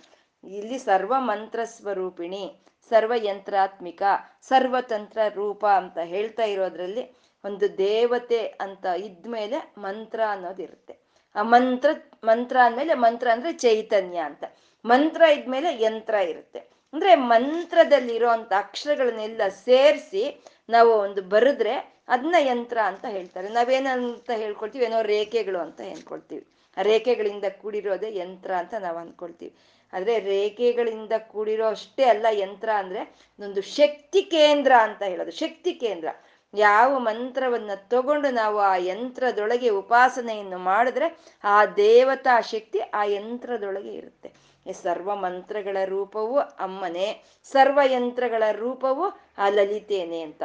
S1: ಇಲ್ಲಿ ಸರ್ವ ಮಂತ್ರ ಸ್ವರೂಪಿಣಿ ಸರ್ವ ಯಂತ್ರಾತ್ಮಿಕ ಸರ್ವತಂತ್ರ ರೂಪ ಅಂತ ಹೇಳ್ತಾ ಇರೋದ್ರಲ್ಲಿ ಒಂದು ದೇವತೆ ಅಂತ ಇದ್ಮೇಲೆ ಮಂತ್ರ ಅನ್ನೋದಿರುತ್ತೆ ಆ ಮಂತ್ರ ಮಂತ್ರ ಅಂದ್ಮೇಲೆ ಮಂತ್ರ ಅಂದ್ರೆ ಚೈತನ್ಯ ಅಂತ. ಮಂತ್ರ ಇದ್ಮೇಲೆ ಯಂತ್ರ ಇರುತ್ತೆ. ಅಂದ್ರೆ ಮಂತ್ರದಲ್ಲಿರೋ ಅಂತ ಅಕ್ಷರಗಳನ್ನೆಲ್ಲ ಸೇರಿಸಿ ನಾವು ಒಂದು ಬರೆದ್ರೆ ಅದನ್ನ ಯಂತ್ರ ಅಂತ ಹೇಳ್ತಾರೆ. ನಾವೇನಂತ ಹೇಳ್ಕೊಳ್ತೀವಿ, ಏನೋ ರೇಖೆಗಳು ಅಂತ ಹೇಳ್ಕೊಳ್ತೀವಿ. ರೇಖೆಗಳಿಂದ ಕೂಡಿರೋದೇ ಯಂತ್ರ ಅಂತ ನಾವು ಅನ್ಕೊಳ್ತೀವಿ. ಆದ್ರೆ ರೇಖೆಗಳಿಂದ ಕೂಡಿರೋ ಅಷ್ಟೇ ಅಲ್ಲ ಯಂತ್ರ ಅಂದ್ರೆ ಒಂದು ಶಕ್ತಿ ಕೇಂದ್ರ ಅಂತ ಹೇಳೋದು. ಶಕ್ತಿ ಕೇಂದ್ರ. ಯಾವ ಮಂತ್ರವನ್ನ ತಗೊಂಡು ನಾವು ಆ ಯಂತ್ರದೊಳಗೆ ಉಪಾಸನೆಯನ್ನು ಮಾಡಿದ್ರೆ ಆ ದೇವತಾ ಶಕ್ತಿ ಆ ಯಂತ್ರದೊಳಗೆ ಇರುತ್ತೆ. ಸರ್ವ ಮಂತ್ರಗಳ ರೂಪವು ಅಮ್ಮನೇ, ಸರ್ವ ಯಂತ್ರಗಳ ರೂಪವು ಆ ಲಲಿತೇನೆ ಅಂತ.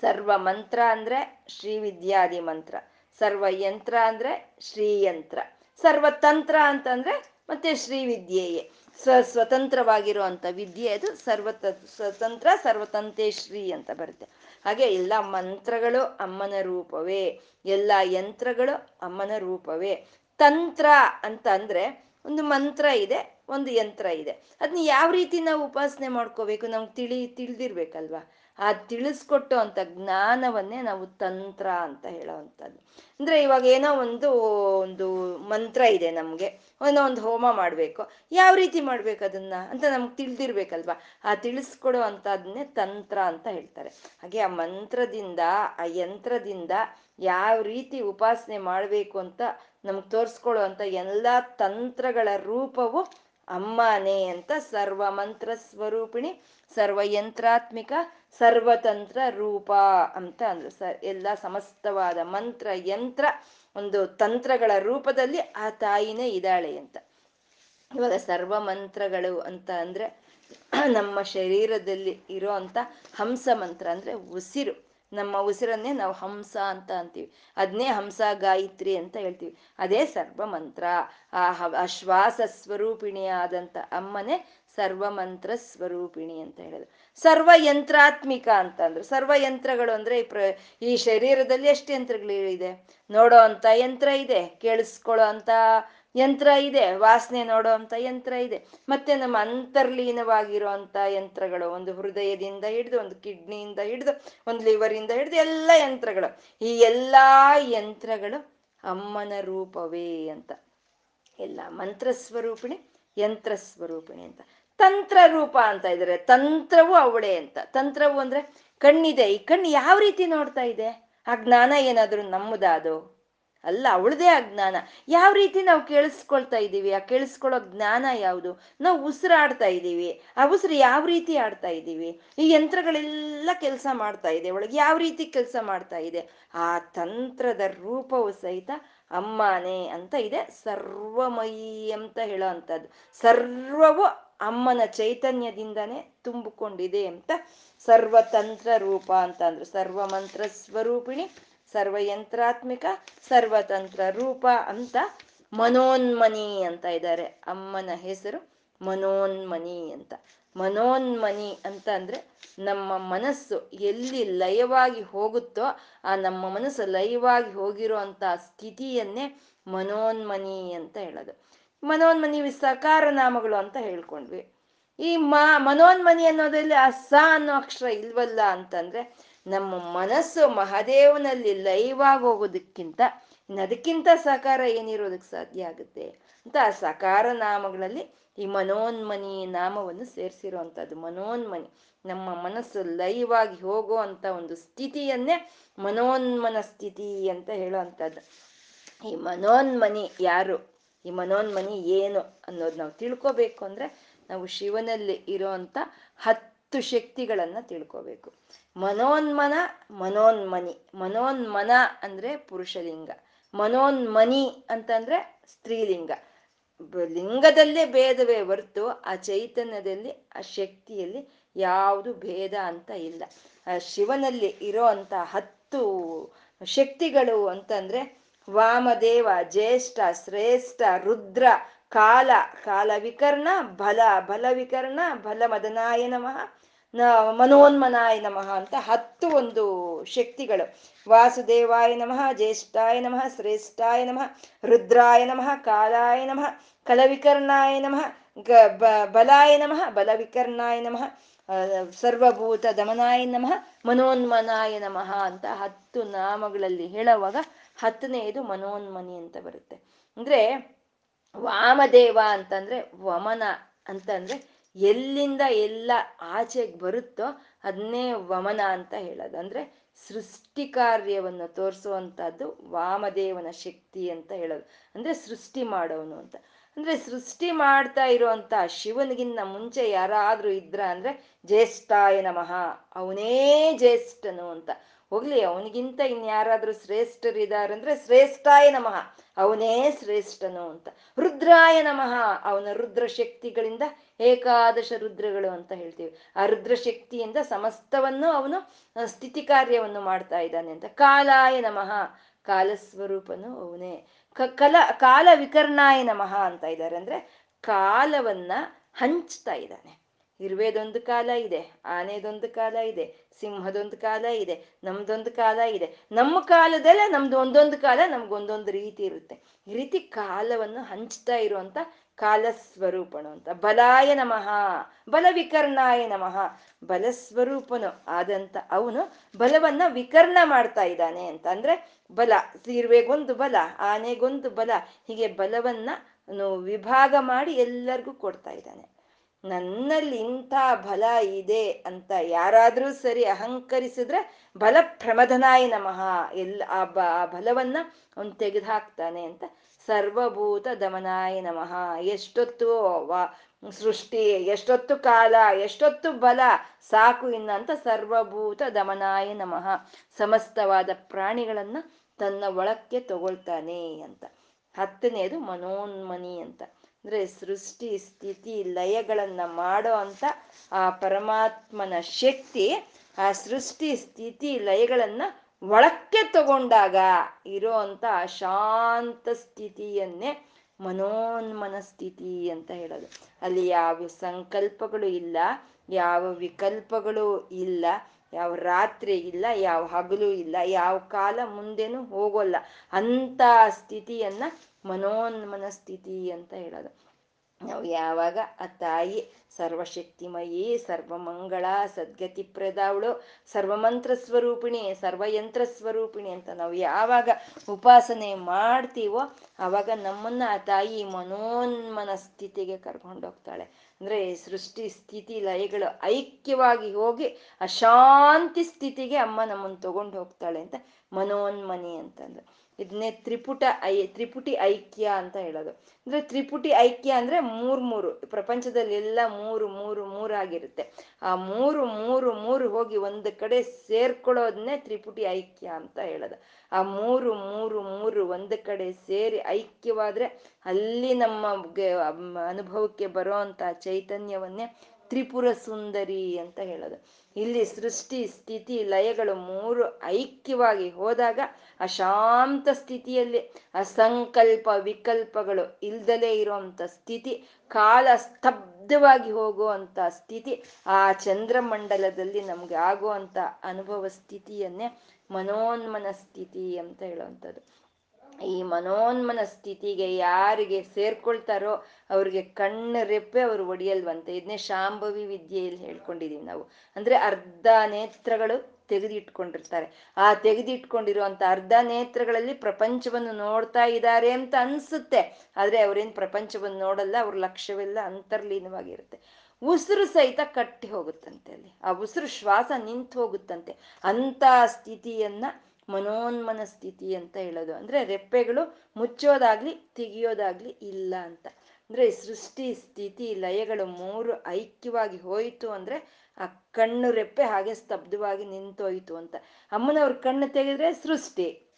S1: ಸರ್ವ ಮಂತ್ರ ಅಂದ್ರೆ ಶ್ರೀ ವಿದ್ಯಾದಿ ಮಂತ್ರ, ಸರ್ವ ಯಂತ್ರ ಅಂದ್ರೆ ಶ್ರೀಯಂತ್ರ ಸರ್ವ ತಂತ್ರ ಅಂತಂದ್ರೆ ಮತ್ತೆ ಶ್ರೀ ವಿದ್ಯೆಯೇ. ಸ್ವ ಸ್ವತಂತ್ರವಾಗಿರುವಂತ ವಿದ್ಯೆ ಅದು ಸರ್ವತ ಸ್ವತಂತ್ರ ಸರ್ವತಂತೆ ಶ್ರೀ ಅಂತ ಬರುತ್ತೆ. ಹಾಗೆ ಎಲ್ಲ ಮಂತ್ರಗಳು ಅಮ್ಮನ ರೂಪವೇ, ಎಲ್ಲ ಯಂತ್ರಗಳು ಅಮ್ಮನ ರೂಪವೇ. ತಂತ್ರ ಅಂತ ಅಂದ್ರೆ ಒಂದು ಮಂತ್ರ ಇದೆ, ಒಂದು ಯಂತ್ರ ಇದೆ. ಅದನ್ನ ಯಾವ ರೀತಿ ನಾವು ಉಪಾಸನೆ ಮಾಡ್ಕೋಬೇಕು ನಮ್ಗೆ ತಿಳಿ, ತಿಳಿದಿರ್ಬೇಕಲ್ವಾ? ಆ ತಿಳಿಸ್ಕೊಟ್ಟು ಅಂತ ಜ್ಞಾನವನ್ನೇ ನಾವು ತಂತ್ರ ಅಂತ ಹೇಳೋವಂಥದ್ದು. ಅಂದ್ರೆ ಇವಾಗ ಏನೋ ಒಂದು ಒಂದು ಮಂತ್ರ ಇದೆ ನಮ್ಗೆ, ಏನೋ ಒಂದು ಹೋಮ ಮಾಡ್ಬೇಕು. ಯಾವ ರೀತಿ ಮಾಡ್ಬೇಕು ಅದನ್ನ ಅಂತ ನಮ್ಗೆ ತಿಳಿದಿರ್ಬೇಕಲ್ವಾ? ಆ ತಿಳಿಸ್ಕೊಡೋ ಅಂತದನ್ನೇ ತಂತ್ರ ಅಂತ ಹೇಳ್ತಾರೆ. ಹಾಗೆ ಆ ಮಂತ್ರದಿಂದ, ಆ ಯಂತ್ರದಿಂದ ಯಾವ ರೀತಿ ಉಪಾಸನೆ ಮಾಡ್ಬೇಕು ಅಂತ ನಮ್ಗೆ ತೋರಿಸ್ಕೊಳ್ಳೋ ಅಂತ ಎಲ್ಲಾ ತಂತ್ರಗಳ ರೂಪವು ಅಮ್ಮನೇ ಅಂತ ಸರ್ವ ಮಂತ್ರ ಸ್ವರೂಪಿಣಿ, ಸರ್ವ ಯಂತ್ರಾತ್ಮಿಕ ಸರ್ವತಂತ್ರ ರೂಪ ಅಂತ ಅಂದ್ರು. ಸ, ಎಲ್ಲ ಸಮಸ್ತವಾದ ಮಂತ್ರ, ಯಂತ್ರ ಒಂದು ತಂತ್ರಗಳ ರೂಪದಲ್ಲಿ ಆ ತಾಯಿನೇ ಇದ್ದಾಳೆ ಅಂತ. ಇವಾಗ ಸರ್ವ ಮಂತ್ರಗಳು ಅಂತ ಅಂದ್ರೆ ನಮ್ಮ ಶರೀರದಲ್ಲಿ ಇರೋ ಅಂತ ಹಂಸ ಮಂತ್ರ ಅಂದ್ರೆ ಉಸಿರು. ನಮ್ಮ ಉಸಿರನ್ನೇ ನಾವು ಹಂಸ ಅಂತ ಅಂತೀವಿ. ಅದನ್ನೇ ಹಂಸ ಗಾಯತ್ರಿ ಅಂತ ಹೇಳ್ತೀವಿ. ಅದೇ ಸರ್ವ ಮಂತ್ರ ಆ ಶ್ವಾಸ ಸ್ವರೂಪಿಣಿಯಾದಂಥ ಅಮ್ಮನೇ ಅಮ್ಮನೆ ಸರ್ವ ಮಂತ್ರ ಸ್ವರೂಪಿಣಿ ಅಂತ ಹೇಳೋದು. ಸರ್ವ ಯಂತ್ರಾತ್ಮಿಕ ಅಂತ ಅಂದ್ರು ಸರ್ವ ಯಂತ್ರಗಳು ಅಂದ್ರೆ ಈ ಪ್ರ, ಈ ಶರೀರದಲ್ಲಿ ಎಷ್ಟು ಯಂತ್ರಗಳು ಇದೆ ನೋಡೋ ಅಂತ ಯಂತ್ರ ಇದೆ. ಕೇಳಿಸ್ಕೊಳ್ಳೋ ಅಂತ ಯಂತ್ರ ಇದೆ, ವಾಸನೆ ನೋಡೋ ಅಂತ ಯಂತ್ರ ಇದೆ. ಮತ್ತೆ ನಮ್ಮ ಅಂತರ್ಲೀನವಾಗಿರುವಂತ ಯಂತ್ರಗಳು, ಒಂದು ಹೃದಯದಿಂದ ಹಿಡಿದು, ಒಂದು ಕಿಡ್ನಿಯಿಂದ ಹಿಡಿದು, ಒಂದು ಲಿವರಿಂದ ಹಿಡಿದು ಎಲ್ಲ ಯಂತ್ರಗಳು. ಈ ಎಲ್ಲಾ ಯಂತ್ರಗಳು ಅಮ್ಮನ ರೂಪವೇ ಅಂತ. ಎಲ್ಲ ಮಂತ್ರ ಸ್ವರೂಪಿಣಿ ಯಂತ್ರ ಸ್ವರೂಪಿಣಿ ಅಂತ. ತಂತ್ರ ರೂಪ ಅಂತ ಇದ್ದಾರೆ ತಂತ್ರವು ಅವಳೇ ಅಂತ. ತಂತ್ರವು ಅಂದ್ರೆ ಕಣ್ಣಿದೆ. ಈ ಕಣ್ಣು ಯಾವ ರೀತಿ ನೋಡ್ತಾ ಇದೆ? ಆ ಜ್ಞಾನ ಏನಾದ್ರು ನಮ್ಮದಾದೋ? ಅಲ್ಲ, ಅವಳದೇ ಆ ಜ್ಞಾನ ಯಾವ ರೀತಿ ನಾವು ಕೇಳಿಸ್ಕೊಳ್ತಾ ಇದ್ದೀವಿ? ಆ ಕೇಳಿಸ್ಕೊಳ್ಳೋ ಜ್ಞಾನ ಯಾವುದು? ನಾವು ಉಸಿರಾಡ್ತಾ ಇದ್ದೀವಿ. ಆ ಉಸಿರು ಯಾವ ರೀತಿ ಆಡ್ತಾ ಇದ್ದೀವಿ? ಈ ಯಂತ್ರಗಳೆಲ್ಲ ಕೆಲಸ ಮಾಡ್ತಾ ಇದೆ. ಒಳಗೆ ಯಾವ ರೀತಿ ಕೆಲಸ ಮಾಡ್ತಾ ಇದೆ? ಆ ತಂತ್ರದ ರೂಪವು ಸಹಿತ ಅಮ್ಮನೇ ಅಂತ ಇದೆ. ಸರ್ವಮಯಿ ಅಂತ ಹೇಳೋ ಅಂಥದ್ದು ಸರ್ವವು ಅಮ್ಮನ ಚೈತನ್ಯದಿಂದನೇ ತುಂಬಿಕೊಂಡಿದೆ ಅಂತ ಸರ್ವತಂತ್ರ ರೂಪ ಅಂತ ಅಂದ್ರು ಸರ್ವ ಮಂತ್ರ ಸ್ವರೂಪಿಣಿ ಸರ್ವಯಂತ್ರಾತ್ಮಿಕ, ಸರ್ವತಂತ್ರ ರೂಪ ಅಂತ ಮನೋನ್ಮನಿ ಅಂತ ಇದ್ದಾರೆ. ಅಮ್ಮನ ಹೆಸರು ಮನೋನ್ಮನಿ ಅಂತ. ಮನೋನ್ಮನಿ ಅಂತ ಅಂದ್ರೆ ನಮ್ಮ ಮನಸ್ಸು ಎಲ್ಲಿ ಲಯವಾಗಿ ಹೋಗುತ್ತೋ ಆ ನಮ್ಮ ಮನಸ್ಸು ಲಯವಾಗಿ ಹೋಗಿರೋ ಸ್ಥಿತಿಯನ್ನೇ ಮನೋನ್ಮನಿ ಅಂತ ಹೇಳೋದು. ಮನೋನ್ಮನಿ ಸಕಾರ ನಾಮಗಳು ಅಂತ ಹೇಳ್ಕೊಂಡ್ವಿ. ಈ ಮ ಮನೋನ್ಮನಿ ಅನ್ನೋದ್ರಲ್ಲಿ ಆ ಸ ಅನ್ನೋ ಅಕ್ಷರ ಇಲ್ವಲ್ಲ ಅಂತಂದ್ರೆ ನಮ್ಮ ಮನಸ್ಸು ಮಹಾದೇವನಲ್ಲಿ ಲೈವಾಗಿ ಹೋಗೋದಕ್ಕಿಂತ ಅದಕ್ಕಿಂತ ಸಕಾರ ಏನಿರೋದಕ್ಕೆ ಸಾಧ್ಯ ಆಗುತ್ತೆ ಅಂತ ಆ ಸಕಾರ ನಾಮಗಳಲ್ಲಿ ಈ ಮನೋನ್ಮನಿ ನಾಮವನ್ನು ಸೇರಿಸಿರುವಂಥದ್ದು. ಮನೋನ್ಮನಿ, ನಮ್ಮ ಮನಸ್ಸು ಲೈವಾಗಿ ಹೋಗೋ ಅಂತ ಒಂದು ಸ್ಥಿತಿಯನ್ನೇ ಮನೋನ್ಮನ ಸ್ಥಿತಿ ಅಂತ ಹೇಳುವಂಥದ್ದು. ಈ ಮನೋನ್ಮನಿ ಯಾರು, ಈ ಮನೋನ್ಮನಿ ಏನು ಅನ್ನೋದು ನಾವು ತಿಳ್ಕೊಬೇಕು ಅಂದರೆ ನಾವು ಶಿವನಲ್ಲಿ ಇರೋವಂಥ ಹತ್ತು ಶಕ್ತಿಗಳನ್ನ ತಿಳ್ಕೋಬೇಕು. ಮನೋನ್ಮನ, ಮನೋನ್ಮನಿ. ಮನೋನ್ಮನ ಅಂದ್ರೆ ಪುರುಷಲಿಂಗ. ಮನೋನ್ಮನಿ ಅಂತಂದ್ರೆ ಸ್ತ್ರೀಲಿಂಗ. ಲಿಂಗದಲ್ಲೇ ಭೇದವೇ ಹೊರ್ತು ಆ ಚೈತನ್ಯದಲ್ಲಿ, ಆ ಶಕ್ತಿಯಲ್ಲಿ ಯಾವುದು ಭೇದ ಅಂತ ಇಲ್ಲ. ಆ ಶಿವನಲ್ಲಿ ಇರೋ ಅಂತ ಹತ್ತು ಶಕ್ತಿಗಳು ಅಂತಂದ್ರೆ ವಾಮದೇವ, ಜ್ಯೇಷ್ಠ, ಶ್ರೇಷ್ಠ, ರುದ್ರ ಕಾಲ ಕಾಲ ವಿಕರ್ಣ, ಬಲ ಬಲ ವಿಕರ್ಣ ಬಲ ಮದನಾಯ ನಮಃ, ನ, ಮನೋನ್ಮನಾಯ ನಮಃ ಅಂತ ಹತ್ತು ಒಂದು ಶಕ್ತಿಗಳು. ವಾಸುದೇವಾಯ ನಮಃ, ಜ್ಯೇಷ್ಠಾಯ ನಮಃ, ಶ್ರೇಷ್ಠಾಯ ನಮಃ, ರುದ್ರಾಯ ನಮಃ, ಕಾಲಾಯ ನಮಃ, ಕಲವಿಕರ್ಣಾಯ ನಮಃ, ಗ ಬಲಾಯ ನಮಃ, ಬಲವಿಕರ್ಣಾಯ ನಮಃ ಸರ್ವಭೂತ ದಮನಾಯ ನಮಃ, ಮನೋನ್ಮನಾಯ ನಮಃ ಅಂತ ಹತ್ತು ನಾಮಗಳಲ್ಲಿ ಹೇಳುವಾಗ ಹತ್ತನೆಯದು ಮನೋನ್ಮನಿ ಅಂತ ಬರುತ್ತೆ. ಅಂದ್ರೆ ವಾಮದೇವ ಅಂತಂದ್ರೆ ವಮನ ಅಂತಂದ್ರೆ ಎಲ್ಲಿಂದ ಎಲ್ಲ ಆಚೆಗೆ ಬರುತ್ತೋ ಅದನ್ನೇ ವಮನ ಅಂತ ಹೇಳೋದು. ಅಂದ್ರೆ ಸೃಷ್ಟಿ ಕಾರ್ಯವನ್ನು ತೋರಿಸುವಂತಹದ್ದು ವಾಮದೇವನ ಶಕ್ತಿ ಅಂತ ಹೇಳೋದು. ಅಂದ್ರೆ ಸೃಷ್ಟಿ ಮಾಡೋನು ಅಂತ. ಅಂದ್ರೆ ಸೃಷ್ಟಿ ಮಾಡ್ತಾ ಇರುವಂತ ಶಿವನಿಗಿನ್ನ ಮುಂಚೆ ಯಾರಾದ್ರೂ ಇದ್ರ ಅಂದ್ರೆ ಜ್ಯೇಷ್ಠಾಯ ನಮಃ, ಅವನೇ ಜ್ಯೇಷ್ಠನು ಅಂತ. ಹೋಗ್ಲಿ, ಅವನಿಗಿಂತ ಇನ್ಯಾರಾದ್ರೂ ಶ್ರೇಷ್ಠರಿದಾರಂದ್ರೆ ಶ್ರೇಷ್ಠಾಯ ನಮಃ. ಅವನೇ ಶ್ರೇಷ್ಠನು ಅಂತ. ರುದ್ರಾಯ ನಮಃ. ಅವನ ರುದ್ರ ಶಕ್ತಿಗಳಿಂದ ಏಕಾದಶ ರುದ್ರಗಳು ಅಂತ ಹೇಳ್ತೀವಿ. ಆ ರುದ್ರ ಶಕ್ತಿಯಿಂದ ಸಮಸ್ತವನ್ನು ಅವನು ಸ್ಥಿತಿ ಕಾರ್ಯವನ್ನು ಮಾಡ್ತಾ ಇದ್ದಾನೆ ಅಂತ. ಕಾಲಾಯ ನಮಃ. ಕಾಲಸ್ವರೂಪನು ಅವನೇ. ಕಲ ಕಾಲ ವಿಕರ್ಣಾಯ ನಮಃ ಅಂತ ಇದ್ದಾರೆ ಅಂದ್ರೆ ಕಾಲವನ್ನ ಹಂಚ್ತಾ ಇದ್ದಾನೆ. ಇರುವೆದೊಂದು ಕಾಲ ಇದೆ, ಆನೆದೊಂದು ಕಾಲ ಇದೆ, ಸಿಂಹದೊಂದು ಕಾಲ ಇದೆ, ನಮ್ದೊಂದು ಕಾಲ ಇದೆ. ನಮ್ಮ ಕಾಲದಲ್ಲೇ, ನಮ್ದು ಒಂದೊಂದು ಕಾಲ ನಮ್ಗೊಂದೊಂದು ರೀತಿ ಇರುತ್ತೆ. ಈ ರೀತಿ ಕಾಲವನ್ನು ಹಂಚ್ತಾ ಇರುವಂತ ಕಾಲ ಸ್ವರೂಪನು ಅಂತ. ಬಲಾಯ ನಮಃ ಬಲ ವಿಕರ್ಣಾಯ ನಮಃ. ಬಲಸ್ವರೂಪನು ಆದಂತ ಅವನು ಬಲವನ್ನ ವಿಕರ್ಣ ಮಾಡ್ತಾ ಇದ್ದಾನೆ ಅಂತ. ಅಂದ್ರೆ ಬಲ, ಇರುವೆಗೊಂದು ಬಲ, ಆನೆಗೊಂದು ಬಲ, ಹೀಗೆ ಬಲವನ್ನ ವಿಭಾಗ ಮಾಡಿ ಎಲ್ಲರಿಗೂ ಕೊಡ್ತಾ ಇದ್ದಾನೆ. ನನ್ನಲ್ಲಿ ಇಂಥ ಬಲ ಇದೆ ಅಂತ ಯಾರಾದರೂ ಸರಿ ಅಹಂಕರಿಸಿದ್ರೆ ಬಲ ಪ್ರಮದನಾಯ ನಮಃ. ಎಲ್ಲ ಆ ಬ, ಆ ಬಲವನ್ನ ಅವನು ತೆಗೆದು ಹಾಕ್ತಾನೆ ಅಂತ ಸರ್ವಭೂತ ದಮನಾಯ ನಮಃ. ಎಷ್ಟೊತ್ತು ವಾ, ಸೃಷ್ಟಿ, ಎಷ್ಟೊತ್ತು ಕಾಲ, ಎಷ್ಟೊತ್ತು ಬಲ ಸಾಕು ಇನ್ನಂತ ಸರ್ವಭೂತ ದಮನಾಯ ನಮಃ. ಸಮಸ್ತವಾದ ಪ್ರಾಣಿಗಳನ್ನ ತನ್ನ ಒಳಕ್ಕೆ ತಗೊಳ್ತಾನೆ ಅಂತ. ಹತ್ತನೇದು ಮನೋನ್ಮನಿ ಅಂತ. ಅಂದ್ರೆ ಸೃಷ್ಟಿ, ಸ್ಥಿತಿ, ಲಯಗಳನ್ನ ಮಾಡೋ ಅಂತ ಆ ಪರಮಾತ್ಮನ ಶಕ್ತಿ, ಆ ಸೃಷ್ಟಿ, ಸ್ಥಿತಿ, ಲಯಗಳನ್ನ ಒಳಕ್ಕೆ ತಗೊಂಡಾಗ ಇರೋ ಶಾಂತ ಸ್ಥಿತಿಯನ್ನೇ ಮನೋನ್ಮನ ಸ್ಥಿತಿ ಅಂತ ಹೇಳೋದು. ಅಲ್ಲಿ ಯಾವ ಸಂಕಲ್ಪಗಳು ಇಲ್ಲ, ಯಾವ ವಿಕಲ್ಪಗಳು ಇಲ್ಲ ಯಾವ ರಾತ್ರಿ ಇಲ್ಲ, ಯಾವ ಹಗಲು ಇಲ್ಲ, ಯಾವ ಕಾಲ ಮುಂದೆನೂ ಹೋಗೋಲ್ಲ. ಅಂತ ಸ್ಥಿತಿಯನ್ನ ಮನೋನ್ಮನ ಸ್ಥಿತಿ ಅಂತ ಹೇಳೋದು. ನಾವು ಯಾವಾಗ ಆ ತಾಯಿ ಸರ್ವಶಕ್ತಿಮಯಿ, ಸರ್ವಮಂಗಳ ಸದ್ಗತಿ ಪ್ರದಾವಳು ಸರ್ವಮಂತ್ರ ಸ್ವರೂಪಿಣಿ ಸರ್ವಯಂತ್ರ ಸ್ವರೂಪಿಣಿ ಅಂತ ನಾವು ಯಾವಾಗ ಉಪಾಸನೆ ಮಾಡ್ತೀವೋ ಆವಾಗ ನಮ್ಮನ್ನ ಆ ತಾಯಿ ಮನೋನ್ಮನ ಸ್ಥಿತಿಗೆ ಕರ್ಕೊಂಡೋಗ್ತಾಳೆ ಅಂದ್ರೆ ಸೃಷ್ಟಿ ಸ್ಥಿತಿ ಲಯಗಳು ಐಕ್ಯವಾಗಿ ಹೋಗಿ ಅಶಾಂತಿ ಸ್ಥಿತಿಗೆ ಅಮ್ಮ ನಮ್ಮನ್ನು ತಗೊಂಡು ಹೋಗ್ತಾಳೆ ಅಂತ ಮನೋನ್ಮನಿ ಅಂತಂದ್ರೆ. ಇದನ್ನೇ ತ್ರಿಪುಟ ಐ, ತ್ರಿಪುಟಿ ಐಕ್ಯ ಅಂತ ಹೇಳೋದು. ಅಂದ್ರೆ ತ್ರಿಪುಟಿ ಐಕ್ಯ ಅಂದ್ರೆ ಮೂರ್ ಮೂರು ಪ್ರಪಂಚದಲ್ಲಿ ಎಲ್ಲ ಮೂರು ಮೂರು ಮೂರಾಗಿರುತ್ತೆ ಆ ಮೂರು ಮೂರು ಮೂರು ಹೋಗಿ ಒಂದು ಕಡೆ ಸೇರ್ಕೊಳ್ಳೋದನ್ನೇ ತ್ರಿಪುಟಿ ಐಕ್ಯ ಅಂತ ಹೇಳೋದು. ಆ ಮೂರು ಮೂರು ಮೂರು ಒಂದು ಕಡೆ ಸೇರಿ ಐಕ್ಯವಾದ್ರೆ ಅಲ್ಲಿ ನಮ್ಮ ಅನುಭವಕ್ಕೆ ಬರೋ ಅಂತ ಚೈತನ್ಯವನ್ನೇ ತ್ರಿಪುರ ಸುಂದರಿ ಅಂತ ಹೇಳೋದು. ಇಲ್ಲಿ ಸೃಷ್ಟಿ, ಸ್ಥಿತಿ, ಲಯಗಳು ಮೂರು ಐಕ್ಯವಾಗಿ ಹೋದಾಗ ಅಶಾಂತ ಸ್ಥಿತಿಯಲ್ಲಿ ಅಸಂಕಲ್ಪ ವಿಕಲ್ಪಗಳು ಇಲ್ದಲೇ ಇರುವಂತ ಸ್ಥಿತಿ, ಕಾಲ ಸ್ತಬ್ಧವಾಗಿ ಹೋಗುವಂತ ಸ್ಥಿತಿ, ಆ ಚಂದ್ರಮಂಡಲದಲ್ಲಿ ನಮ್ಗೆ ಆಗುವಂತ ಅನುಭವ ಸ್ಥಿತಿಯನ್ನೇ ಮನೋನ್ಮನ ಸ್ಥಿತಿ ಅಂತ ಹೇಳುವಂಥದ್ದು. ಈ ಮನೋನ್ಮನ ಸ್ಥಿತಿಗೆ ಯಾರಿಗೆ ಸೇರ್ಕೊಳ್ತಾರೋ ಅವ್ರಿಗೆ ಕಣ್ಣ ರೆಪ್ಪೆ ಅವರು ಒಡೆಯಲ್ವಂತೆ. ಇದನ್ನೇ ಶಾಂಭವಿ ವಿದ್ಯೆಯಲ್ಲಿ ಹೇಳ್ಕೊಂಡಿದೀವಿ ನಾವು. ಅಂದ್ರೆ ಅರ್ಧ ನೇತ್ರಗಳು ತೆಗೆದಿಟ್ಕೊಂಡಿರ್ತಾರೆ. ಆ ತೆಗೆದಿಟ್ಕೊಂಡಿರುವಂತ ಅರ್ಧ ನೇತ್ರಗಳಲ್ಲಿ ಪ್ರಪಂಚವನ್ನು ನೋಡ್ತಾ ಇದ್ದಾರೆ ಅಂತ ಅನ್ಸುತ್ತೆ. ಆದ್ರೆ ಅವ್ರೇನ್ ಪ್ರಪಂಚವನ್ನು ನೋಡಲ್ಲ, ಅವ್ರ ಲಕ್ಷ್ಯವೆಲ್ಲ ಅಂತರ್ಲೀನವಾಗಿರುತ್ತೆ. ಉಸಿರು ಸಹಿತ ಕಟ್ಟಿ ಹೋಗುತ್ತಂತೆ ಅಲ್ಲಿ. ಆ ಉಸಿರು ಶ್ವಾಸ ನಿಂತು ಹೋಗುತ್ತಂತೆ. ಅಂತ ಸ್ಥಿತಿಯನ್ನ ಮನೋನ್ಮನ ಸ್ಥಿತಿ ಅಂತ ಹೇಳೋದು. ಅಂದ್ರೆ ರೆಪ್ಪೆಗಳು ಮುಚ್ಚೋದಾಗ್ಲಿ, ತೆಗಿಯೋದಾಗ್ಲಿ ಇಲ್ಲ ಅಂತ. ಅಂದ್ರೆ ಸೃಷ್ಟಿ, ಸ್ಥಿತಿ, ಲಯಗಳು ಮೂರು ಐಕ್ಯವಾಗಿ ಹೋಯಿತು ಅಂದ್ರೆ ಆ ಕಣ್ಣು ರೆಪ್ಪೆ ಹಾಗೆ ಸ್ತಬ್ಧವಾಗಿ ನಿಂತೋಯ್ತು ಅಂತ. ಅಮ್ಮನವ್ರ ಕಣ್ಣು ತೆಗೆದ್ರೆ ಸೃಷ್ಟಿ,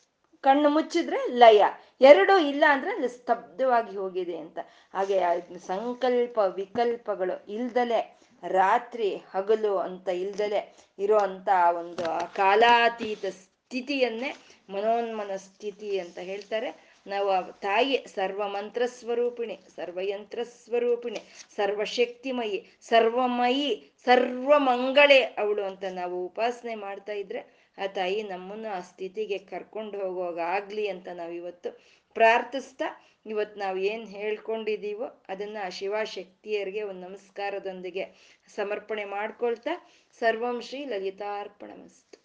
S1: ಕಣ್ಣು ಮುಚ್ಚಿದ್ರೆ ಲಯ, ಎರಡು ಇಲ್ಲ ಅಂದ್ರೆ ಅಲ್ಲಿ ಸ್ತಬ್ಧವಾಗಿ ಹೋಗಿದೆ ಅಂತ. ಹಾಗೆ ಸಂಕಲ್ಪ, ವಿಕಲ್ಪಗಳು ಇಲ್ದಲೆ, ರಾತ್ರಿ ಹಗಲು ಅಂತ ಇಲ್ದಲೆ ಇರೋ ಅಂತ ಒಂದು ಕಾಲಾತೀತ ಸ್ಥಿತಿಯನ್ನೇ ಮನೋನ್ಮನ ಸ್ಥಿತಿ ಅಂತ ಹೇಳ್ತಾರೆ. ನಾವು ತಾಯಿ ಸರ್ವ ಮಂತ್ರ ಸ್ವರೂಪಿಣಿ ಸರ್ವಯಂತ್ರ ಸ್ವರೂಪಿಣಿ ಸರ್ವಶಕ್ತಿಮಯಿ, ಸರ್ವಮಯಿ, ಸರ್ವಮಂಗಳೆ ಅವಳು ಅಂತ ನಾವು ಉಪಾಸನೆ ಮಾಡ್ತಾ ಇದ್ರೆ ಆ ತಾಯಿ ನಮ್ಮನ್ನು ಆ ಸ್ಥಿತಿಗೆ ಕರ್ಕೊಂಡು ಹೋಗೋಗಾಗ್ಲಿ ಅಂತ ನಾವು ಇವತ್ತು ಪ್ರಾರ್ಥಿಸ್ತಾ ಇವತ್ತು ನಾವು ಏನು ಹೇಳ್ಕೊಂಡಿದ್ದೀವೋ ಅದನ್ನ ಆ ಶಿವಶಕ್ತಿಯರಿಗೆ ಒಂದು ನಮಸ್ಕಾರದೊಂದಿಗೆ ಸಮರ್ಪಣೆ ಮಾಡ್ಕೊಳ್ತಾ ಸರ್ವಂ ಶ್ರೀ ಲಲಿತಾರ್ಪಣ ಮಸ್ತು